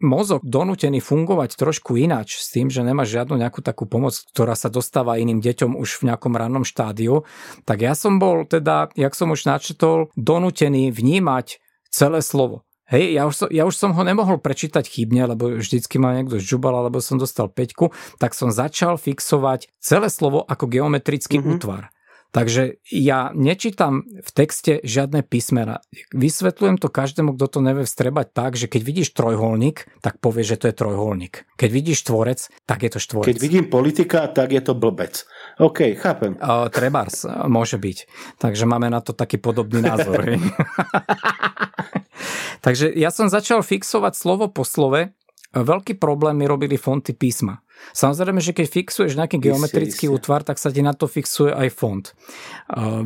mozog donútený fungovať trošku ináč s tým, že nemá žiadnu nejakú takú pomoc, ktorá sa dostáva iným deťom už v nejakom rannom štádiu, tak ja som bol teda, jak som už načetol, donútený vnímať celé slovo. Hej, ja už, som, ja už som ho nemohol prečítať chybne, lebo vždycky ma niekto žubal, alebo som dostal peťku, tak som začal fixovať celé slovo ako geometrický mm-hmm. útvar. Takže ja nečítam v texte žiadne písmena. Vysvetľujem to každému, kto to nevie vstrebať tak, že keď vidíš trojholník, tak povie, že to je trojholník. Keď vidíš tvorec, tak je to štvorec. Keď vidím politika, tak je to blbec. OK, chápem. Uh, trebárs, môže byť. Takže máme na to taký podobný názor. Takže ja som začal fixovať slovo po slove. Veľký problém mi robili fonty písma. Samozrejme, že keď fixuješ nejaký geometrický iste, útvar, tak sa ti na to fixuje aj font.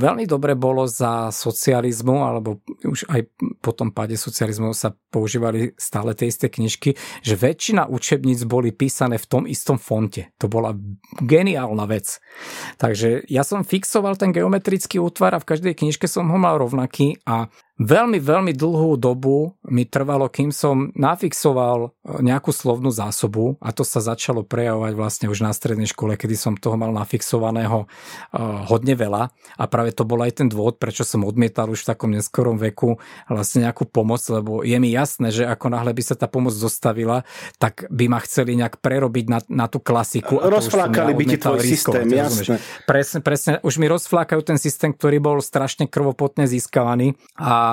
Veľmi dobre bolo za socializmu, alebo už aj po tom páde socializmu sa používali stále tie isté knižky, že väčšina učebníc boli písané v tom istom fonte. To bola geniálna vec. Takže ja som fixoval ten geometrický útvar a v každej knižke som ho mal rovnaký a Veľmi, veľmi dlhú dobu mi trvalo, kým som nafixoval e, nejakú slovnú zásobu a to sa začalo prejavovať vlastne už na strednej škole, kedy som toho mal nafixovaného uh, hodne veľa a práve to bol aj ten dôvod, prečo som odmietal už v takom neskorom veku vlastne nejakú pomoc, lebo je mi jasné, že ako náhle by sa tá pomoc dostavila, tak by ma chceli nejak prerobiť na, na tú klasiku. Rozflákali by ti tvoj systém, jasné. Presne, presne, už mi rozflákajú ten systém, ktorý bol strašne krvopotne získavaný a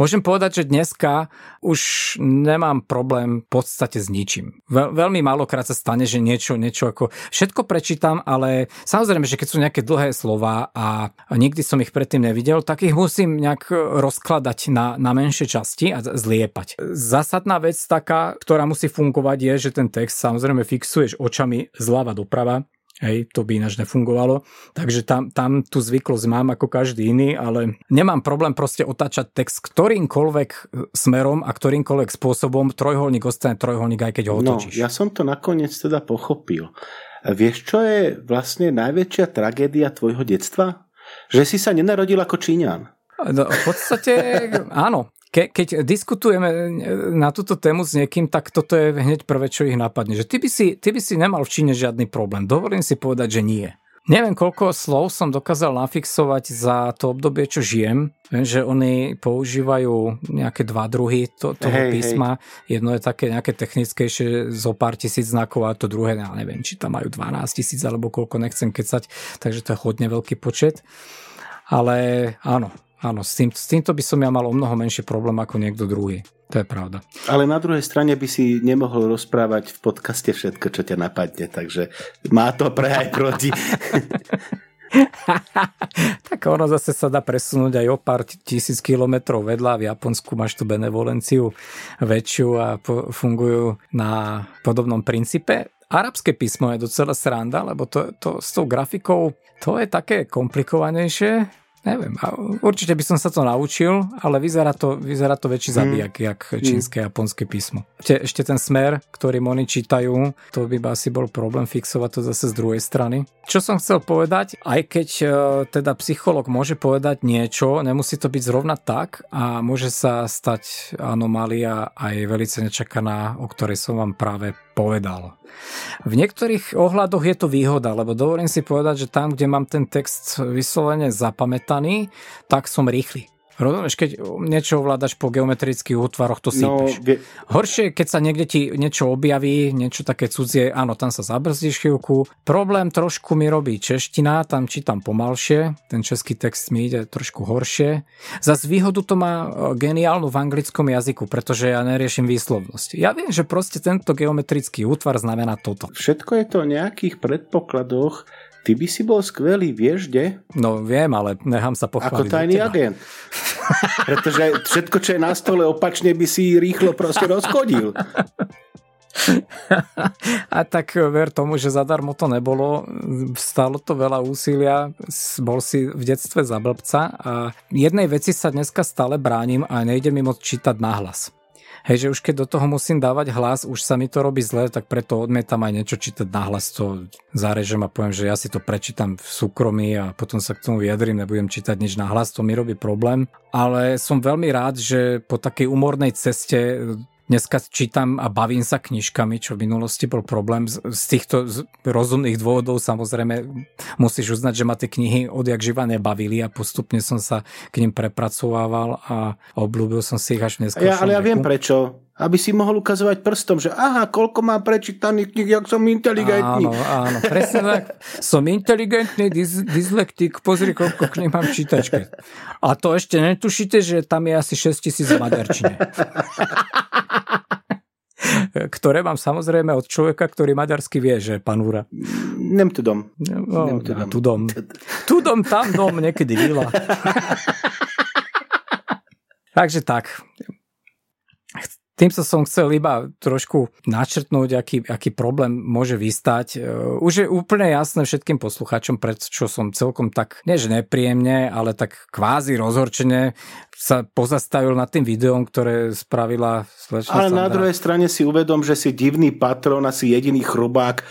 môžem povedať, že dneska už nemám problém v podstate s ničím. Veľ, veľmi málokrát sa stane, že niečo, niečo ako... Všetko prečítam, ale samozrejme, že keď sú nejaké dlhé slova a nikdy som ich predtým nevidel, tak ich musím nejak rozkladať na, na menšie časti a zliepať. Zásadná vec taká, ktorá musí fungovať je, že ten text samozrejme fixuješ očami zľava doprava, Hej, to by ináč nefungovalo. Takže tam, tam tú zvyklosť mám ako každý iný, ale nemám problém proste otáčať text ktorýmkoľvek e, smerom a ktorýmkoľvek spôsobom. Trojholník ostane trojholník, aj keď ho no, otočíš. No, ja som to nakoniec teda pochopil. Vieš, čo je vlastne najväčšia tragédia tvojho detstva? Že si sa nenarodil ako Číňan. No, v podstate áno. Ke, keď diskutujeme e, na túto tému s niekým, tak toto je hneď prvé, čo ich napadne. Že ty by, si, ty by si nemal v Číne žiadny problém. Dovolím si povedať, že nie. Neviem, koľko slov som dokázal nafixovať za to obdobie, čo žijem. Viem, že oni používajú nejaké dva druhy to, toho hej, písma. Hej. Jedno je také nejaké technickejšie, zo pár tisíc znakov a to druhé, ja neviem, či tam majú 12 tisíc alebo koľko, nechcem kecať. Takže to je hodne veľký počet. Ale áno, Áno, s, tým, s týmto by som ja mal o mnoho menší problém ako niekto druhý. To je pravda. Ale na druhej strane by si nemohol rozprávať v podcaste všetko, čo ťa napadne, takže má to pre aj proti. tak ono zase sa dá presunúť aj o pár tisíc kilometrov vedľa. V Japonsku máš tú benevolenciu väčšiu a po, fungujú na podobnom princípe. Arabské písmo je docela sranda, lebo to, to s tou grafikou to je také komplikovanejšie, Neviem, určite by som sa to naučil, ale vyzerá to, vyzerá to väčší zabijak, mm. jak čínske a japonské písmo. Ešte, ešte ten smer, ktorý oni čítajú, to by asi bol problém fixovať to zase z druhej strany. Čo som chcel povedať, aj keď e, teda psycholog môže povedať niečo, nemusí to byť zrovna tak a môže sa stať anomália aj velice nečakaná, o ktorej som vám práve povedal. V niektorých ohľadoch je to výhoda, lebo dovolím si povedať, že tam, kde mám ten text vyslovene zapamätaný, tak som rýchly. Rozumieš, keď niečo ovládaš po geometrických útvaroch, to sípeš. No, vie... Horšie, keď sa niekde ti niečo objaví, niečo také cudzie, áno, tam sa zabrzdíš chvíľku. Problém trošku mi robí čeština, tam čítam pomalšie, ten český text mi ide trošku horšie. Zas výhodu to má e, geniálnu v anglickom jazyku, pretože ja neriešim výslovnosť. Ja viem, že proste tento geometrický útvar znamená toto. Všetko je to o nejakých predpokladoch, Ty by si bol skvelý, vieš, kde? No viem, ale nechám sa pochváliť. Ako tajný agent. Pretože všetko, čo je na stole opačne, by si rýchlo proste rozchodil. A tak ver tomu, že zadarmo to nebolo. Stalo to veľa úsilia. Bol si v detstve za blbca a jednej veci sa dneska stále bránim a nejde mi moc čítať nahlas. Hej, že už keď do toho musím dávať hlas, už sa mi to robí zle, tak preto odmietam aj niečo čítať na hlas, to zarežem a poviem, že ja si to prečítam v súkromí a potom sa k tomu vyjadrím, nebudem čítať nič na hlas, to mi robí problém. Ale som veľmi rád, že po takej umornej ceste Dneska čítam a bavím sa knižkami, čo v minulosti bol problém. Z, z týchto z rozumných dôvodov samozrejme musíš uznať, že ma tie knihy odjak živa nebavili a postupne som sa k ním prepracovával a obľúbil som si ich až v ja, Ale ja viem prečo. Aby si mohol ukazovať prstom, že aha, koľko má prečítaných knih, jak som inteligentný. Áno, áno, presne tak. Som inteligentný dys- dyslektik, pozri, koľko knih mám v čítačke. A to ešte netušíte, že tam je asi 6 tisíc v maďarčine. ktoré mám samozrejme od človeka, ktorý maďarsky vie, že panúra. Nem tu dom. No, Nem tu dom. Tu dom. Tu dom, tam dom, niekedy vila. Takže tak. Tým sa som chcel iba trošku načrtnúť, aký, aký problém môže vystať. Už je úplne jasné všetkým poslucháčom, prečo som celkom tak, nie že nepríjemne, ale tak kvázi rozhorčene sa pozastavil nad tým videom, ktoré spravila slečna Ale Sandra. na druhej strane si uvedom, že si divný patron, asi jediný chrubák e,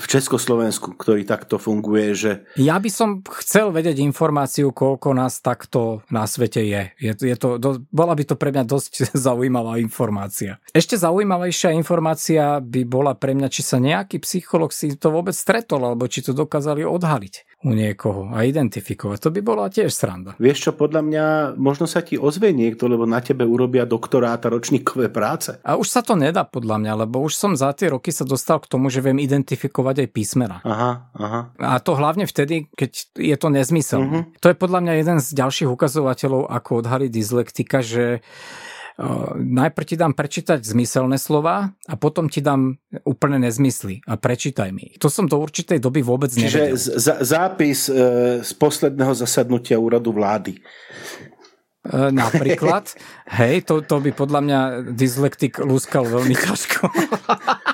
v Československu, ktorý takto funguje. Že... Ja by som chcel vedieť informáciu, koľko nás takto na svete je. je, je to, do, bola by to pre mňa dosť zaujímavá informácia. Ešte zaujímavejšia informácia by bola pre mňa, či sa nejaký psycholog si to vôbec stretol, alebo či to dokázali odhaliť u niekoho a identifikovať. To by bola tiež sranda. Vieš čo, podľa mňa možno sa ti ozve niekto, lebo na tebe urobia doktoráta ročníkové práce. A už sa to nedá podľa mňa, lebo už som za tie roky sa dostal k tomu, že viem identifikovať aj písmena. Aha, aha. A to hlavne vtedy, keď je to nezmysel. Uh-huh. To je podľa mňa jeden z ďalších ukazovateľov, ako odhaliť dyslektika, že najprv ti dám prečítať zmyselné slova a potom ti dám úplne nezmysly a prečítaj mi. To som do určitej doby vôbec nevedel. Čiže z- zápis e, z posledného zasadnutia úradu vlády. E, napríklad. Hej, to, to by podľa mňa dyslektik lúskal veľmi ťažko.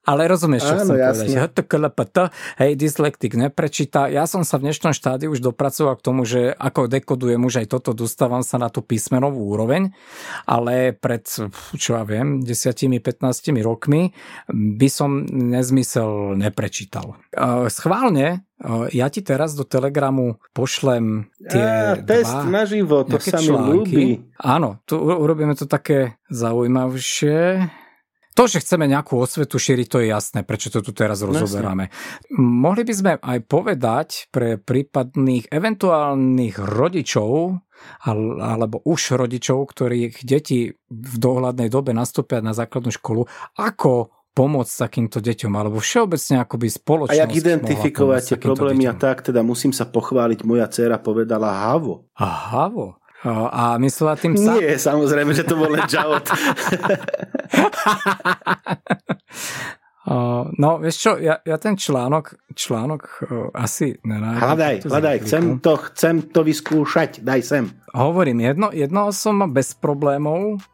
Ale rozumieš, čo Áno, chcem jasne. povedať. Hej, dyslektik neprečíta. Ja som sa v dnešnom štádiu už dopracoval k tomu, že ako dekodujem už aj toto, dostávam sa na tú písmenovú úroveň, ale pred, čo ja viem, 10-15 rokmi by som nezmysel neprečítal. Schválne ja ti teraz do Telegramu pošlem tie Á, test dva, naživo, to sa mi ľúbi. Áno, tu urobíme to také zaujímavšie. To, že chceme nejakú osvetu šíriť, to je jasné, prečo to tu teraz rozoberáme. Mohli by sme aj povedať pre prípadných eventuálnych rodičov alebo už rodičov, ktorých deti v dohľadnej dobe nastúpia na základnú školu, ako pomôcť takýmto deťom, alebo všeobecne akoby spoločnosť. A jak identifikovať tie problémy deťom. a tak, teda musím sa pochváliť, moja dcera povedala havo. A havo? A myslela tým sa? Nie, samozrejme, že to bol len Jaot. no, vieš čo, ja, ja ten článok, článok asi nenájdem. Hľadaj, hľadaj, chcem to, chcem to vyskúšať, daj sem. Hovorím, jedno, jedno som bez problémov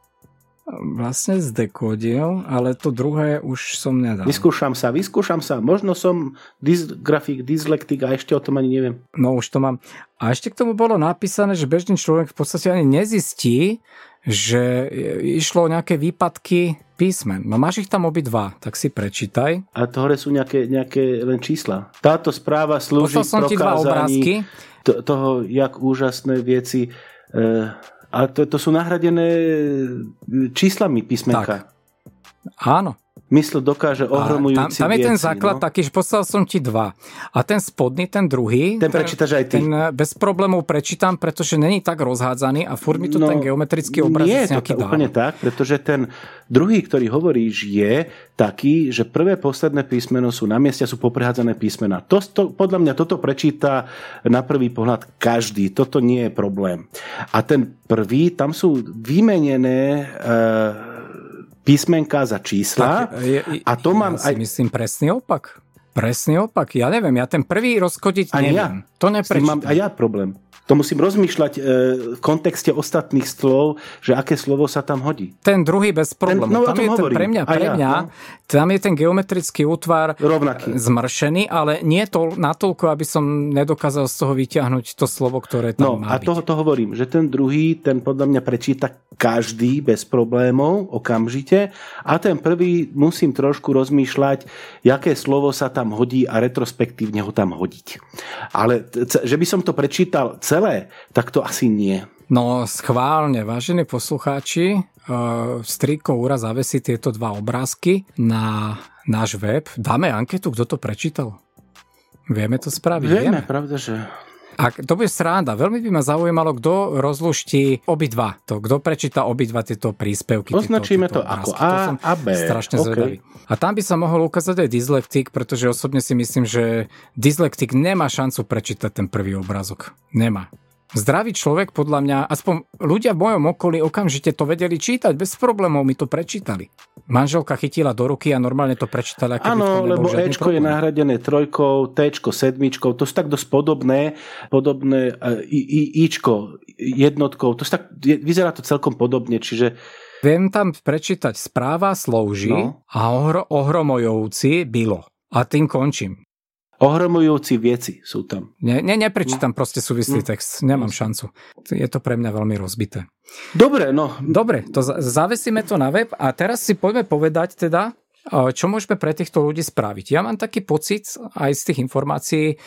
vlastne zdekodil, ale to druhé už som nedal. Vyskúšam sa, vyskúšam sa. Možno som dysgrafik, dyslektik a ešte o tom ani neviem. No už to mám. A ešte k tomu bolo napísané, že bežný človek v podstate ani nezistí, že išlo o nejaké výpadky písmen. No máš ich tam obidva, tak si prečítaj. A to hore sú nejaké, nejaké len čísla. Táto správa slúži som ti dva obrázky. toho, jak úžasné veci e, ale to, to sú nahradené číslami písmenka. Tak. Áno. Mysl dokáže ohromujúci tam, tam je ten základ no? taký, že poslal som ti dva. A ten spodný, ten druhý... Ten prečítaš aj ty. Ten eh, bez problémov prečítam, pretože není tak rozhádzaný a furt mi tu no, ten geometrický obraz nie je to úplne tak, pretože ten druhý, ktorý hovoríš, je taký, že prvé posledné písmeno sú na mieste sú poprehádzané písmena. To, to, podľa mňa toto prečíta na prvý pohľad každý. Toto nie je problém. A ten prvý, tam sú vymenené... Uh, písmenka za čísla. Tak, je, a to ja mám si aj... myslím presný opak. Presný opak. Ja neviem, ja ten prvý rozkodiť neviem. Ja. To neprečítam. Mám aj ja problém. To musím rozmýšľať e, v kontexte ostatných slov, že aké slovo sa tam hodí. Ten druhý bez problému. Ten, no, tam je ten, pre mňa, pre mňa ja, no. tam je ten geometrický útvar Rovnaký. zmršený, ale nie to natoľko, aby som nedokázal z toho vyťahnuť to slovo, ktoré tam no, má a toho to hovorím, že ten druhý, ten podľa mňa prečíta každý bez problémov, okamžite. A ten prvý musím trošku rozmýšľať, jaké slovo sa tam hodí a retrospektívne ho tam hodiť. Ale že by som to prečítal celé celé, tak to asi nie. No schválne, vážení poslucháči, uh, striko Úra zavesí tieto dva obrázky na náš web. Dáme anketu, kto to prečítal? Vieme to spraviť? Vieme, Vieme. pravda, že... A to bude sranda. Veľmi by ma zaujímalo, kto rozluští obidva. To, kto prečíta obidva tieto príspevky. Označíme tieto, tieto to ako A a B. Strašne okay. zvedavý. A tam by sa mohol ukázať aj dyslektik, pretože osobne si myslím, že dyslektik nemá šancu prečítať ten prvý obrázok. Nemá. Zdravý človek, podľa mňa, aspoň ľudia v mojom okolí okamžite to vedeli čítať, bez problémov mi to prečítali. Manželka chytila do ruky a normálne to prečítala. Áno, lebo Ečko problém. je nahradené trojkou, Tčko sedmičkou, to sú tak dosť podobné, podobné I, I, Ičko jednotkou, to tak, vyzerá to celkom podobne, čiže Viem tam prečítať správa slouží no. a ohro, ohromojovci bylo. A tým končím. Ohromujúci vieci sú tam. Ne, ne, neprečítam no. proste súvislý no. text. Nemám šancu. Je to pre mňa veľmi rozbité. Dobre, no. Dobre, to zavesíme to na web a teraz si poďme povedať teda, čo môžeme pre týchto ľudí spraviť? Ja mám taký pocit aj z tých informácií,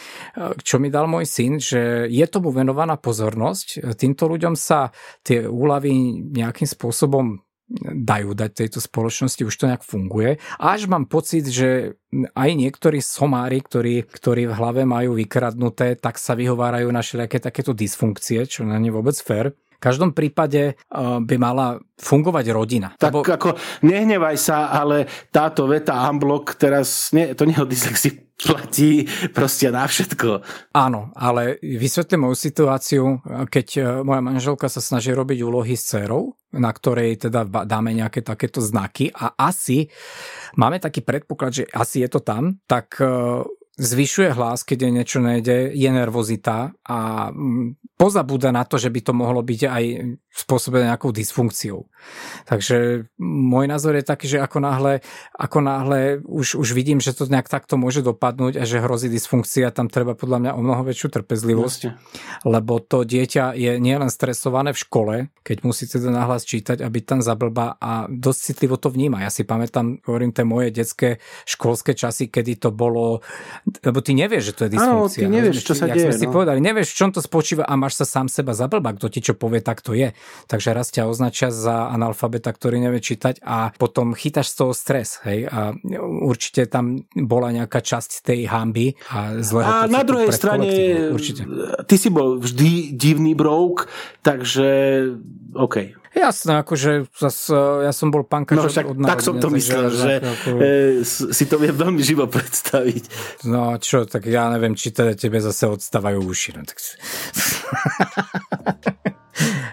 čo mi dal môj syn, že je tomu venovaná pozornosť. Týmto ľuďom sa tie úlavy nejakým spôsobom dajú dať tejto spoločnosti, už to nejak funguje. Až mám pocit, že aj niektorí somári, ktorí, ktorí v hlave majú vykradnuté, tak sa vyhovárajú na všelijaké takéto dysfunkcie, čo nie je vôbec fér. V každom prípade by mala fungovať rodina. Tak Lebo... ako, nehnevaj sa, ale táto veta Amblok teraz, nie, to nie je o dyslexii, platí proste na všetko. Áno, ale vysvetlím moju situáciu, keď e, moja manželka sa snaží robiť úlohy s dcerou, na ktorej teda dáme nejaké takéto znaky a asi máme taký predpoklad, že asi je to tam, tak e, zvyšuje hlas, keď je niečo nejde, je nervozita a mm, pozabúda na to, že by to mohlo byť aj spôsobené nejakou dysfunkciou. Takže môj názor je taký, že ako náhle, ako náhle už, už vidím, že to nejak takto môže dopadnúť a že hrozí dysfunkcia, tam treba podľa mňa o mnoho väčšiu trpezlivosť, Jasne. lebo to dieťa je nielen stresované v škole, keď musí teda nahlas čítať a byť tam zablba a dosť citlivo to vníma. Ja si pamätám, hovorím, tie moje detské školské časy, kedy to bolo lebo ty nevieš, že to je dysfunkcia. Áno, ty nevieš, čo sa jak deje. Sme no. si povedali, nevieš, v čom to spočíva a máš sa sám seba zablbať, kto ti čo povie, tak to je. Takže raz ťa označia za analfabeta, ktorý nevie čítať a potom chytáš z toho stres. Hej? A určite tam bola nejaká časť tej hamby a zlého A na druhej strane, určite. ty si bol vždy divný brouk, takže OK. Jasné, akože zas, e, ja som bol pankač no, však, od Tak som to myslel, že ako... e, si to vie veľmi živo predstaviť. No čo, tak ja neviem, či teda tebe zase odstávajú uši. No, tak...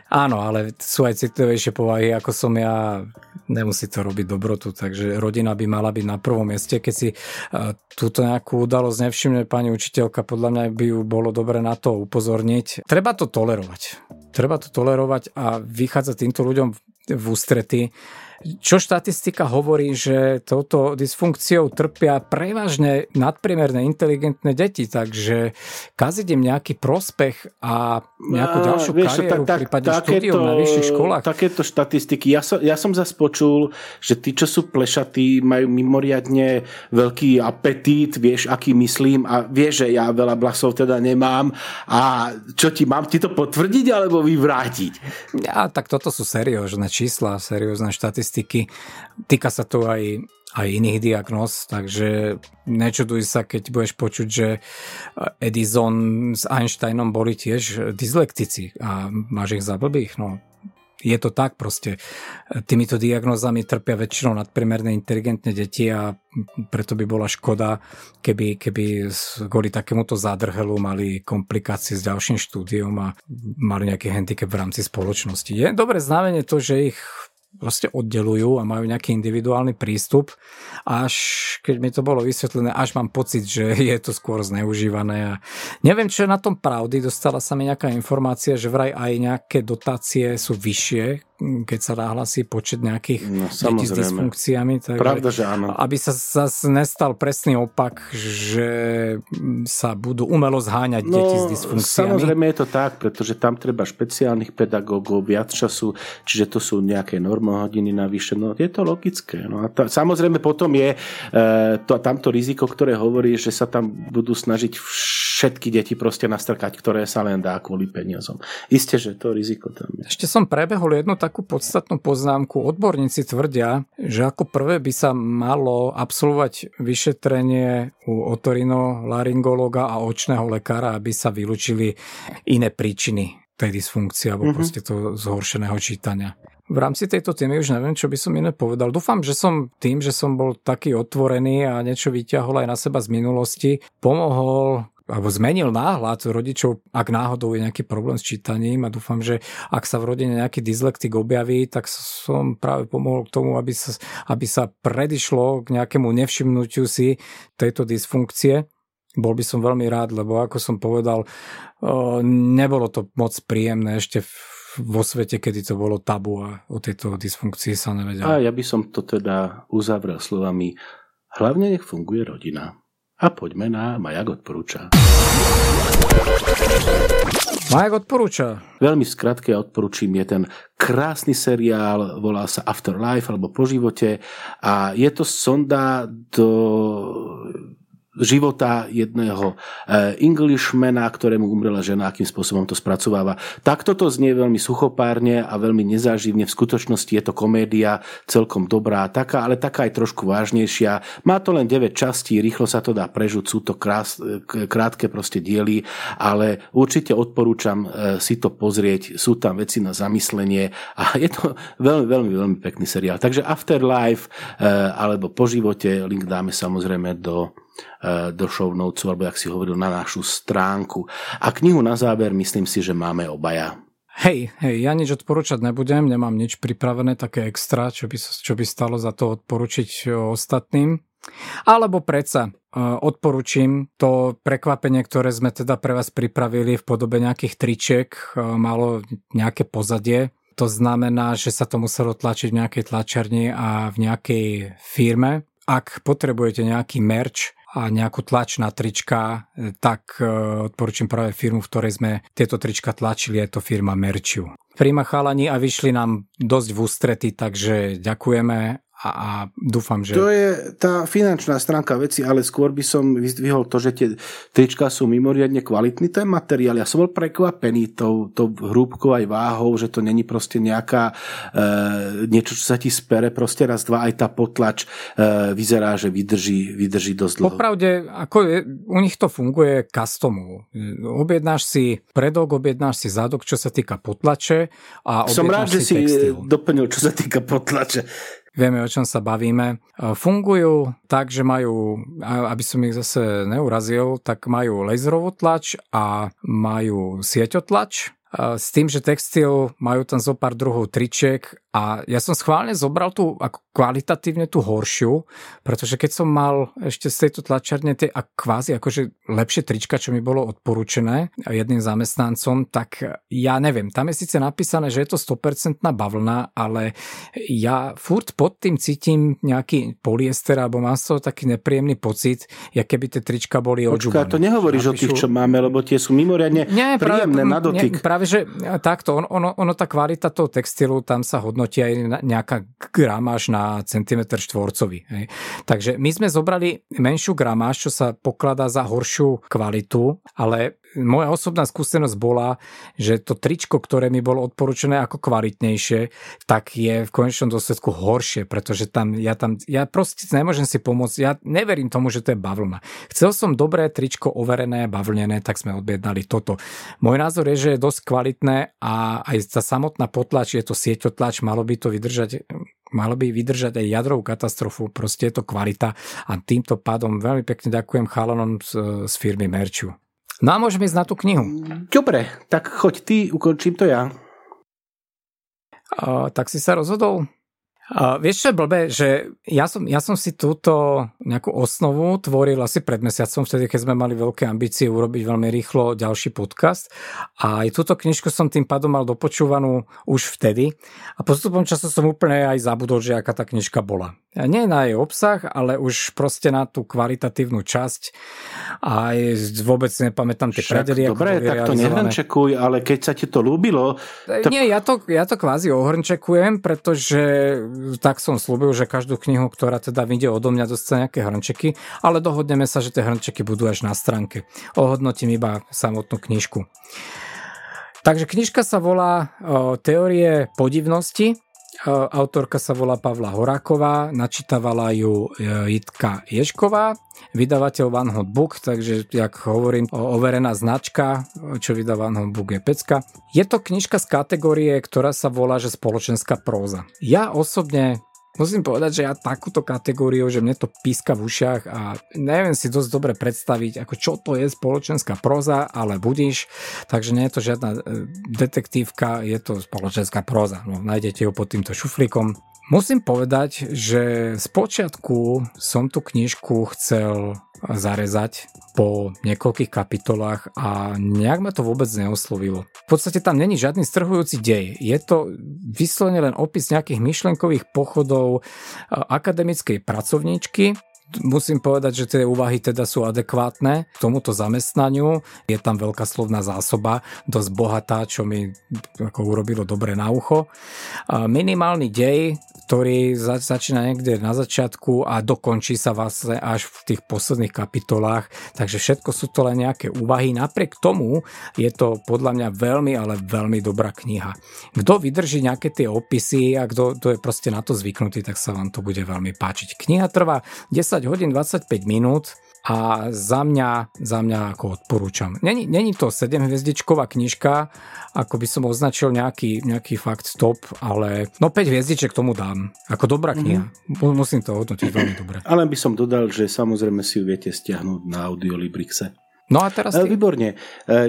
Áno, ale sú aj citlivejšie povahy, ako som ja. Nemusí to robiť dobrotu, takže rodina by mala byť na prvom mieste. Keď si uh, túto nejakú udalosť nevšimne pani učiteľka, podľa mňa by ju bolo dobre na to upozorniť. Treba to tolerovať. Treba to tolerovať a vychádzať týmto ľuďom v ústrety čo štatistika hovorí, že touto dysfunkciou trpia prevažne nadpriemerné inteligentné deti, takže kaziť im nejaký prospech a nejakú ďalšiu a, vieš, kariéru tak, tak, prípadne štúdium na vyšších školách. Takéto štatistiky. Ja som, ja som zase počul, že tí, čo sú plešatí, majú mimoriadne veľký apetít, vieš, aký myslím a vieš, že ja veľa blasov teda nemám a čo ti mám ti to potvrdiť alebo vyvrátiť? Ja, tak toto sú seriózne čísla, seriózne štatistiky štatistiky. Týka sa to aj aj iných diagnóz, takže nečuduj sa, keď budeš počuť, že Edison s Einsteinom boli tiež dyslektici a máš ich za blbých. No, je to tak proste. Týmito diagnózami trpia väčšinou nadpremerne inteligentné deti a preto by bola škoda, keby, keby kvôli takémuto zádrhelu mali komplikácie s ďalším štúdiom a mali nejaký handicap v rámci spoločnosti. Je dobre znamenie to, že ich proste oddelujú a majú nejaký individuálny prístup. Až keď mi to bolo vysvetlené, až mám pocit, že je to skôr zneužívané. A neviem, čo je na tom pravdy. Dostala sa mi nejaká informácia, že vraj aj nejaké dotácie sú vyššie keď sa nahlasí počet nejakých no, detí s dysfunkciami. Takže, Pravda, že áno. Aby sa zase nestal presný opak, že sa budú umelo zháňať no, deti s dysfunkciami. Samozrejme je to tak, pretože tam treba špeciálnych pedagógov, viac času, čiže to sú nejaké normohodiny navyše. No je to logické. No a to, samozrejme potom je e, to, tamto riziko, ktoré hovorí, že sa tam budú snažiť všetky deti proste nastrkať, ktoré sa len dá kvôli peniazom. Isté, že to riziko tam je. Ešte som prebehol jednu takú podstatnú poznámku. Odborníci tvrdia, že ako prvé by sa malo absolvovať vyšetrenie u otorino, laryngologa a očného lekára, aby sa vylúčili iné príčiny tej dysfunkcie alebo mm-hmm. proste to zhoršeného čítania. V rámci tejto témy už neviem, čo by som iné povedal. Dúfam, že som tým, že som bol taký otvorený a niečo vyťahol aj na seba z minulosti, pomohol alebo zmenil náhľad rodičov, ak náhodou je nejaký problém s čítaním a dúfam, že ak sa v rodine nejaký dyslektik objaví, tak som práve pomohol k tomu, aby sa, aby sa predišlo k nejakému nevšimnutiu si tejto dysfunkcie. Bol by som veľmi rád, lebo ako som povedal, nebolo to moc príjemné ešte vo svete, kedy to bolo tabu a o tejto dysfunkcii sa nevedelo. A ja by som to teda uzavrel slovami hlavne nech funguje rodina. A poďme na Majak odporúča. Majak odporúča. Veľmi skratke odporúčim, je ten krásny seriál, volá sa Afterlife alebo Po živote a je to sonda do života jedného eh, Englishmana, ktorému umrela žena, akým spôsobom to spracováva. Takto to znie veľmi suchopárne a veľmi nezáživne. V skutočnosti je to komédia celkom dobrá, taká, ale taká aj trošku vážnejšia. Má to len 9 častí, rýchlo sa to dá prežuť, sú to krás, krátke proste diely, ale určite odporúčam eh, si to pozrieť. Sú tam veci na zamyslenie a je to veľmi, veľmi, veľmi pekný seriál. Takže Afterlife eh, alebo po živote, link dáme samozrejme do do show notes, alebo ak si hovoril, na našu stránku. A knihu na záver myslím si, že máme obaja. Hej, hej, ja nič odporúčať nebudem, nemám nič pripravené také extra, čo by, čo by stalo za to odporučiť ostatným. Alebo predsa uh, odporúčim to prekvapenie, ktoré sme teda pre vás pripravili v podobe nejakých tričiek, malo nejaké pozadie. To znamená, že sa to muselo tlačiť v nejakej tlačarni a v nejakej firme. Ak potrebujete nejaký merch, a nejakú tlač na trička, e, tak e, odporúčam práve firmu, v ktorej sme tieto trička tlačili, je to firma Merčiu. Prima chalani a vyšli nám dosť v ústrety, takže ďakujeme a, a dúfam, že... To je tá finančná stránka veci, ale skôr by som vyzdvihol to, že tie trička sú mimoriadne kvalitný ten materiál. Ja som bol prekvapený tou, tou hrúbkou aj váhou, že to není proste nejaká e, niečo, čo sa ti spere proste raz, dva, aj tá potlač e, vyzerá, že vydrží, vydrží dosť dlho. Popravde, ako je, u nich to funguje customu. Objednáš si predok, objednáš si zadok, čo sa týka potlače a Som rád, že si textil. doplnil, čo sa týka potlače vieme, o čom sa bavíme. E, fungujú tak, že majú, aby som ich zase neurazil, tak majú laserovú tlač a majú sieťotlač s tým, že textil majú tam zo pár druhov tričiek a ja som schválne zobral tú ako kvalitatívne tú horšiu, pretože keď som mal ešte z tejto tlačarne tie a kvázi akože lepšie trička, čo mi bolo odporúčené jedným zamestnancom, tak ja neviem, tam je síce napísané, že je to 100% bavlna, ale ja furt pod tým cítim nejaký polyester alebo mám z toho taký nepríjemný pocit, ja keby tie trička boli odžubané. to nehovoríš Napíšu... o tých, čo máme, lebo tie sú mimoriadne nie, príjemné práve, na dotyk. Nie, práve, že takto, ono, ono, ono tá kvalita toho textilu, tam sa hodnotí aj nejaká gramáž na centimetr štvorcový. Hej. Takže my sme zobrali menšiu gramáž, čo sa pokladá za horšiu kvalitu, ale moja osobná skúsenosť bola, že to tričko, ktoré mi bolo odporúčené ako kvalitnejšie, tak je v konečnom dôsledku horšie, pretože tam ja, tam, ja proste nemôžem si pomôcť, ja neverím tomu, že to je bavlna. Chcel som dobré tričko overené, bavlnené, tak sme odbiednali toto. Môj názor je, že je dosť kvalitné a aj tá samotná potlač, je to sieťotlač, malo by to vydržať malo by vydržať aj jadrovú katastrofu, proste je to kvalita a týmto pádom veľmi pekne ďakujem chalanom z, z firmy Merču. No a môžeme ísť na tú knihu. Dobre, tak choď ty, ukončím to ja. A, tak si sa rozhodol? A vieš, čo je blbé, že ja som, ja som si túto nejakú osnovu tvoril asi pred mesiacom, vtedy, keď sme mali veľké ambície urobiť veľmi rýchlo ďalší podcast. A aj túto knižku som tým pádom mal dopočúvanú už vtedy. A postupom času som úplne aj zabudol, že aká tá knižka bola. Nie na jej obsah, ale už proste na tú kvalitatívnu časť. A vôbec nepamätám tie predely. Dobre, tak to nehrnčekuj, ale keď sa ti to ľúbilo... To... Nie, ja to, ja to kvázi ohrnčekujem, pretože tak som slúbil, že každú knihu, ktorá teda vyjde odo mňa, dostane nejaké hrnčeky, ale dohodneme sa, že tie hrnčeky budú až na stránke. Ohodnotím iba samotnú knižku. Takže knižka sa volá Teórie podivnosti. Autorka sa volá Pavla Horáková, načítavala ju e, Jitka Ješková, vydavateľ Van Hot Book, takže jak hovorím, overená značka, čo vydá Van Hot Book je pecka. Je to knižka z kategórie, ktorá sa volá, že spoločenská próza. Ja osobne Musím povedať, že ja takúto kategóriu, že mne to píska v ušiach a neviem si dosť dobre predstaviť, ako čo to je spoločenská proza, ale budíš, takže nie je to žiadna e, detektívka, je to spoločenská proza. No, nájdete ho pod týmto šuflíkom. Musím povedať, že z počiatku som tú knižku chcel zarezať po niekoľkých kapitolách a nejak ma to vôbec neoslovilo. V podstate tam není žiadny strhujúci dej. Je to vyslovene len opis nejakých myšlenkových pochodov akademickej pracovníčky, Musím povedať, že tie úvahy teda sú adekvátne k tomuto zamestnaniu. Je tam veľká slovná zásoba, dosť bohatá, čo mi ako urobilo dobre na ucho. Minimálny dej ktorý začína niekde na začiatku a dokončí sa vlastne až v tých posledných kapitolách. Takže všetko sú to len nejaké úvahy. Napriek tomu je to podľa mňa veľmi, ale veľmi dobrá kniha. Kto vydrží nejaké tie opisy a kto, kto je proste na to zvyknutý, tak sa vám to bude veľmi páčiť. Kniha trvá 10 hodín 25 minút a za mňa, za mňa ako odporúčam. Není, není to 7 hviezdičková knižka, ako by som označil nejaký, nejaký fakt stop, ale no 5 hviezdiček tomu dám. Ako dobrá mhm. kniha. Mm-hmm. Musím to hodnotiť veľmi dobre. Ale by som dodal, že samozrejme si ju viete stiahnuť na Audiolibrixe. No a teraz ty? E, výborne. E,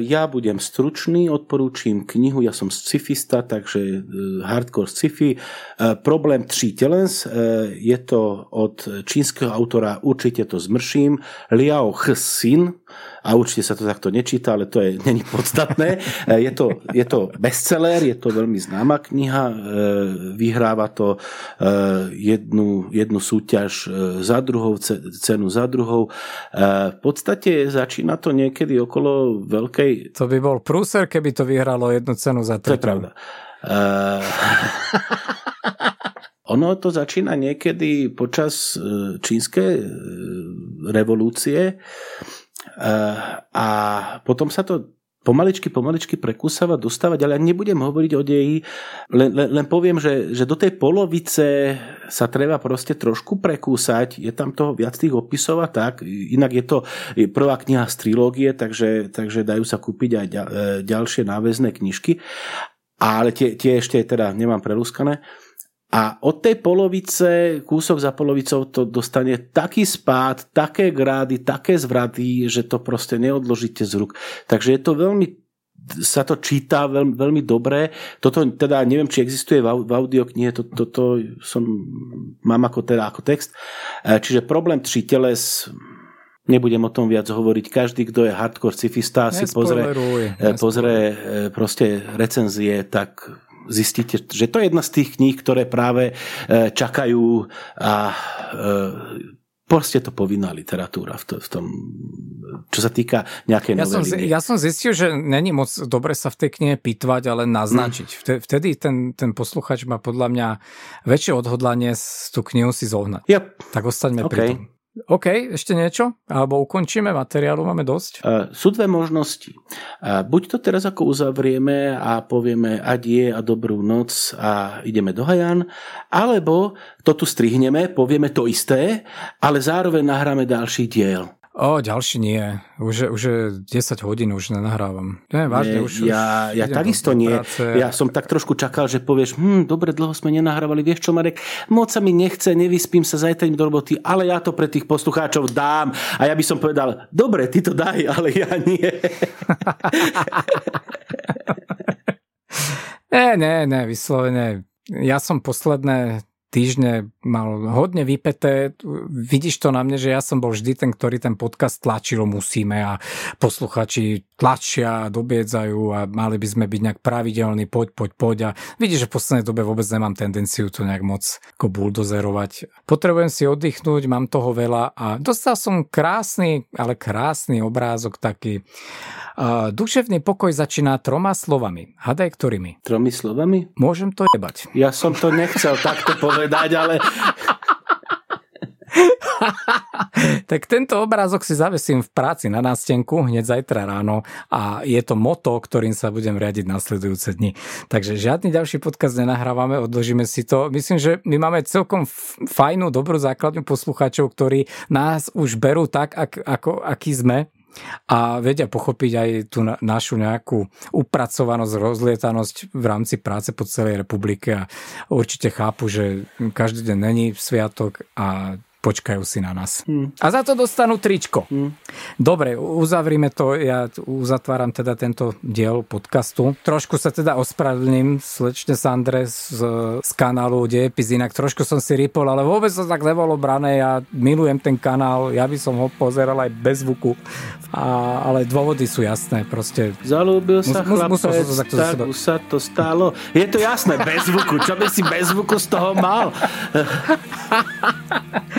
ja budem stručný, odporúčim knihu, ja som scifista, takže e, hardcore sci-fi. Problém tří telens, je to od čínskeho autora, určite to zmrším, Liao Xin, a určite sa to takto nečíta, ale to je není podstatné. Je to, je to bestseller, je to veľmi známa kniha, vyhráva to jednu, jednu súťaž za druhou, cenu za druhou. V podstate začína to niekedy okolo veľkej... To by bol prúser, keby to vyhralo jednu cenu za to. To je pravda. Ono to začína niekedy počas čínskej revolúcie a potom sa to pomaličky, pomaličky prekúsava, dostávať, ale ja nebudem hovoriť o deji, len, len, len poviem, že, že do tej polovice sa treba proste trošku prekúsať, je tam toho viac tých opisov a tak, inak je to prvá kniha z trilógie, takže, takže dajú sa kúpiť aj e, ďalšie náväzné knižky, ale tie, tie ešte teda nemám prelúskané. A od tej polovice, kúsok za polovicou to dostane taký spád, také grády, také zvraty, že to proste neodložíte z ruk. Takže je to veľmi sa to číta veľmi, veľmi dobre. Toto teda neviem, či existuje v, audioknihe, toto to, to som, mám ako, teda, ako text. E, čiže problém tri teles, nebudem o tom viac hovoriť. Každý, kto je hardcore cifista, si pozrie, e, pozrie e, proste recenzie, tak zistíte, že to je jedna z tých kníh, ktoré práve e, čakajú a e, proste to povinná literatúra v, to, v tom, čo sa týka nejakej ja Som, ja som zistil, že není moc dobre sa v tej knihe pitvať, ale naznačiť. Mm. Vtedy ten, ten posluchač má podľa mňa väčšie odhodlanie tú knihu si zohnať. Yep. Tak ostaňme okay. pri tom. OK, ešte niečo? Alebo ukončíme, materiálu máme dosť? Uh, sú dve možnosti. Uh, buď to teraz ako uzavrieme a povieme adie a dobrú noc a ideme do Hajan, alebo to tu strihneme, povieme to isté, ale zároveň nahráme ďalší diel. O, ďalší nie. Už, už je 10 hodín, už nenahrávam. Nie, vážne, už, ja, ja takisto nie. Práce. Ja som tak trošku čakal, že povieš, hm, dobre, dlho sme nenahrávali, vieš čo, Marek, moc sa mi nechce, nevyspím sa, zajtra do roboty, ale ja to pre tých poslucháčov dám. A ja by som povedal, dobre, ty to daj, ale ja nie. ne, ne, ne, vyslovene. Ja som posledné týždne mal hodne vypeté. Vidíš to na mne, že ja som bol vždy ten, ktorý ten podcast tlačil, musíme a posluchači tlačia, dobiedzajú a mali by sme byť nejak pravidelní, poď, poď, poď a vidíš, že v poslednej dobe vôbec nemám tendenciu to nejak moc ako buldozerovať. Potrebujem si oddychnúť, mám toho veľa a dostal som krásny, ale krásny obrázok taký. Uh, duševný pokoj začína troma slovami. Hadaj ktorými? Tromi slovami? Môžem to jebať. Ja som to nechcel takto povedať, ale tak tento obrázok si zavesím v práci na nástenku hneď zajtra ráno a je to moto, ktorým sa budem riadiť nasledujúce dni. Takže žiadny ďalší podcast nenahrávame, odložíme si to. Myslím, že my máme celkom fajnú, dobrú základňu poslucháčov, ktorí nás už berú tak, ak, ako, aký sme a vedia pochopiť aj tú našu nejakú upracovanosť, rozlietanosť v rámci práce po celej republike a určite chápu, že každý deň není sviatok a počkajú si na nás. Hmm. A za to dostanú tričko. Hmm. Dobre, uzavrime to. Ja uzatváram teda tento diel podcastu. Trošku sa teda ospravedlním slečne Sandre z, z kanálu Dejepis. Inak trošku som si ripol, ale vôbec to tak nebolo brané. Ja milujem ten kanál. Ja by som ho pozeral aj bez zvuku. A, ale dôvody sú jasné. Proste... Zalúbil sa mus, chlapec, mus, tak, tak už sa to stalo. Je to jasné, bez zvuku. Čo by si bez zvuku z toho mal?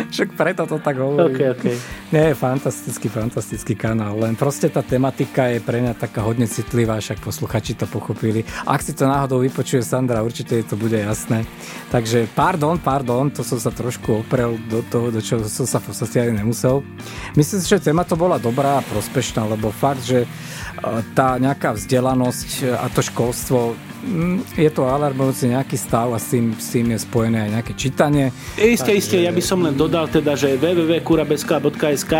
Však preto to tak hovorím. Okay, okay. Nie, fantastický, fantastický kanál. Len proste tá tematika je pre mňa taká hodne citlivá, však posluchači to pochopili. Ak si to náhodou vypočuje Sandra, určite to bude jasné. Takže pardon, pardon, to som sa trošku oprel do toho, do čoho som sa v podstate aj nemusel. Myslím si, že téma to bola dobrá a prospešná, lebo fakt, že e, tá nejaká vzdelanosť a to školstvo Mm, je to alarmujúci nejaký stav a s tým, s tým je spojené aj nejaké čítanie. Isté, isté, ja by som len dodal teda, že www.kurabeska.sk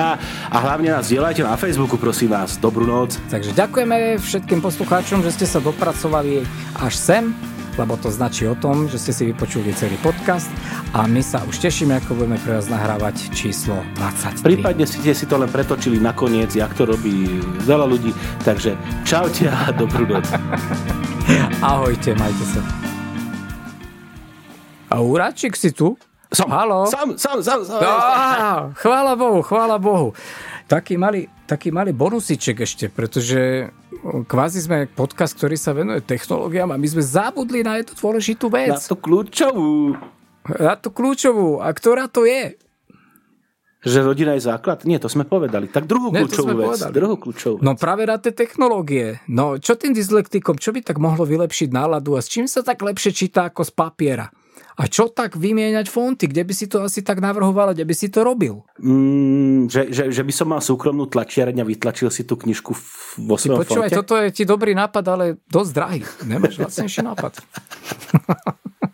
a hlavne nás dielajte na Facebooku, prosím vás. Dobrú noc. Takže ďakujeme všetkým poslucháčom, že ste sa dopracovali až sem lebo to značí o tom, že ste si vypočuli celý podcast a my sa už tešíme, ako budeme pre vás nahrávať číslo 23. Prípadne ste si to len pretočili nakoniec, jak to robí veľa ľudí, takže čaute a dobrú noc. Ahojte, majte sa. A Uráčik si tu? Som, Halo? Sam, sam, sam, sam. Á, chvála Bohu, chvála Bohu. Taký malý, taký malý bonusiček ešte, pretože kvázi sme podcast, ktorý sa venuje technológiám a my sme zabudli na jednu dôležitú vec. Na tú kľúčovú. Na tú kľúčovú. A ktorá to je? Že rodina je základ? Nie, to sme povedali. Tak druhú Nie, kľúčovú vec. Povedali. Druhú kľúčovú no vec. No práve na tie technológie. No čo tým dyslektikom, čo by tak mohlo vylepšiť náladu a s čím sa tak lepšie číta ako z papiera? A čo tak vymieňať fonty? Kde by si to asi tak navrhoval, kde by si to robil? Mm, že, že, že by som mal súkromnú tlačiareň a vytlačil si tú knižku vo svojom Počúvaj, fonte? toto je ti dobrý nápad, ale dosť drahý. Nemáš lacnejší nápad.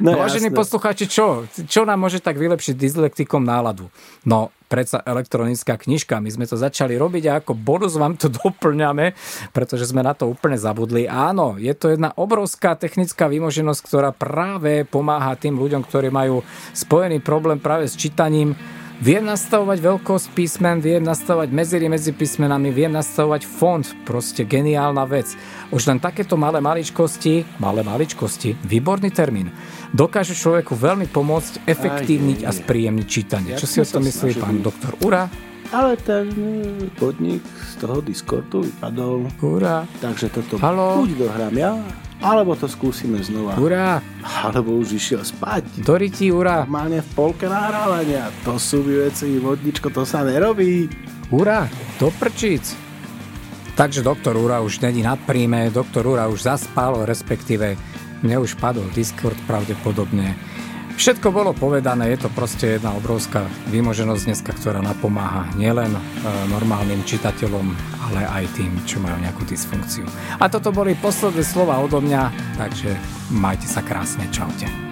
No, Vážení poslucháči, čo? Čo nám môže tak vylepšiť dyslektikom náladu? No, predsa elektronická knižka. My sme to začali robiť a ako bonus vám to doplňame, pretože sme na to úplne zabudli. Áno, je to jedna obrovská technická výmoženosť, ktorá práve pomáha tým ľuďom, ktorí majú spojený problém práve s čítaním Viem nastavovať veľkosť písmen, viem nastavovať medzery medzi písmenami, viem nastavovať font, proste geniálna vec. Už len takéto malé maličkosti, malé maličkosti, výborný termín, dokážu človeku veľmi pomôcť efektívniť a spríjemniť čítanie. Ja Čo si o tom myslí pán doktor Ura? Ale ten e, podnik z toho Discordu vypadol. Ura. Takže toto Halo? buď dohrám ja, alebo to skúsime znova. Ura. Alebo už išiel spať. Doriti, ura. Normálne v polke nahrávania. To sú veci, vodničko, to sa nerobí. Ura, do prčíc. Takže doktor Ura už není na príjme, doktor Ura už zaspal, respektíve mne už padol Discord pravdepodobne. Všetko bolo povedané, je to proste jedna obrovská výmoženosť dneska, ktorá napomáha nielen e, normálnym čitateľom, ale aj tým, čo majú nejakú dysfunkciu. A toto boli posledné slova odo mňa, takže majte sa krásne, čaute.